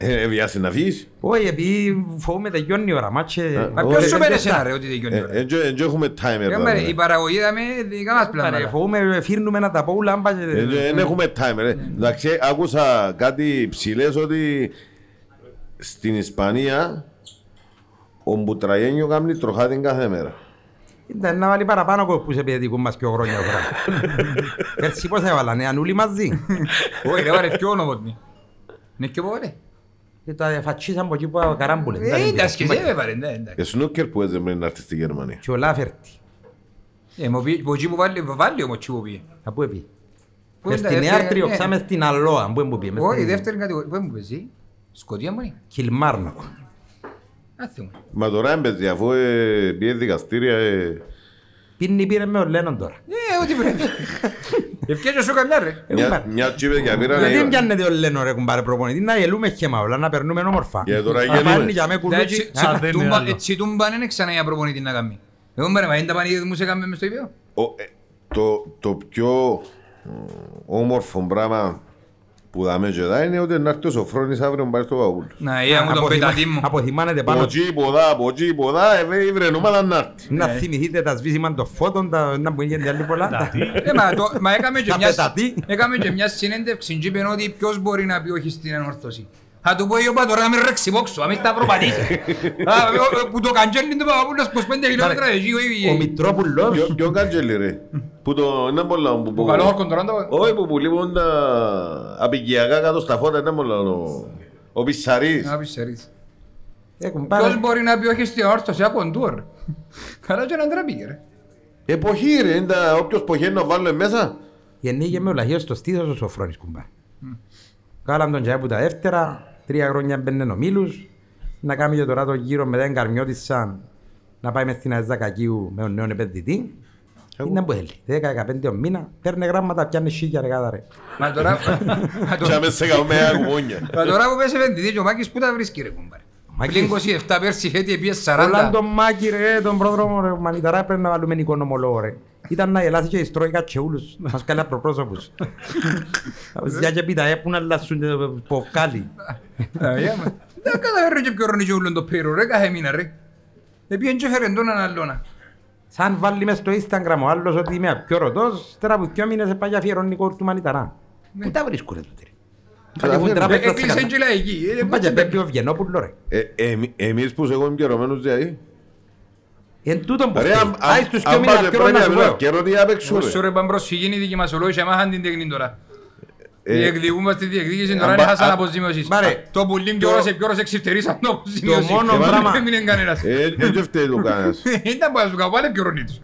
Ε, βιάσει να φύγεις. Όχι, επειδή φοβούμαι τελειώνει η ώρα, μάτσε... Μα όχι, ποιος σου δεν πέρε λεπτά. εσένα ρε, ότι τελειώνει η ώρα. Ε, εν και έχουμε timer. Ρε, τώρα, μάρε, ρε. Η παραγωγή είδαμε δικά μας Πάρε, πλάνα. Φοβούμαι, φύρνουμε να τα πω λάμπα Ε, και... Δεν έχουμε timer. ε. Εντάξει, άκουσα κάτι ψηλές ότι στην Ισπανία ο Μπουτραγένιο κάνει τροχάτι κάθε μέρα. Ήταν να βάλει παραπάνω κόπους επειδή δικούν μας πιο χρόνια τώρα. <laughs> Πέρσι πώς έβαλαν, ανούλοι μαζί. <laughs> Όχι, ρε, βάρε, πιο όνομα του. Είναι πιο πολύ. Και τα φατσίσαν από εκεί που καράμπουλες. Ε, τα σκεσέ, βάρε, ναι, εντάξει. Ε, σνούκερ που έζε πριν να έρθει στη Γερμανία. Και ο Λάφερτη. Ε, μου πει, που εκεί που βάλει, βάλει όμως εκεί που πήγε. Θα πού επί. Πού Μες είναι στην τα δεύτερη, Έαρτριο, ναι. ξάμε στην Αλόα. Πού εμπού πει. μες Όχι, η στην δεύτερη κατηγορία, πού μου παίζει; Σκοτία μου είναι. Κιλμάρνοκ. Άθιμα. Μα τώρα έμπαιζε αφού ε, πήγε δικαστήρια. ε, Πίνει πήρε με ο Λένον τώρα. Ε, ό,τι πρέπει. <laughs> Ευκαιρία σου καμιά ρε. Ε, Μια, κουμπάρε. μια τσίπε για πήρα Γιατί ναι, πιάνετε ο Λένον ρε κουμπάρε προπονητή, να γελούμε χέμα όλα, να περνούμε όμορφα. Για τώρα Να γελούμε. πάνε για με κουλούτσι. Έτσι, Α, δεν είναι τούμπα- άλλο. Έτσι τούμπαν είναι ξανά για προπονητή να κάνει. Εγώ μπαρε, μα είναι τα πανίδια μου σε κάνουμε μες στο ίδιο. ο, ε, το, το πιο όμορφο πράγμα που δάμε και εδώ είναι ότι να έρθει ο Σοφρόνης αύριο να πάρει στο Παπούλος. Να, είδα μου τον Αποθυμα- πετατή μου. Αποθυμάνετε πάνω. Από εκεί, ποδά, από εκεί, ποδά, ε, η βρενούμαδα να έρθει. Να θυμηθείτε τα σβήσιμα των φώτων, τα να που γίνεται άλλη πολλά. Ε, μα, το, μα έκαμε, και Τα μια, πετατή. έκαμε και μια συνέντευξη και είπε ότι ποιος μπορεί να πει όχι στην ανόρθωση. Θα του πω εγώ είπα τώρα να μην ρέξει πόξο, να μην τα προπατήσει. <laughs> Α, ο- ο- Που το καντζέλι του Παπαπούλος 25 χιλιόμετρα εκεί. ο- Ο η- Μητρόπουλος, Ποιο- Ποιο καντζέλι ρε; Που το, είναι πολλά. που- Που που- καλό όρκον τώρα το... Όχι που που λείπουν τα απικιακά κάτω στα φώτα, είναι πολλά. ο- Ο Πισσαρής. Να πεις σερίς. έχουν Ποιος πάρει. μπορεί να πει όχι στην ανόρθωση από ντουόρ. <laughs> Καλά και να ντραπεί ρε. Εποχή ρε, είναι τα- όποιος ποχαίνει να βάλουμε μέσα. Γεννήκε με ο λαχείος στο στήθος ο Σοφρόνης κουμπά. Κάλαμε τον τζάι που τα δεύτερα, τρία χρόνια μπαίνουν ο Μίλους, να κάνει και τώρα το γύρο με την καρμιώτισσα να πάει μες στην Αζά Κακίου με τον νέο επενδυτή. Είναι που θέλει. 10-15 ο μήνα, παίρνει γράμματα, πιάνει σίγια ρε κάτω ρε. Μα τώρα... <laughs> μα Και τώρα- άμεσα σε κάνουμε ένα κουμούνια. Μα τώρα που πες επενδυτή και ο Μάκης που τα βρίσκει ρε κουμπάρε; Μάκης. Πλην 27 πέρσι φέτη επίες 40. Όλα τον Μάκη ρε, τον πρόδρομο ρε, μανιταρά πρέπει να βάλουμε οικονομολόγο ρε. Ήταν να γελάσει και οι στρώικα και ούλους, μας κάνει απροπρόσωπους. <laughs> Για και πίτα, έπουν να αλλάσουν το ποκάλι. Δεν καταφέρνει και πιο ρόνι και ούλον το πέρο ρε κάθε μήνα ρε. Επίεν και φέρεν τον έναν άλλον. Σαν βάλει μες στο Instagram ο άλλος ότι είμαι πιο ρωτός, τώρα από δυο μήνες πάει για αφιερώνικο του μανιταρά. Πού τα βρίσκουνε τούτε ρε; Πάει και έχουν τράπεζα στα Έκλεισε καλά. και λαϊκή. Ε, Πάει και πέμπει ο Βιενόπουλο ρε. Ε, εμ- Εμείς που σε εγώ είμαι καιρωμένους δηλαδή. Εν τούτον που Ρε, φταίει. αν- Άι αν- στους αν δυο μήνες πάτε καιρό πρέπει να να σου μιλάω πω. καιρό τι απέξω Όσο ρε. ρε πάνε προσφυγήν οι δικημασολόγοι μάχαν την τέχνη τώρα. Ε, Διεκδικούμαστε τη διεκδίκηση αν τώρα πα- είναι χάσαν αν- αποζημιώσεις. Μάρε, Το πουλί και το- όρος και όρος εξυπτερήσαν το αποζημίωση. μόνο Και πράγμα- δεν έμεινε κανένας. Ε, ε, δεν φταίει το <laughs> κανένας. Ήταν που να σου καπώ, αλλά πιο ρονί τους.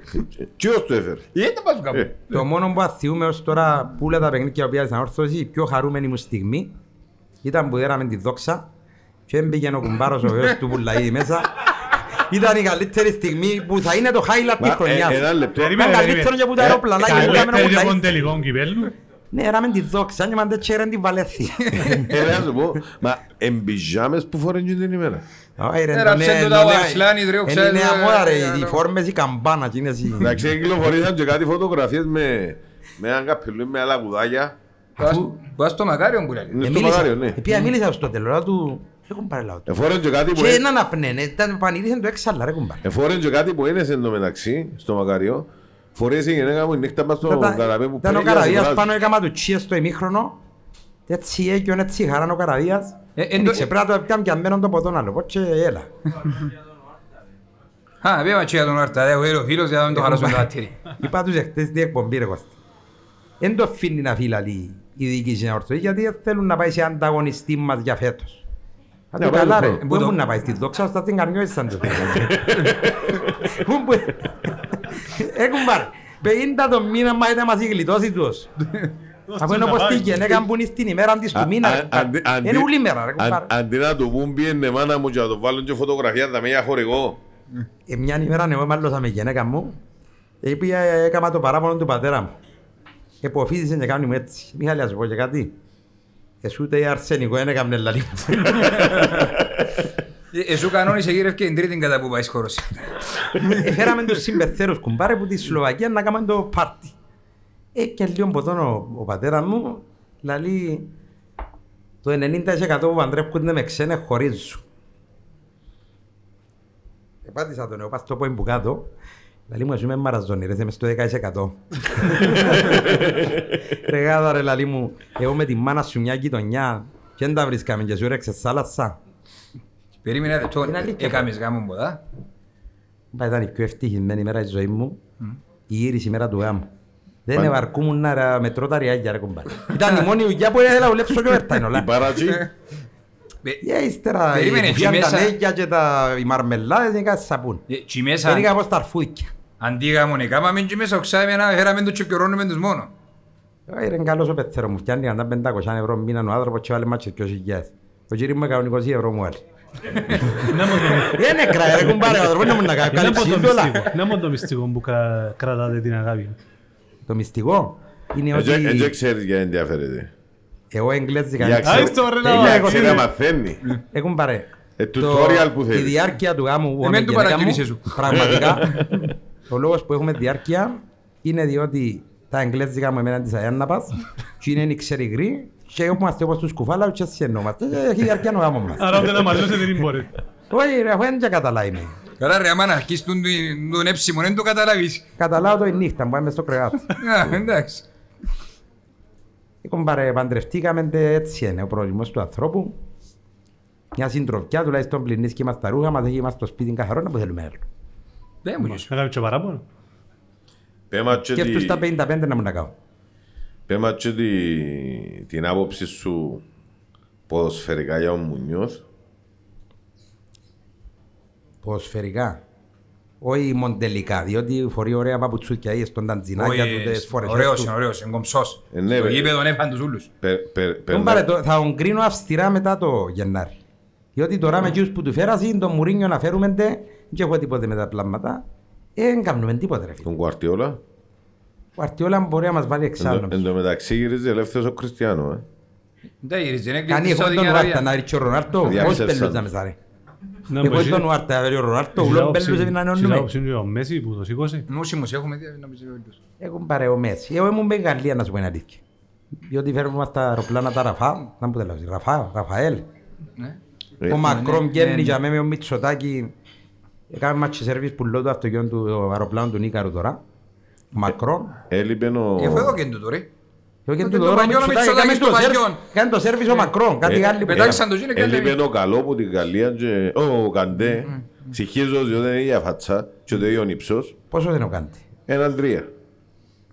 Ποιος το έφερε. Ήταν που να σου καπώ. Ε, Το μόνο που αθιούμε ως τώρα που όλα τα παιχνίδια που πήγα στην όρθωση, η πιο χαρούμενη μου στιγμή ήταν που έραμε τη δόξα και έμπαιγε ο κουμπάρος ο γιος του Πουλαίδη μέσα. Ήταν η καλύτερη στιγμή που θα είναι το highlight της Μα, χρονιάς. ε, ένα λεπτό. Ήταν καλύτερο και που τα Ε, αεροπλανάκια που έκαμε ο Καλύτερη από Πουλαίδης. τελικό κυπέλλου. Ναι, έραμε τη δόξα και μαντέ τσέρεν την Βαλέθια. Ε, να σου πω, μα εμπιζάμες που φορούν και την ημέρα. Όχι ρε, Έραψε ναι, το ναι, τα ο ναι. Ασλάνης, ρε, ο Είναι η ξέρεις, νέα ε, μόδα ρε, ε, οι ε, φόρμες, η καμπάνα και είναι εσύ. Εντάξει, κυκλοφορήσαν και κάτι φωτογραφίες με με έναν καπελούι με άλλα κουδάκια. Πας στο μακάριο που λέει. Είναι Ε, στο μίλησα- μαγάριο, ναι. Επία μίλησα στο τέλος, του... Έχουν πάρει λαό του. Εφόρεν και κάτι που Και ε- έναν απνέν, ήταν πανηγύρισαν το έξαλα ρε κουμπάρ. εφόρεν και κάτι που είναι εν τω μεταξύ, στο μακαριό. Φορέσει η γυναίκα μου η νύχτα μας στο Ήταν- καναπέ που Ήταν ο πρέπει να Καραδίας σιγουράζει. πάνω έκαμα του τσίες στο ημίχρονο. Έτσι έκιον, έτσι χαράν ο Καραδίας. Ε, εν το- Ένιξε πρέπει να το έπιαν πιαμμένον το ποτόν άλλο. Πότσε έλα. Α, πήγαμε και για τον Άρτα, έχω έρω φίλος για να μην το χαράσω το δάτηρι. Είπα τους εχθές τι εκπομπή ρε Κώστα. Εν το αφήνει να φύλαλει η διοίκηση να ορθώσει γιατί δεν θέλουν να πάει σε ανταγωνιστή μας για φέτος. Θα Ναι, το πάει καλά το ρε, χρόνο. πού ήμουν να πάει στη δόξα, στα στην καρνιώησαν <laughs> το. Πού που... Έχουν πάρει. 50 το μήνα μα ήταν μας η γλιτώση τους. Αφού είναι όπως τη γυναίκα που είναι στην ημέρα της του Α- μήνα. α- ρε, αντί- αντί- Είναι ούλη μέρα ρε αν- κουμπάρε. Αντί να του πούν πήγαινε μάνα μου και να το βάλουν και φωτογραφία θα με για χορηγό. Ε, μια ημέρα εγώ μάλλωσα με γυναίκα μου και πήγα έκαμα το παράπονο του πατέρα μου. Εποφύτησε και κάνει μου έτσι. Μιχάλη, να σου πω και κάτι. Εσύ ούτε η αρσενικό δεν έκαμνε λαλί μου. Ε, Εσού κανόνισε γύρευκε την τρίτη κατά που πάει χώρος. Έφεραμε τους συμπεθέρους κουμπάρε που τη Σλοβακία να κάνουμε το πάρτι. Ε, και λίγο ποτόν ο, ο πατέρας μου λαλεί το 90% που παντρεύκονται με ξένες χωρίζουν. Επάτησα τον εγώ, το πω που κάτω. Λαλή μου, εσύ είμαι μαραζόνι, ρε, είσαι μες στο 10%. <laughs> ρε γάδα ρε, λαλή μου, εγώ με τη μάνα σου μια γειτονιά και δεν τα βρίσκαμε και σου ρέξε σάλασσα. Περίμενε λεπτό, Είναι αλήθεια. έκαμες γάμο ποδά. Μπα, ήταν η πιο ευτυχισμένη μέρα της ζωής μου, η ήρης ημέρα του γάμου. Δεν Πάντα. ευαρκούμουν να ρε, μετρώ τα ριάγια ρε κομπάρε. <laughs> Ήταν η μόνη δουλειά που ήθελα να δουλέψω και overtime Η όλα. <laughs> παρατζή. Και ύστερα Περίμενε, η εκεί κουφιά, τα μέσα- νέγια και τα οι μαρμελάδες δεν κάτι σαπούν. Ε, τσι μέσα, Ένικα από στα αρφούδια. αντί γάμον έκαμαμε και μέσα οξάμενα, φέραμε το και πιωρώνουμε τους μόνο. Ε, Είναι καλός ο πεθέρος μου, φτιάνει κατά 500 ευρώ μήνα ο άνθρωπος και βάλε μάτσες και όσοι χιλιάδες. Ο κύριος μου έκανε 20 ευρώ μου βάλει. Να μου το- Δεν είναι κράει ρε κουμπάρε, ο άνθρωπος να μου να κάνει να μου το καλύψη όλα. μυστικό- Να μου το μυστικό που κρα- κρατάτε την αγάπη. Το μυστικό είναι Έτσι ότι δεν ξέρεις για ενδιαφέρεται. Εγώ εγγλέζικα Για δεν ξέρω. Άιστο, ρε, Ε, να για μάθει. εγώ ξέρεις ξέρω. να μαθαίνει. Έχουν πάρε. Ε, Το- tutorial που Η θέλεις. διάρκεια του γάμου που Ε, έχουμε μην του γυναίκα παραγγείλεις μου, εσύ. πραγματικά, ο λόγος που έχουμε διάρκεια είναι διότι Τα εγγλέζικα μου εμένα της Αγιάνναπας και είναι η ξεριγρή και είμαστε όπως τους κουφάλα και σιενόμαστε και έχει διαρκεία ο γάμος μας. Άρα όταν να μαζώσετε δεν μπορεί. Όχι ρε, αφού δεν και καταλάβει. Καλά ρε, άμα να αρχίσεις τον, τον έψιμο, δεν το καταλάβεις. Καταλάβω το η νύχτα, που είμαι στο κρεβάτι. Α, εντάξει. Κομπάρε, παντρευτήκαμε τε, έτσι είναι ο προορισμός του ανθρώπου. Μια συντροφιά, τουλάχιστον πλυνείς και μας τα ρούχα μας, έχει μας το σπίτι καθαρό, να που θέλουμε άλλο. Δεν μου γες. Έκαμε και παράπονο. Πέμα και Και αυτούς τη- τα 55 να μου να κάνω. πέμα και τη- την άποψη σου ποδοσφαιρικά για ο Μουνιώθ. Ποδοσφαιρικά; Όχι μοντελικά, διότι φορεί ωραία παπουτσούκια ή στον ταντζινάκια του τις φορές. Ωραίος είναι, ωραίος είναι, κομψός. Ε, ναι, Στο ρε. γήπεδο έφαν τους ούλους. Πε- πε- Τον περνά- πάρε, το- θα τον κρίνω αυστηρά μετά το Γενάρη. Διότι τώρα με εκείνους που του φέρασαν, τον Μουρίνιο να φέρουμε τε, δεν έχω τίποτε με τα πλάμματα. Ε, δεν κάνουμε τίποτε ρε φίλε. Τον Κουαρτιόλα. Ο Αρτιόλα μπορεί να μας βάλει Εν τω- εξάλλου. Εν τω μεταξύ γυρίζει ελεύθερος ο Κριστιανό. Ε. Δεν γυρίζει, είναι Κάνει κλειστή έχω Σαουδική τον Ουάρτα Αραβία. να ρίξει ο Ρονάρτο, πώς Διάξερσαν. πελούζαμε σάρε. Να Εγώ μπορεί- τον Ουάρτα, βέβαια, ο Ρονάρτο, Στην ούλον άποψη- πελούζε να στην ενώνουμε. άποψη είναι ο Μέση που το σήκωσε. Νούσιμους έχουμε δει, νομίζω όλους. Έχουν πάρε ο Μέση. Εγώ ήμουν με Γαλλία να σου πω την αλήθεια. Διότι φέρνουμε μας τα αεροπλάνα τα Ραφά, να μου τελειώσει, Ραφά, Ραφαέλ. Ναι. Ε, Ο Μακρόν ναι, βγαίνει ναι. για μέ με ο Μητσοτάκη. Έκαμε μάτσι σερβίς που λέω το αυτοκίνητο του αεροπλάνου του Νίκαρου τώρα. Ο Μακρόν. Έλειπε ο... Έχω εδώ και τούτο ρε. Εγώ και το του τώρα ο παλιό Μητσοτάκη Μητσοτάκη έκανε στο το σερ- παλιό. έκανε το σερβίς ο Μακρόν. Κάτι Ε, άλλοι που πετάξαν το γίνει και Έλειπε λέμε. ο καλό που την Γαλλία και... Ο Καντέ. Συγχύζω διότι είναι η ίδια φατσά και το ίδιο ύψος. Πόσο δεν ο κάντη. Έναν τρία.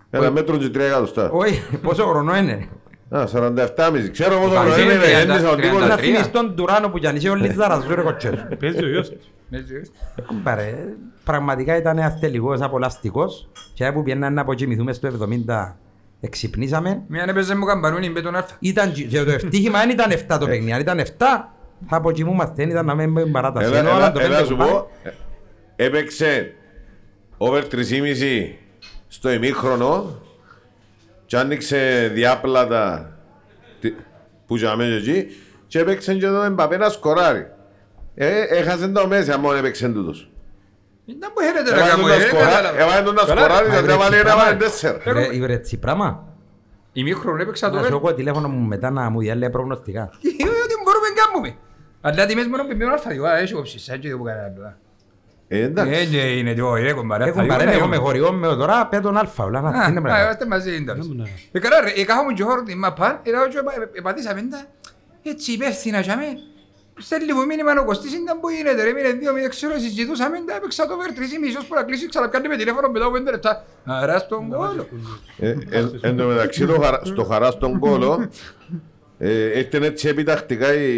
Ένα μέτρο και τρία εκατοστά. Όχι, πόσο χρονό είναι; Α, 47,5. Ξέρω πόσο Πάλι χρόνο είναι. είναι Ένιωσα ο 30, τύπος. Να 33. θυμίσεις τον Τουράνο που γιάννησε όλοι τις δαραζού ρε κοτσές. Παίζει ο γιος του. Έτσι, έτσι. Πάρε, Πραγματικά ήταν ένας τελικός απολαστικός και που πιέναν να αποκοιμηθούμε στο 70 εξυπνήσαμε. Μια έπαιζε μου καμπανούνι με τον Άρθα. Ήταν, και το ευτύχημα δεν ήταν 7 το παιχνίδι, αν ήταν 7 θα αποκοιμούμαστε, δεν ήταν να μην μπει παράταση. Έλα, Ενώ έλα, άλλα το έλα πέντε σου κουμπάρε, πω. ε, Έπαιξε over 3,5 στο ημίχρονο και άνοιξε διάπλατα τι- που για μέσα εκεί και έπαιξε και τον Εμπαπέ να σκοράρει. Ε, έχασε το μέσα μόνο έπαιξε τούτος. Ήταν που χαίρετε ρε Έβαλε καμπό, τον να ε, σκοράρει- κατάλαβα. έβαλε τον να Καλά, σκοράρει, μα γιατί βρε, έβαλε ένα, πράγμα. έβαλε τέσσερα. Ρε, Ήβρε έτσι πράγμα. Ημίχρονο έπαιξα το Να σου βέρ. έχω τηλέφωνο μου μετά να μου διάλεγε προγνωστικά. Ε, Ότι μπορούμε να κάνουμε. Αλλά τιμές μόνο πιμένο Άρθα, εγώ έχει κόψεις, έτσι δεν μπορεί κανένα άλλο. Ε, εντάξει. Ε, ναι, είναι το ρε κομπάρε. Έχουν παρένει εγώ με χωριό με τώρα πέτον αλφα. Όλα να τι είναι Α, πράγμα. είμαστε μαζί ίνταλος. Ναι, ναι. Ε, καλά ρε, ε, κάθομαι και χώρο την μαπά, ε, και επα- επατήσαμε τα, έτσι υπεύθυνα για με. Στέλνει μου μήνυμα ο Κωστής, ήταν που γίνεται ρε, μήνε δύο, μην ξέρω, συζητούσαμε, τα έπαιξα το βέρ, τρεις ή μισός που να κλείσει, ξαναπιάνει με τηλέφωνο μετά από πέντε λεπτά. Άρα στον κόλο. Ε, εν- Εν τω μεταξύ το χαρά- στο χαρά στον κόλο ε, ήρθε έτσι επιτακτικά η,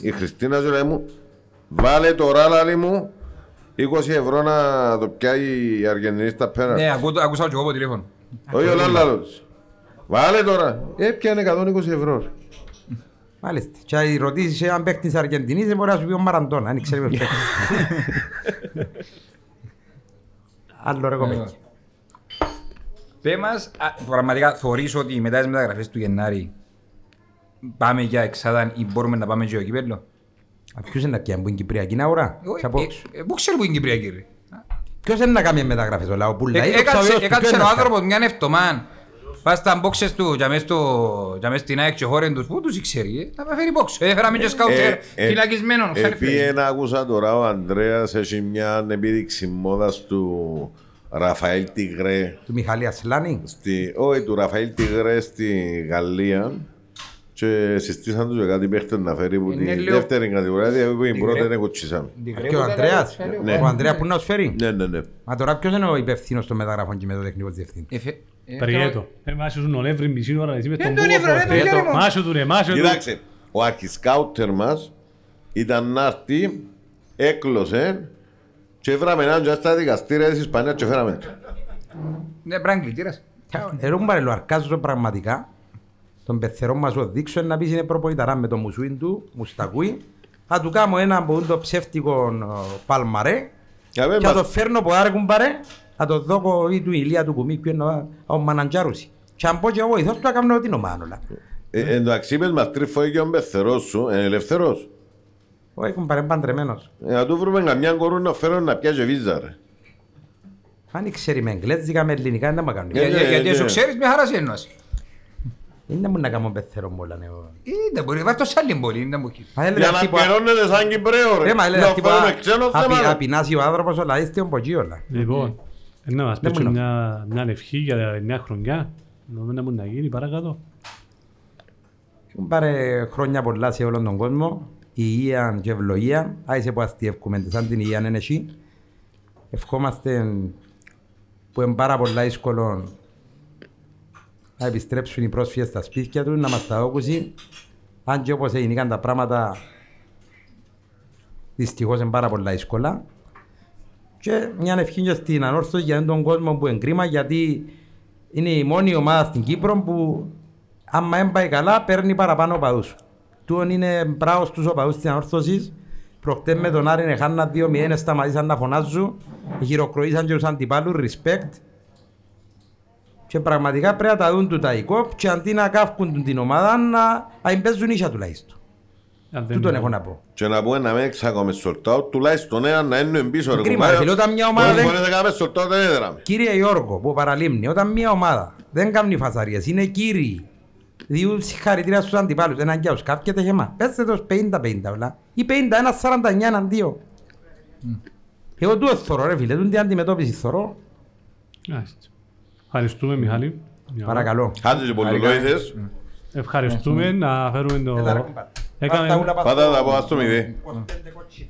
η Χριστίνα και λέει μου βάλε τώρα λάλη μου 20 ευρώ να το πιάει η Αργεντινής στα πέρα. Ναι, ακού- άκουσα και εγώ από τηλέφωνο. Όχι ο Λάλαλος. Βάλε τώρα. Έπιανε 120 ευρώ. Μάλιστα. Και αν ρωτήσεις έναν παίκτης της Αργεντινής δεν μπορεί να σου πει ο Μαραντών, αν ξέρει ποιος παίκτη. <laughs> Άλλο ρε κομμάτι. Πέ μας, α, πραγματικά θωρείς ότι μετά τις μεταγραφές του Γενάρη πάμε για εξάδα ή μπορούμε να πάμε και ο κύπελλο; Α, Ποιος είναι να πιάνει που είναι Κυπριακή αγορά. Εγώ, Και από- ε, ε, Πού ξέρω που είναι η Κυπριακή ρε; Ποιος είναι να κάνει μεταγραφές ο Λαό Πουλά. Ε, Έκατσε έκατσε ο άνθρωπος μια εβδομάδα. Πας στα boxes του για μες στο- για μες στην ΑΕΚ και χώρεν τους, πού τους ξέρει, ε, να με φέρει box. Έφεραμε και σκάουτερ φυλακισμένο. ξέρει, φίλε. Επί ένα άκουσα τώρα ο Ανδρέας έχει μια επίδειξη μόδας του Ραφαέλ Τιγρέ Του Μιχαλή Ασλάνη. στη, όχι, του Ραφαήλ Τιγρέ στη Γαλλία και συστήσαν τους και κάτι παίχτες να φέρει που Είναι τη λίγο- δεύτερη κατηγορία διότι που η Τιγρέ. πρώτη είναι κουτσίσαμε. Και ο Ανδρέας. Ναι. Ο Ανδρέας που να τους φέρει. Ναι, ναι, ναι. Μα τώρα ποιος είναι ο υπεύθυνος των μεταγραφών και με το τεχνικό διευθύντη. Εφε- ε, Περιέτο. Ε, μάσου σου νολεύρι μισή ώρα, εσύ με τον τον έβρε, ρε, τον Περιέτο. χέρι μου. Μάσου του ρε, μάσου του. Κοιτάξτε, ο αρχισκάουτερ μας ήταν να έρθει, έκλωσε και έφεραμε έναν και στα δικαστήρια της Ισπανίας και φέραμε του. Ναι, πράγμα κλητήρας. Εγώ μου πάρε αρκάζω πραγματικά τον πεθερό μας ο δείξω να πεις είναι προπονηταρά με το μουσούιν του, μουστακούι. Θα του κάνω ένα από το ψεύτικο ε, παλμαρέ Για μέ και θα μας- το φέρνω από άρε κουμπάρε, θα το δω ή του ηλία του κουμί ποιο είναι ο- ο μαναντζάρουσι. Και αν πω και εγώ ηθός του θα κάνω την ομάδα όλα. Ε, Εν τω μεταξύ είπες μας τρίφω και ο πεθερός σου, είναι ελευθερός. Όχι κουμπάρε παντρεμένος. Ε, Να του βρούμε καμιά κορού να φέρω να πιάσει βίζα ρε. Αν ξέρει με εγγλέζικα, με ελληνικά, δεν μου κάνουν. Ε, Για- για- ναι, Γιατί ναι. σου ξέρεις μια χαρά σε εννοείς. Είναι μου να κάνω πεθερό μου όλα. ναι, εγώ. Είναι μπορεί, βάζει το σε άλλη πόλη, είναι μου Μα έλεγε Για να χτύπω- πληρώνετε σαν Κυπρέο ρε. Ρε, μα έλεγε Να χτύπω- φέρουμε ξένο απει- θέμα. ρε. Απεινάσει ο άνθρωπος όλα, είστε από εκεί όλα. Λοιπόν, ε, να μας Δεν πείτε μου μια, μια ευχή για τη νέα χρονιά. Νομίζω να να γίνει παρακάτω. Έχουν πάρε χρόνια πολλά σε όλον τον κόσμο. Υγεία και ευλογία. Άισε που αστιεύκουμε, σαν την υγεία είναι εσύ. Ευχόμαστε που είναι πάρα πολλά δύσκολο να επιστρέψουν οι πρόσφυγες στα σπίτια τους, να μας τα δόκουσουν. Αν και όπως έγιναν τα πράγματα, δυστυχώς είναι πάρα πολλά δύσκολα. Και μια ευχή και στην ανόρθωση για τον κόσμο που είναι κρίμα, γιατί είναι η μόνη ομάδα στην Κύπρο που άμα δεν πάει καλά παίρνει παραπάνω οπαδούς. Τούτον είναι μπράβος στους οπαδούς της ανόρθωσης. Προχτές με τον Άρη έχανα 2-0, σταματήσαν να φωνάζουν, χειροκροήσαν και τους αντιπάλους, respect. Και πραγματικά πρέπει να τα δουν του τα οικόπ και αντί να καύκουν την ομάδα να να παίζουν ίσια τουλάχιστον. Αν δεν Τούτον είναι- έχω να πω. Και να πούμε να μην εξάγουμε sold out, τουλάχιστον ένα να είναι πίσω ρε Κρίμα, κουμπάρε. φίλε, όταν μια ομάδα Πολλές δεν- φορές έκαμε sold out, δεν έδραμε. Κύριε Γιώργο, που παραλίμνει, όταν μια ομάδα δεν κάνει φασαρίες, είναι κύριοι, διούν συγχαρητήρια στους αντιπάλους, έναν και τους κάπιεται χεμά. Πέστε τους 50-50 όλα. Ή 51-49 έναν δύο. Εγώ του θωρώ ρε φίλε, του την αντιμετώπιση θωρώ. Μάλιστα. Ευχαριστούμε Μιχάλη. Παρακαλώ. Χάντε και πολλολόιδες. Ευχαριστούμε να φέρουμε το... Έκαμε... Πάτα τα πω, ας το μηδέ.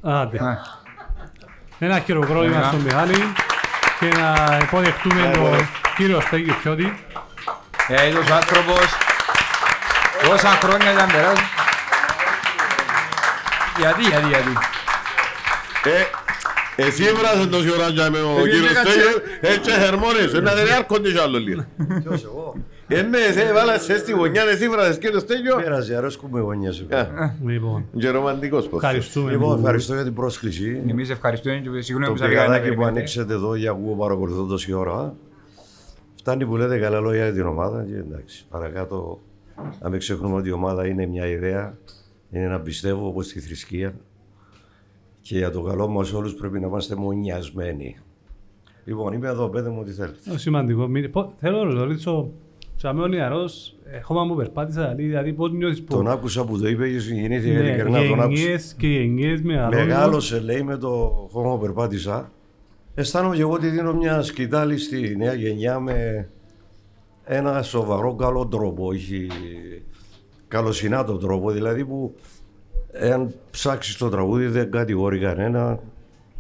Άντε. Ένα χειροκρότημα στον Μιχάλη και να υποδεχτούμε τον κύριο Στέγιο Πιώτη. Ε, είδος ο άνθρωπος, πόσα χρόνια ήταν περάσει. Γιατί, γιατί, γιατί. Ε, εσύ έβρασε τόση ώρα για με ο Ε, κύριος έκατσε. Στέγιος, έτσι χερμόνες, να δεν έρχονται κι άλλο λίγο. Ποιος εγώ; Ε, ναι, εσύ βάλασες σε στη γωνιά, εσύ έβρασες κύριο Στέγιο. Πέρασε, αρέσκουμε γωνιά σου. Ε, Λοιπόν, Και ρομαντικός πως. ευχαριστούμε. Λοιπόν, ευχαριστώ για την πρόσκληση. Εμείς ευχαριστούμε και συγγνώμη Το που σας έκανα να πηγαδάκι που περιμένετε. ανοίξετε εδώ για εγώ παρακολουθώ τόση ώρα. Φτάνει που λέτε καλά λόγια για την ομάδα και εντάξει. Παρακάτω, να μην ξεχνούμε ότι η ομάδα είναι μια ιδέα, είναι να πιστεύω όπως στη θρησκεία και για το καλό μας όλους πρέπει να είμαστε μονιασμένοι. Λοιπόν, είμαι εδώ, πέτε μου ό,τι θέλετε. Το σημαντικό. Μη- πο- Θέλω να ρωτήσω, σαν ο νεαρός, χώμα μου περπάτησα, δηλαδή πώς νιώθεις που... Τον άκουσα που το είπε και συγκινήθηκα Ναι, ειλικρινά τον άκουσα. γενιές και γενιές μεγαλώνουν. Μεγάλωσε λέει με το χώμα που περπάτησα. Αισθάνομαι και εγώ ότι δίνω μια σκητάλη στη νέα γενιά με ένα σοβαρό καλό τρόπο, όχι καλοσυνάτο τρόπο, δηλαδή που εάν ψάξεις το τραγούδι δεν κατηγορεί κανένα,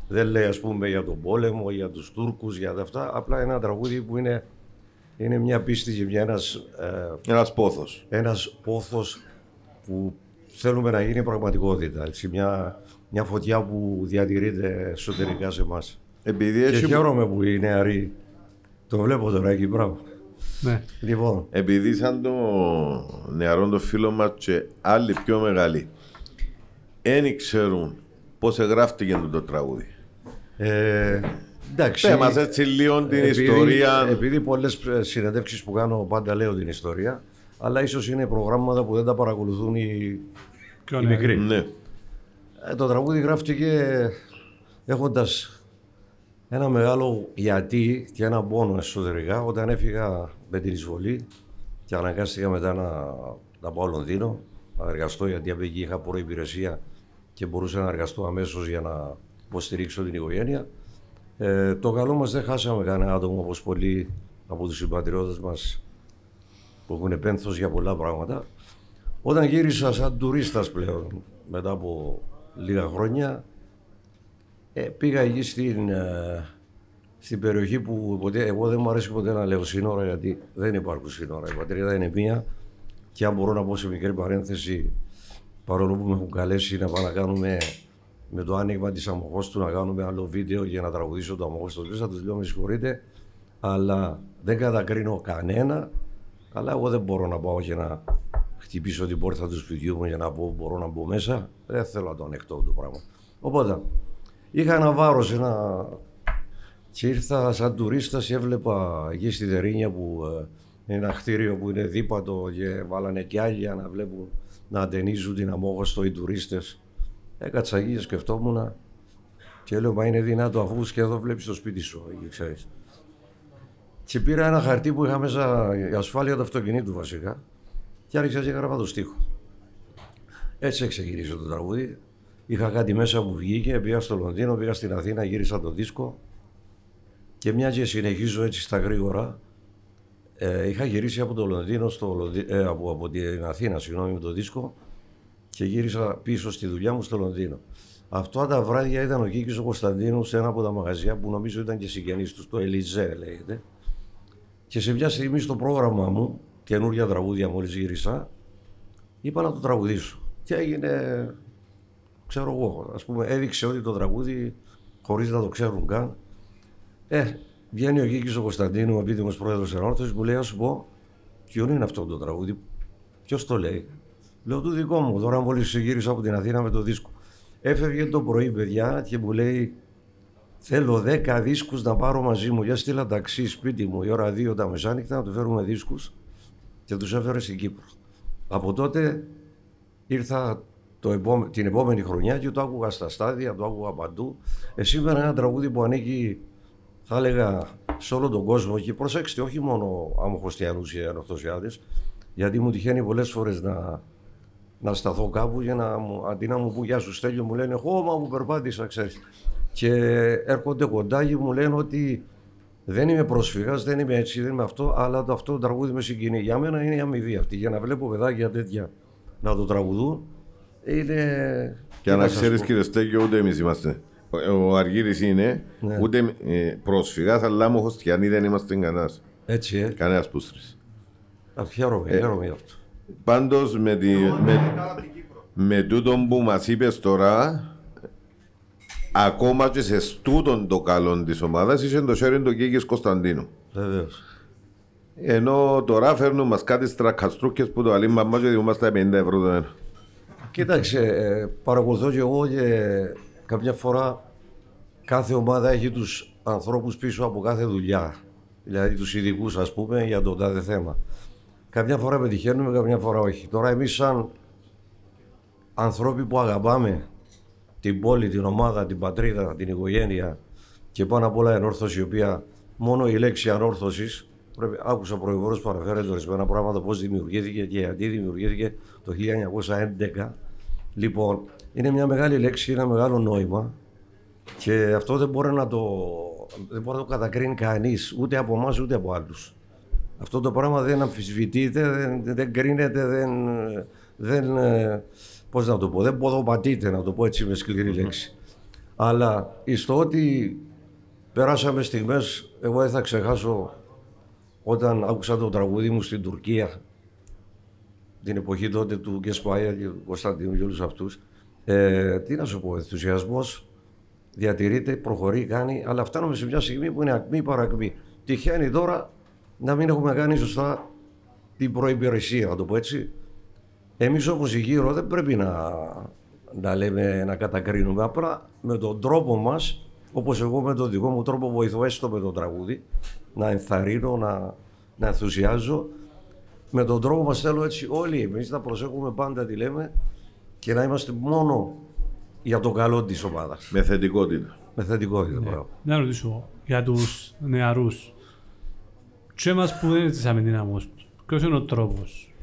δεν λέει ας πούμε για τον πόλεμο, για τους Τούρκους, για τα αυτά, απλά ένα τραγούδι που είναι, είναι μια πίστη και μια ένας, ε, Ένας πόθος. ένας πόθος που θέλουμε να γίνει πραγματικότητα. Έτσι, μια, μια φωτιά που διατηρείται εσωτερικά σε εμάς. Επειδή Και έτσι χαίρομαι που οι νεαροί το βλέπω τώρα εκεί, μπράβο. Ναι. Λοιπόν, Επειδή σαν το νεαρό το φίλο μας και άλλοι πιο μεγάλοι δεν ξέρουν πώς εγγράφτηκε το, το τραγούδι. ε, εντάξει. Πέ μας έτσι λίγο την επειδή- ιστορία. Επειδή πολλές συνεντεύξεις που κάνω πάντα λέω την ιστορία, αλλά ίσως είναι προγράμματα που δεν τα παρακολουθούν οι, Πιο οι νεαροί. μικροί. Ναι. Ε, το τραγούδι γράφτηκε έχοντας ένα μεγάλο γιατί και ένα πόνο εσωτερικά όταν έφυγα με την εισβολή και αναγκάστηκα μετά να, να πάω Λονδίνο να εργαστώ γιατί από εκεί είχα προϋπηρεσία και μπορούσα να εργαστώ αμέσως για να υποστηρίξω την οικογένεια. Ε, το καλό μας δεν χάσαμε κανένα άτομο όπως πολλοί από τους συμπατριώτες μας που έχουν πένθος για πολλά πράγματα. Όταν γύρισα σαν τουρίστας πλέον μετά από λίγα χρόνια ε, πήγα εκεί στην, ε, στην περιοχή που ποτέ, εγώ δεν μου αρέσει ποτέ να λέω σύνορα γιατί δεν υπάρχουν σύνορα. Η πατρίδα είναι μία και αν μπορώ να πω σε μικρή παρένθεση παρόλο που με έχουν καλέσει να πάμε να κάνουμε με το άνοιγμα της αμοχώς του να κάνουμε άλλο βίντεο για να τραγουδήσω το αμοχώς του θα τους λέω με συγχωρείτε αλλά δεν κατακρίνω κανένα αλλά εγώ δεν μπορώ να πάω και να χτυπήσω την πόρτα του σπιτιού μου για να πω μπορώ να μπω μέσα. Δεν θέλω να το ανοιχτώ το πράγμα. Οπότε είχα ένα βάρος, ένα... και ήρθα σαν τουρίστας και έβλεπα εκεί στη Δερίνια που ε, είναι ένα κτίριο που είναι δίπατο και βάλανε κι άλλοι για να βλέπουν να αντενίζουν την αμόγωστο οι τουρίστες. Έκατσα εκεί και σκεφτόμουν και λέω μα είναι δυνατό αφού και εδώ βλέπεις το σπίτι σου εκεί ξέρεις. Και πήρα ένα χαρτί που είχα μέσα η ασφάλεια του αυτοκινήτου βασικά και άρχισα και έγραφα το στίχο. Έτσι ξεκινήσει το τραγούδι. Είχα κάτι μέσα που βγήκε, πήγα στο Λονδίνο, πήγα στην Αθήνα, γύρισα το δίσκο και μια και συνεχίζω έτσι στα γρήγορα, ε, είχα γυρίσει από το Λονδίνο, στο Λονδί- ε, από, από την Αθήνα, συγγνώμη, με το δίσκο και γύρισα πίσω στη δουλειά μου στο Λονδίνο. Αυτά τα βράδια ήταν ο Κίκης ο Κωνσταντίνου σε ένα από τα μαγαζιά που νομίζω ήταν και συγγενής τους, το Ελιζέ λέγεται. Και σε μια στιγμή στο πρόγραμμα μου, καινούργια τραγούδια μόλις γύρισα, είπα να το τραγουδήσω. Και έγινε, ξέρω εγώ, ας πούμε, έδειξε ότι το τραγούδι, χωρίς να το ξέρουν καν, ε, βγαίνει ο Κίκης ο Κωνσταντίνου, ο επίδημος πρόεδρος Ενόρθωσης, μου λέει, να σου πω, ποιον είναι αυτό το τραγούδι, ποιος το λέει. Λέω, του δικό μου, τώρα μόλις γύρισα από την Αθήνα με το δίσκο. Έφευγε το πρωί, παιδιά, και μου λέει, Θέλω 10 δίσκους να πάρω μαζί μου. Για στείλα ταξί σπίτι μου η ώρα 2 τα μεσάνυχτα να του φέρουμε δίσκους και τους έφερε στην Κύπρο. Από τότε ήρθα το επόμε- την επόμενη χρονιά και το άκουγα στα στάδια, το άκουγα παντού. Ε, σήμερα ένα τραγούδι που ανήκει, θα έλεγα, σε όλο τον κόσμο και προσέξτε, όχι μόνο αμοχωστιανούς ή ανορθωσιάδες, γιατί μου τυχαίνει πολλές φορές να, να σταθώ κάπου για να μου, αντί να μου πούν γεια σου Στέλιο μου λένε χώμα που περπάτησα ξέρεις και έρχονται κοντά και μου λένε ότι δεν είμαι πρόσφυγας, δεν είμαι έτσι, δεν είμαι αυτό αλλά το αυτό το τραγούδι με συγκινεί για μένα είναι η αμοιβή αυτή για να βλέπω παιδάκια τέτοια να το τραγουδούν είναι Και τι να σας ξέρει, πω. κύριε Στέγιο, ούτε εμείς είμαστε. Ο- Ο Αργύρης είναι Ναι. ούτε ε, πρόσφυγας, αλλά μου χωστιανοί δεν είμαστε κανένας. έτσι ε, Κανένας πούστρης. Α, χαίρομαι, Ε, χαίρομαι γι' αυτό Πάντως με, τη, με, με τούτον που μας είπες τώρα, ακόμα και σε στούτον το καλό της ομάδας είσαι το sharing του Κίκης Κωνσταντίνου. βεβαίως Ενώ τώρα φέρνουν μας κάτι στρακαστρούκε που το αλήμα μας και δημόμαστε 50 ευρώ το ένα. Κοίταξε, ε, παρακολουθώ και εγώ και κάποια φορά κάθε ομάδα έχει τους ανθρώπους πίσω από κάθε δουλειά. Δηλαδή τους ειδικούς ας πούμε για το τάδε θέμα. Καμιά φορά πετυχαίνουμε, καμιά φορά όχι. Τώρα εμείς σαν ανθρώποι που αγαπάμε την πόλη, την ομάδα, την πατρίδα, την οικογένεια και πάνω απ' όλα η ανόρθωση η οποία μόνο η λέξη ανόρθωσης πρέπει, άκουσα προηγουμένως που αναφέρεται ορισμένα πράγματα πώς δημιουργήθηκε και γιατί δημιουργήθηκε το 1911 λοιπόν είναι μια μεγάλη λέξη, ένα μεγάλο νόημα και αυτό δεν μπορεί να το, δεν μπορεί να το κατακρίνει κανείς ούτε από εμάς ούτε από άλλους αυτό το πράγμα δεν αμφισβητείται, δεν, δεν κρίνεται, δεν, δεν, ε, πώς να το πω, δεν ποδοπατείται να το πω έτσι με σκληρή λέξη. Αλλά στο ότι περάσαμε στιγμές, εγώ δεν θα ξεχάσω όταν άκουσα το τραγούδι μου στην Τουρκία την εποχή τότε του Γκεσπάια και του Κωνσταντίνου και όλους αυτούς ε, τι να σου πω, ενθουσιασμός διατηρείται, προχωρεί, κάνει, αλλά φτάνουμε σε μια στιγμή που είναι ακμή παρακμή. Τυχαίνει τώρα να μην έχουμε κάνει σωστά την προϋπηρεσία, να το πω έτσι. Εμείς όμως οι γύρω δεν πρέπει να, να λέμε, να κατακρίνουμε, απλά με τον τρόπο μας, όπως εγώ με τον δικό μου τρόπο βοηθώ έστω με το τραγούδι, να ενθαρρύνω, να, να ενθουσιάζω. Με τον τρόπο μας θέλω έτσι όλοι εμείς να προσέχουμε πάντα τι λέμε και να είμαστε μόνο για το καλό της ομάδας. Με θετικότητα. Με θετικότητα, μπράβο. Να ρωτήσω για τους νεαρούς. Και εμά που δεν ζήσαμε την άμμο, ποιος είναι ο τρόπος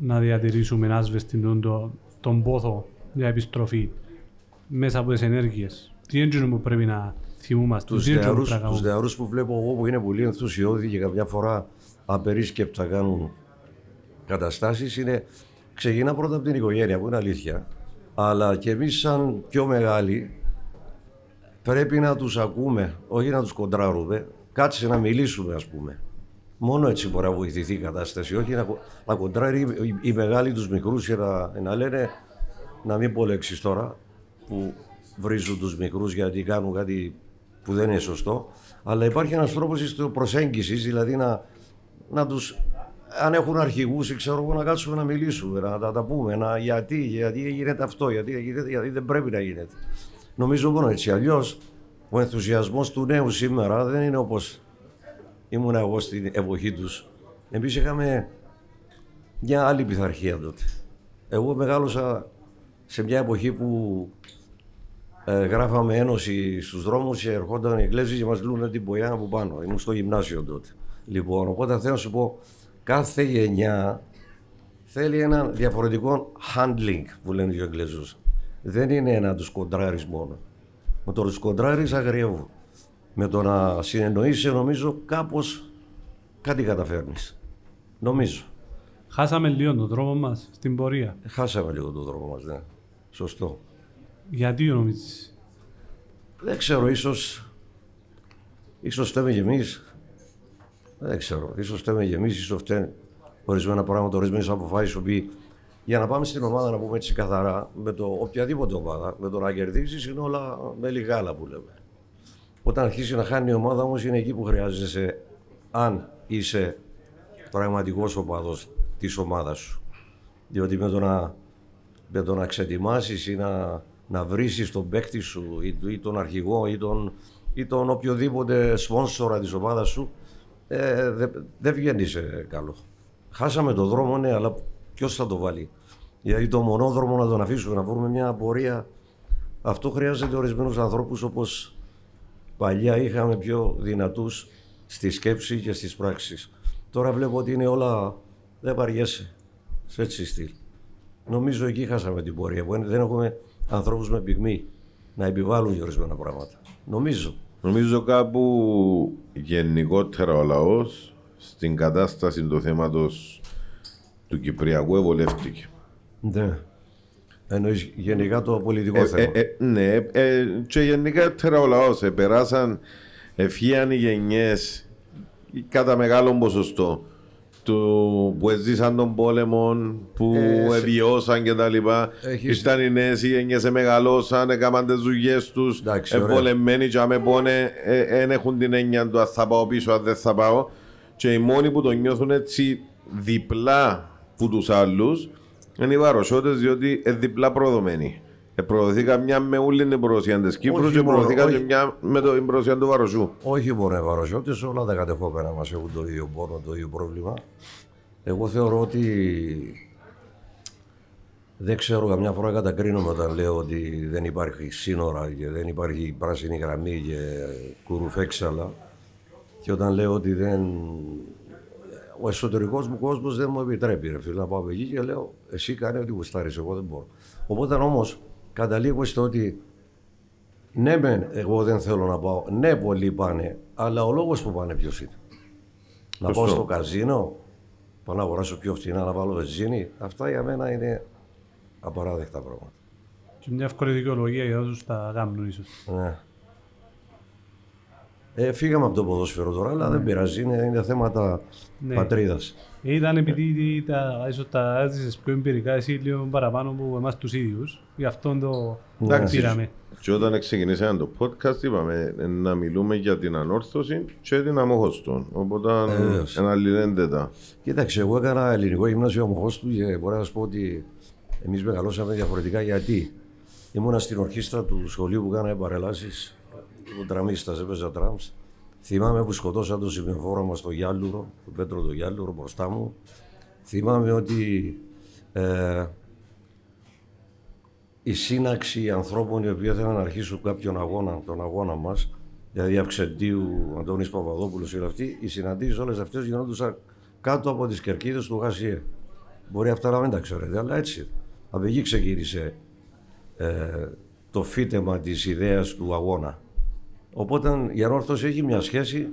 να διατηρήσουμε άσβεστην τον, τον πόθο για επιστροφή μέσα από τις ενέργειες; Τι έντονο που πρέπει να θυμούμαστε, Τους τι έντονο νεαρούς, πρέπει να τους κάνουμε; νεαρούς που βλέπω εγώ που είναι πολύ ενθουσιώδη και καμιά φορά απερίσκεπτα κάνουν καταστάσεις είναι ξεκινά πρώτα από την οικογένεια που είναι αλήθεια αλλά και εμείς σαν πιο μεγάλοι πρέπει να τους ακούμε, όχι να τους κοντράρουμε κάτσε να μιλήσουμε ας πούμε μόνο έτσι μπορεί να βοηθηθεί η κατάσταση όχι να, κο- να κοντράρει οι, οι μεγάλοι τους μικρούς και να, να λένε να μην πω λέξεις τώρα που βρίζουν τους μικρούς γιατί κάνουν κάτι που δεν είναι σωστό αλλά υπάρχει ένας τρόπος της προσέγγισης δηλαδή να, να τους αν έχουν αρχηγούς ή ξέρω εγώ να κάτσουμε να μιλήσουμε, να τα, τα πούμε, να, γιατί, γιατί γίνεται αυτό, γιατί, γίνεται, γιατί δεν πρέπει να γίνεται. Νομίζω μόνο έτσι. Αλλιώς ο ενθουσιασμός του νέου σήμερα δεν είναι όπως ήμουν εγώ στην εποχή τους. Εμείς είχαμε μια άλλη πειθαρχία τότε. Εγώ μεγάλωσα σε μια εποχή που ε, γράφαμε ένωση στους δρόμους και ερχόταν οι Εγγλέζοι και μας λούνε την πογιά από πάνω. Ήμουν στο γυμνάσιο τότε. Λοιπόν, οπότε θέλω να σου πω, κάθε γενιά θέλει ένα διαφορετικό handling που λένε οι Αγγλέζους. Δεν είναι να τους κοντράρεις μόνο. Με το να τους κοντράρεις αγριεύουν. Με το να συνεννοείσαι νομίζω κάπως κάτι καταφέρνεις. Νομίζω. Χάσαμε λίγο τον δρόμο μας στην πορεία. Χάσαμε λίγο τον δρόμο μας, ναι. Σωστό. Γιατί νομίζεις; Δεν ξέρω, ίσως... Ίσως φταίμε κι εμείς. Δεν ξέρω. Ίσως φταίμε κι εμείς, ίσως φταίνε ορισμένα πράγματα, ορισμένες αποφάσεις που πει για να πάμε στην ομάδα να πούμε έτσι καθαρά, με το οποιαδήποτε ομάδα, με το να κερδίσεις είναι όλα με λιγάλα που λέμε. Όταν αρχίσει να χάνει η ομάδα όμως είναι εκεί που χρειάζεσαι, αν είσαι πραγματικός οπαδός της ομάδας σου. Διότι με το να, με το να ξετοιμάσεις ή να, να βρει τον παίκτη σου ή, ή, τον αρχηγό ή τον, ή τον οποιοδήποτε σπόνσορα της ομάδας σου, ε, δεν δε βγαίνει ε, καλό. Χάσαμε τον δρόμο, ναι, αλλά ποιος θα το βάλει; Γιατί το μονόδρομο να τον αφήσουμε, να βρούμε μια απορία, αυτό χρειάζεται ορισμένους ανθρώπους όπως παλιά είχαμε πιο δυνατούς στη σκέψη και στις πράξεις. Τώρα βλέπω ότι είναι όλα. Δεν βαριέσαι. Σε έτσι στυλ. Νομίζω εκεί χάσαμε την πορεία. Που δεν έχουμε ανθρώπους με πυγμή να επιβάλλουν για ορισμένα πράγματα. Νομίζω. Νομίζω κάπου γενικότερα ο λαός στην κατάσταση τους θέματο του Κυπριακού ευολεύτηκε. Ναι. Εννοείς γενικά το πολιτικό Ε, θέμα. ε, ε, ναι, ε, και γενικότερα ο λαός. Ε, περάσαν, ευχίαν οι γενιές κατά μεγάλο ποσοστό του που έζησαν τον πόλεμο, που Ε, σε- εβιώσαν και τα λοιπά. Έχεις- Ήταν οι νέες οι γενιές, μεγαλώσαν, έκαναν τις δουλειές τους, Εντάξει, ωραία. ευολεμένοι και άμε πόνε, δεν έχουν την έννοια του αν θα πάω πίσω, αν δεν θα πάω. Και οι μόνοι που το νιώθουν έτσι διπλά που τους άλλους είναι οι βαροσότες, διότι είναι διπλά προδομένοι. Ε, προδοθήκα μια με όλη την προδοσία της Κύπρου Όχι και μόνο, προδοθήκα όχι. και μια με το- την προδοσία του Βαροσού. Όχι μόνο οι βαροσιώτες, όλα τα κατεχόμενα μας έχουν το ίδιο πόνο, το ίδιο πρόβλημα. Εγώ θεωρώ ότι δεν ξέρω, καμιά φορά κατακρίνομαι όταν λέω ότι δεν υπάρχει σύνορα και δεν υπάρχει πράσινη γραμμή και κουρουφέξαλα και όταν λέω ότι δεν... Ο εσωτερικός μου κόσμος δεν μου επιτρέπει ρε φίλε να πάω εκεί και λέω εσύ κάνε ό,τι γουστάρεις, εγώ δεν μπορώ. Οπότε όμως καταλήγω στο ότι ναι, μεν, εγώ δεν θέλω να πάω. Ναι, πολλοί πάνε, αλλά ο λόγος που πάνε ποιος είναι. Να πάω Σωστό. στο καζίνο, πάω να αγοράσω πιο φθηνά, να βάλω βενζίνη. Αυτά για μένα είναι απαράδεκτα πράγματα. Και μια εύκολη δικαιολογία για όσους τα κάνουν ίσως. Ναι. Ε, φύγαμε από το ποδόσφαιρο τώρα, αλλά δεν πειράζει. Είναι, είναι θέματα Ναι. πατρίδας. Ήταν επειδή τα, ίσως τα έζησες πιο εμπειρικά εσύ λίγο παραπάνω από εμάς τους ίδιους. Γι' αυτό το Εντάξει. πήραμε. Και όταν ξεκινήσαμε το podcast είπαμε ε, να μιλούμε για την ανόρθωση και την αμόχωστον. Οπότε Ε, βεβαίως. αναλυνένται τα. Κοίταξε, εγώ έκανα ελληνικό γυμνάσιο αμοχώστου και μπορώ να σου πω ότι εμείς μεγαλώσαμε διαφορετικά γιατί ήμουνα στην ορχήστρα του σχολείου που κάναμε παρελάσεις. Ο τραμίστα, έπαιζα τραμς. Θυμάμαι που σκοτώσαν τον σημειοφόρο μας στο Γιάλουρο, τον Πέτρο το Γιάλουρο μπροστά μου. Θυμάμαι ότι ε, η σύναξη ανθρώπων οι οποίοι ήθελαν να αρχίσουν κάποιον αγώνα, τον αγώνα μας, δηλαδή Αυξεντίου, Αντώνης Παπαδόπουλος και όλοι αυτοί, οι συναντήσεις όλες αυτές γινόντουσαν κάτω από τις κερκίδες του ΓΑΣΙΕ. Μπορεί αυτά να μην τα ξέρετε, αλλά έτσι. Από εκεί ξεκίνησε ε, το φύτεμα της ιδέας του αγώνα. Οπότε η ανόρθωση έχει μια σχέση,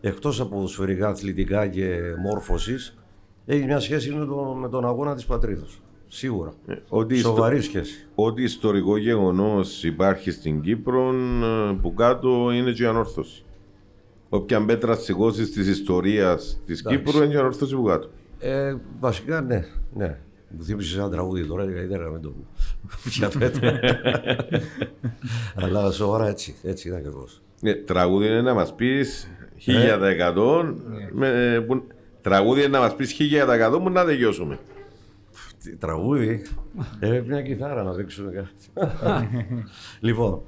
εκτός από σφαιρικά αθλητικά και μόρφωσης, έχει μια σχέση με, τον- με τον αγώνα της πατρίδος. Σίγουρα. Ότι Σοβαρή σχέση. Ό,τι ιστορικό γεγονός υπάρχει στην Κύπρο ε, που κάτω είναι και η ανόρθωση. Όποια πέτρα σηκώσεις της ιστορίας της Κύπρου είναι και η ανόρθωση που κάτω. Ε, βασικά ναι, ναι. Μου θύμισε ένα τραγούδι τώρα και καλύτερα να μην το πω. Ποια πέτρα. <laughs> Αλλά σοβαρά έτσι, έτσι είναι ακριβώς. Ε, τραγούδι είναι να μας πεις 1000% με, ε, που- Τραγούδι είναι να μας πεις 1000% που να τελειώσουμε. Τι Τραγούδι. Ε, μια κιθάρα να παίξουμε κάτι. <laughs> λοιπόν,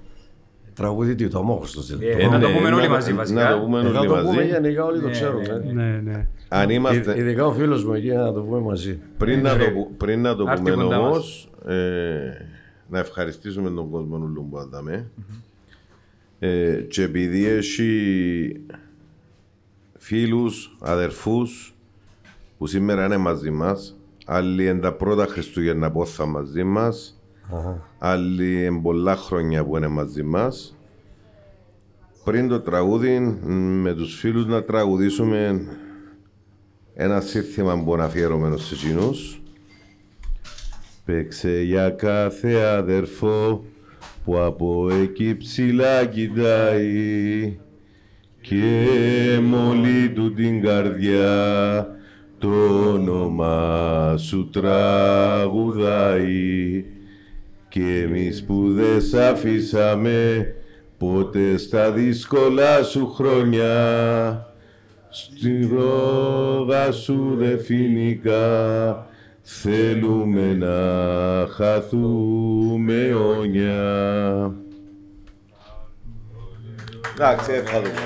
τραγούδι τι, το αμόχωστος δηλαδή. Ε, να το ναι, πούμε να- όλοι μαζί Να βασικά. το πούμε Ε, όλοι θα το πούμε μαζί. γενικά όλοι το Ναι, ξέρουν. ναι, ε. Ναι, ναι. Αν Ε, είμαστε. Ειδικά ο φίλος μου εκεί να το πούμε μαζί. Πριν να, Ναι, το, ρε. που- πριν να το Άρτη πούμε κοντά όμως, μας. ε, να ευχαριστήσουμε τον κόσμο όλου που αντάμε. Ε, και επειδή έχει φίλους, αδερφούς που σήμερα είναι μαζί μας. Άλλοι είναι τα πρώτα Χριστούγεννα που θα μαζί μας. Άλλοι είναι πολλά χρόνια που είναι μαζί μας. Πριν το τραγούδι με τους φίλους να τραγουδήσουμε ένα σύνθημα που είναι αφιερωμένο σε εκείνους. Παίξε για κάθε αδερφό που από εκεί ψηλά κοιτάει και μολύ του την καρδιά το όνομα σου τραγουδάει και εμείς που δεν σ' αφήσαμε ποτέ στα δύσκολα σου χρόνια στη ρόγα σου δε φοινικά θέλουμε να χαθούμε αιώνια. Εντάξει, ευχαριστώ.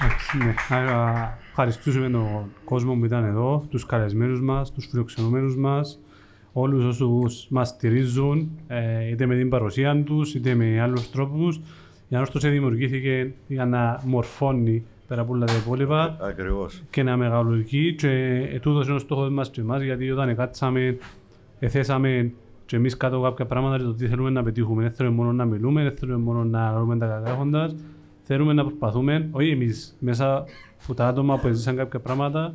Εντάξει, ναι. Άρα, Ευχαριστούμε τον κόσμο που ήταν εδώ, τους καλεσμένους μας, τους φιλοξενούμενους μας, όλους όσους μας στηρίζουν, ε, είτε με την παρουσία τους, είτε με άλλους τρόπους. Η ανόρθωση δημιουργήθηκε για να μορφώνει πέρα από όλα τα υπόλοιπα Ακριβώς. και να μεγαλουργεί και ε, τούτος είναι ο στόχος μας και εμάς γιατί όταν κάτσαμε, εθέσαμε και εμείς κάτω κάποια πράγματα το τι θέλουμε να πετύχουμε. Δεν θέλουμε μόνο να μιλούμε, δεν θέλουμε μόνο να λέμε τα κατάγοντας. Θέλουμε να προσπαθούμε, όχι εμείς, μέσα από τα άτομα που έζησαν κάποια πράγματα,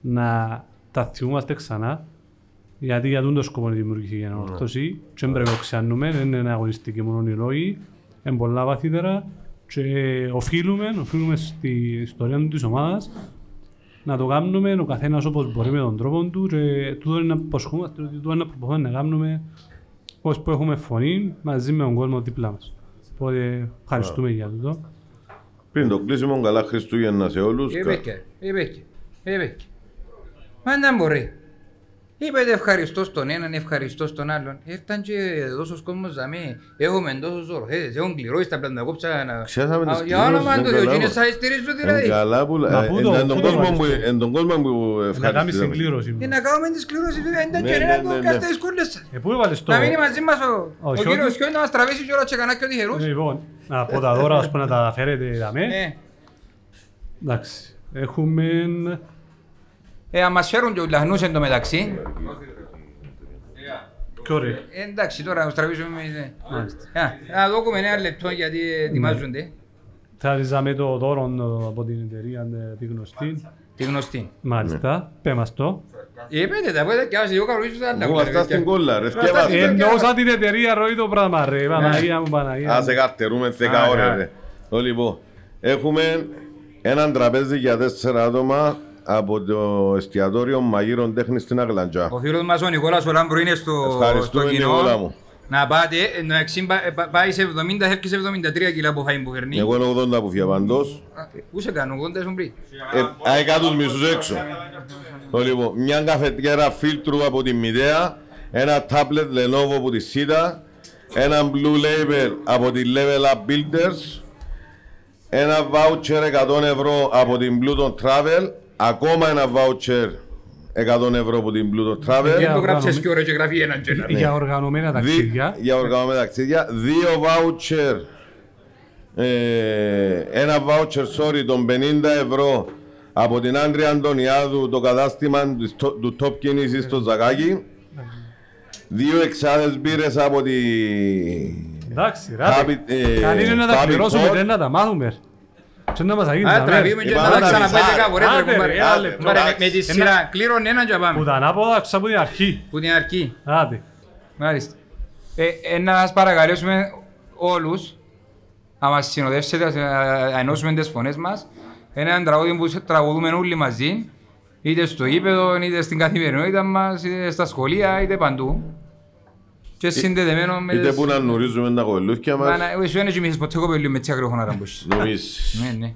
να τα θυμούμαστε ξανά. Γιατί για τον το σκοπό δημιουργήθηκε η ανορθώση και δεν πρέπει να ξιάνουμε, δεν είναι αγωνιστική μόνο οι λόγοι, είναι πολλά βαθύτερα και οφείλουμε, οφείλουμε στη ιστορία της ομάδας να το κάνουμε ο καθένας όπως μπορεί με τον τρόπο του και τούτο είναι να προσχόμαστε ότι τούτο είναι να προσπαθούμε να κάνουμε ως που έχουμε φωνή μαζί με τον κόσμο δίπλα μας. Οπότε ευχαριστούμε για τούτο. Πριν το κλείσιμο, καλά Χριστούγεννα σε όλους. Είπε και, είπε και, είπε και. Μα δεν μπορεί. Είπετε ευχαριστώ στον έναν, ευχαριστώ στον άλλον. Ήρθαν και τόσος κόσμος ζαμί. Έχουμε τόσους ζωροχέτες, έχουν κληρώσει τα πλαντακόψα να... Ξέραμε τις Α, Για όνομα κληρώσεις, του είναι καλά Διογένειες που- θα στηρίζουν Εν δηλαδή. καλά που... Να πού ε, το- εν τον πού το κόσμο που- ευχαριστούμε. εν τον κόσμο που Να κάνεις ευχαριστήσαμε. συγκλήρωση. Και να κάνουμε τις κληρώσεις βέβαια, ήταν Ναι, και ναι, ένα ναι, που ναι. κάστε τις κούλες σας. Ε, πού έβαλες το... Να μείνει μαζί μας ο, Ο ο Χιώτης. κύριος Χιώτης να μας τραβήσει κιόλας και κανένα και ο τυχερούς. Λοιπόν, να πω τα δώρα, ας πούμε, να τα φέρετε δαμέ. Ναι. Εντάξει. Έχουμε... Ε, αν μας φέρουν και ο λαχνούς εν τω μεταξύ. Ποιο ωραία. Ε, Εντάξει, τώρα να τους τραβήσουμε εμείς, ναι. Μάλιστα. Α, Να δούμε ένα λεπτό γιατί ετοιμάζονται. Θα ριζάμε το δώρο ε, από την εταιρεία ε, τη γνωστή. Τη γνωστή. Μάλιστα. Πέ μας το. Ε, πέντε τα πέντε και άσαι εγώ κανονίζω τα άλλα. Εγώ αυτά στην κόλλα ρε, θκεύαστε. Εννοούσα την εταιρεία ροή το πράγμα ρε. Παναγία μου, Παναγία Ας μου. εκαρτερούμε 10 Α, ώρες α. ρε. Το λοιπόν, έχουμε έναν τραπέζι για τέσσερα άτομα από το εστιατόριο Μαγείρων Τέχνης στην Αγλαντζά. Ο φίλος μας ο Νικόλας ο Λάμπρου είναι στο, Ευχαριστούμε, στο κοινό. Νικόλα μου. Να πάτε, ενώ εξήν πα- ε, πα- πάει σε 70, φεύγει σε 73 κιλά από φαΐν που φέρνει. Εγώ είναι 80 που φύγα παντός. Α, Πού σε κάνουν, 80 ήσουν πριν. Ε, Αέκα τους μισούς έξω. Το λοιπόν, μια καφετιέρα φίλτρου από τη Μηδέα, ένα τάμπλετ Lenovo από τη Σίτα, ένα Blue Label από τη Level Up Builders, ένα voucher 100 ευρώ από την Bluetooth Travel, ακόμα ένα voucher 100 ευρώ από την Bluetooth Travel, Δεν το οργανωμέ- γράψες και ώρα και γράφει έναν και ένα. Για οργανωμένα δι- ταξίδια. για οργανωμένα ταξίδια, δύο voucher, ε, ένα voucher, sorry, των 50 ευρώ από την Άντρια Αντωνιάδου, το κατάστημα του, του Top κίνησης στο Ζακάκι, δύο εξάδες μπύρες από τη... Εντάξει, Happy- ρε. ε, Καλή είναι να τα Happy πληρώσουμε, Hot. δεν να τα μάθουμε. Και να μας αγίνει Α, τα τραβήμε και Είπαμε να τα να ξαναπάει μισάρε. 10 φορές. ρε, Άντε, κουμπάρε. ρε, ένα λεπτό. Κουμπάρε, με- Με τη Ένα- σειρά, κλήρων έναν και Που πάμε. τα ανάποδα ξα από την αρχή. Που την αρκεί. Άντε. Μάλιστα. Ε, ε, να σας παρακαλέσουμε όλους να μας συνοδεύσετε, να ενώσουμε τις φωνές μας. Έναν τραγούδι που τραγουδούμε όλοι μαζί, είτε στο ύπεδο, είτε στην καθημερινότητα μας, είτε στα σχολεία, είτε παντού. Και συνδεδεμένο με Είτε τις... που να γνωρίζουμε τα κολλούθια Μας, μας, να- Εσύ δεν έχει μισείς ποτέ κοπέλιο με τσι αγροχονάρα που έχεις. νομίζεις. Ναι, ναι.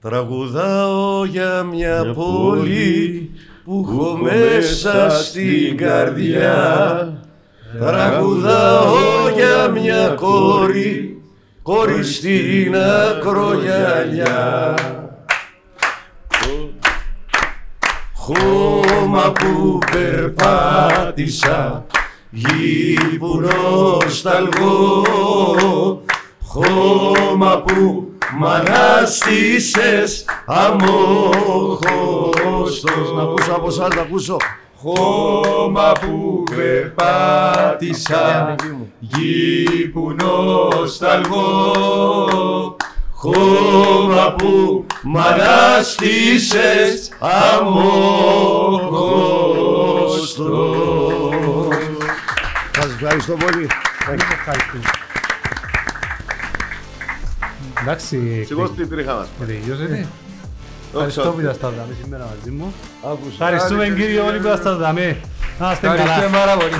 Τραγουδάω για μια πόλη που έχω μέσα στην καρδιά Τραγουδάω για μια κόρη, κόρη στην ακρογιαλιά Χώμα που περπάτησα, γη που νοσταλγώ Χώμα που μ' ανάστησες αμόχωστος. Να ακούσω από εσάς, να ακούσω. Χώμα που περπάτησα γη που νοσταλγώ Χώμα που μ' ανάστησες αμόχωστος Σας ευχαριστώ πολύ. Εντάξει, Σηκώ στην τρίχα μας. τελειώσετε. Ευχαριστώ που ήσασταν εδώ σήμερα μαζί μου. Άκουσα. Ευχαριστούμε κύριο όλοι που ήσασταν εδώ. Να είστε καλά. Ευχαριστούμε πάρα πολύ.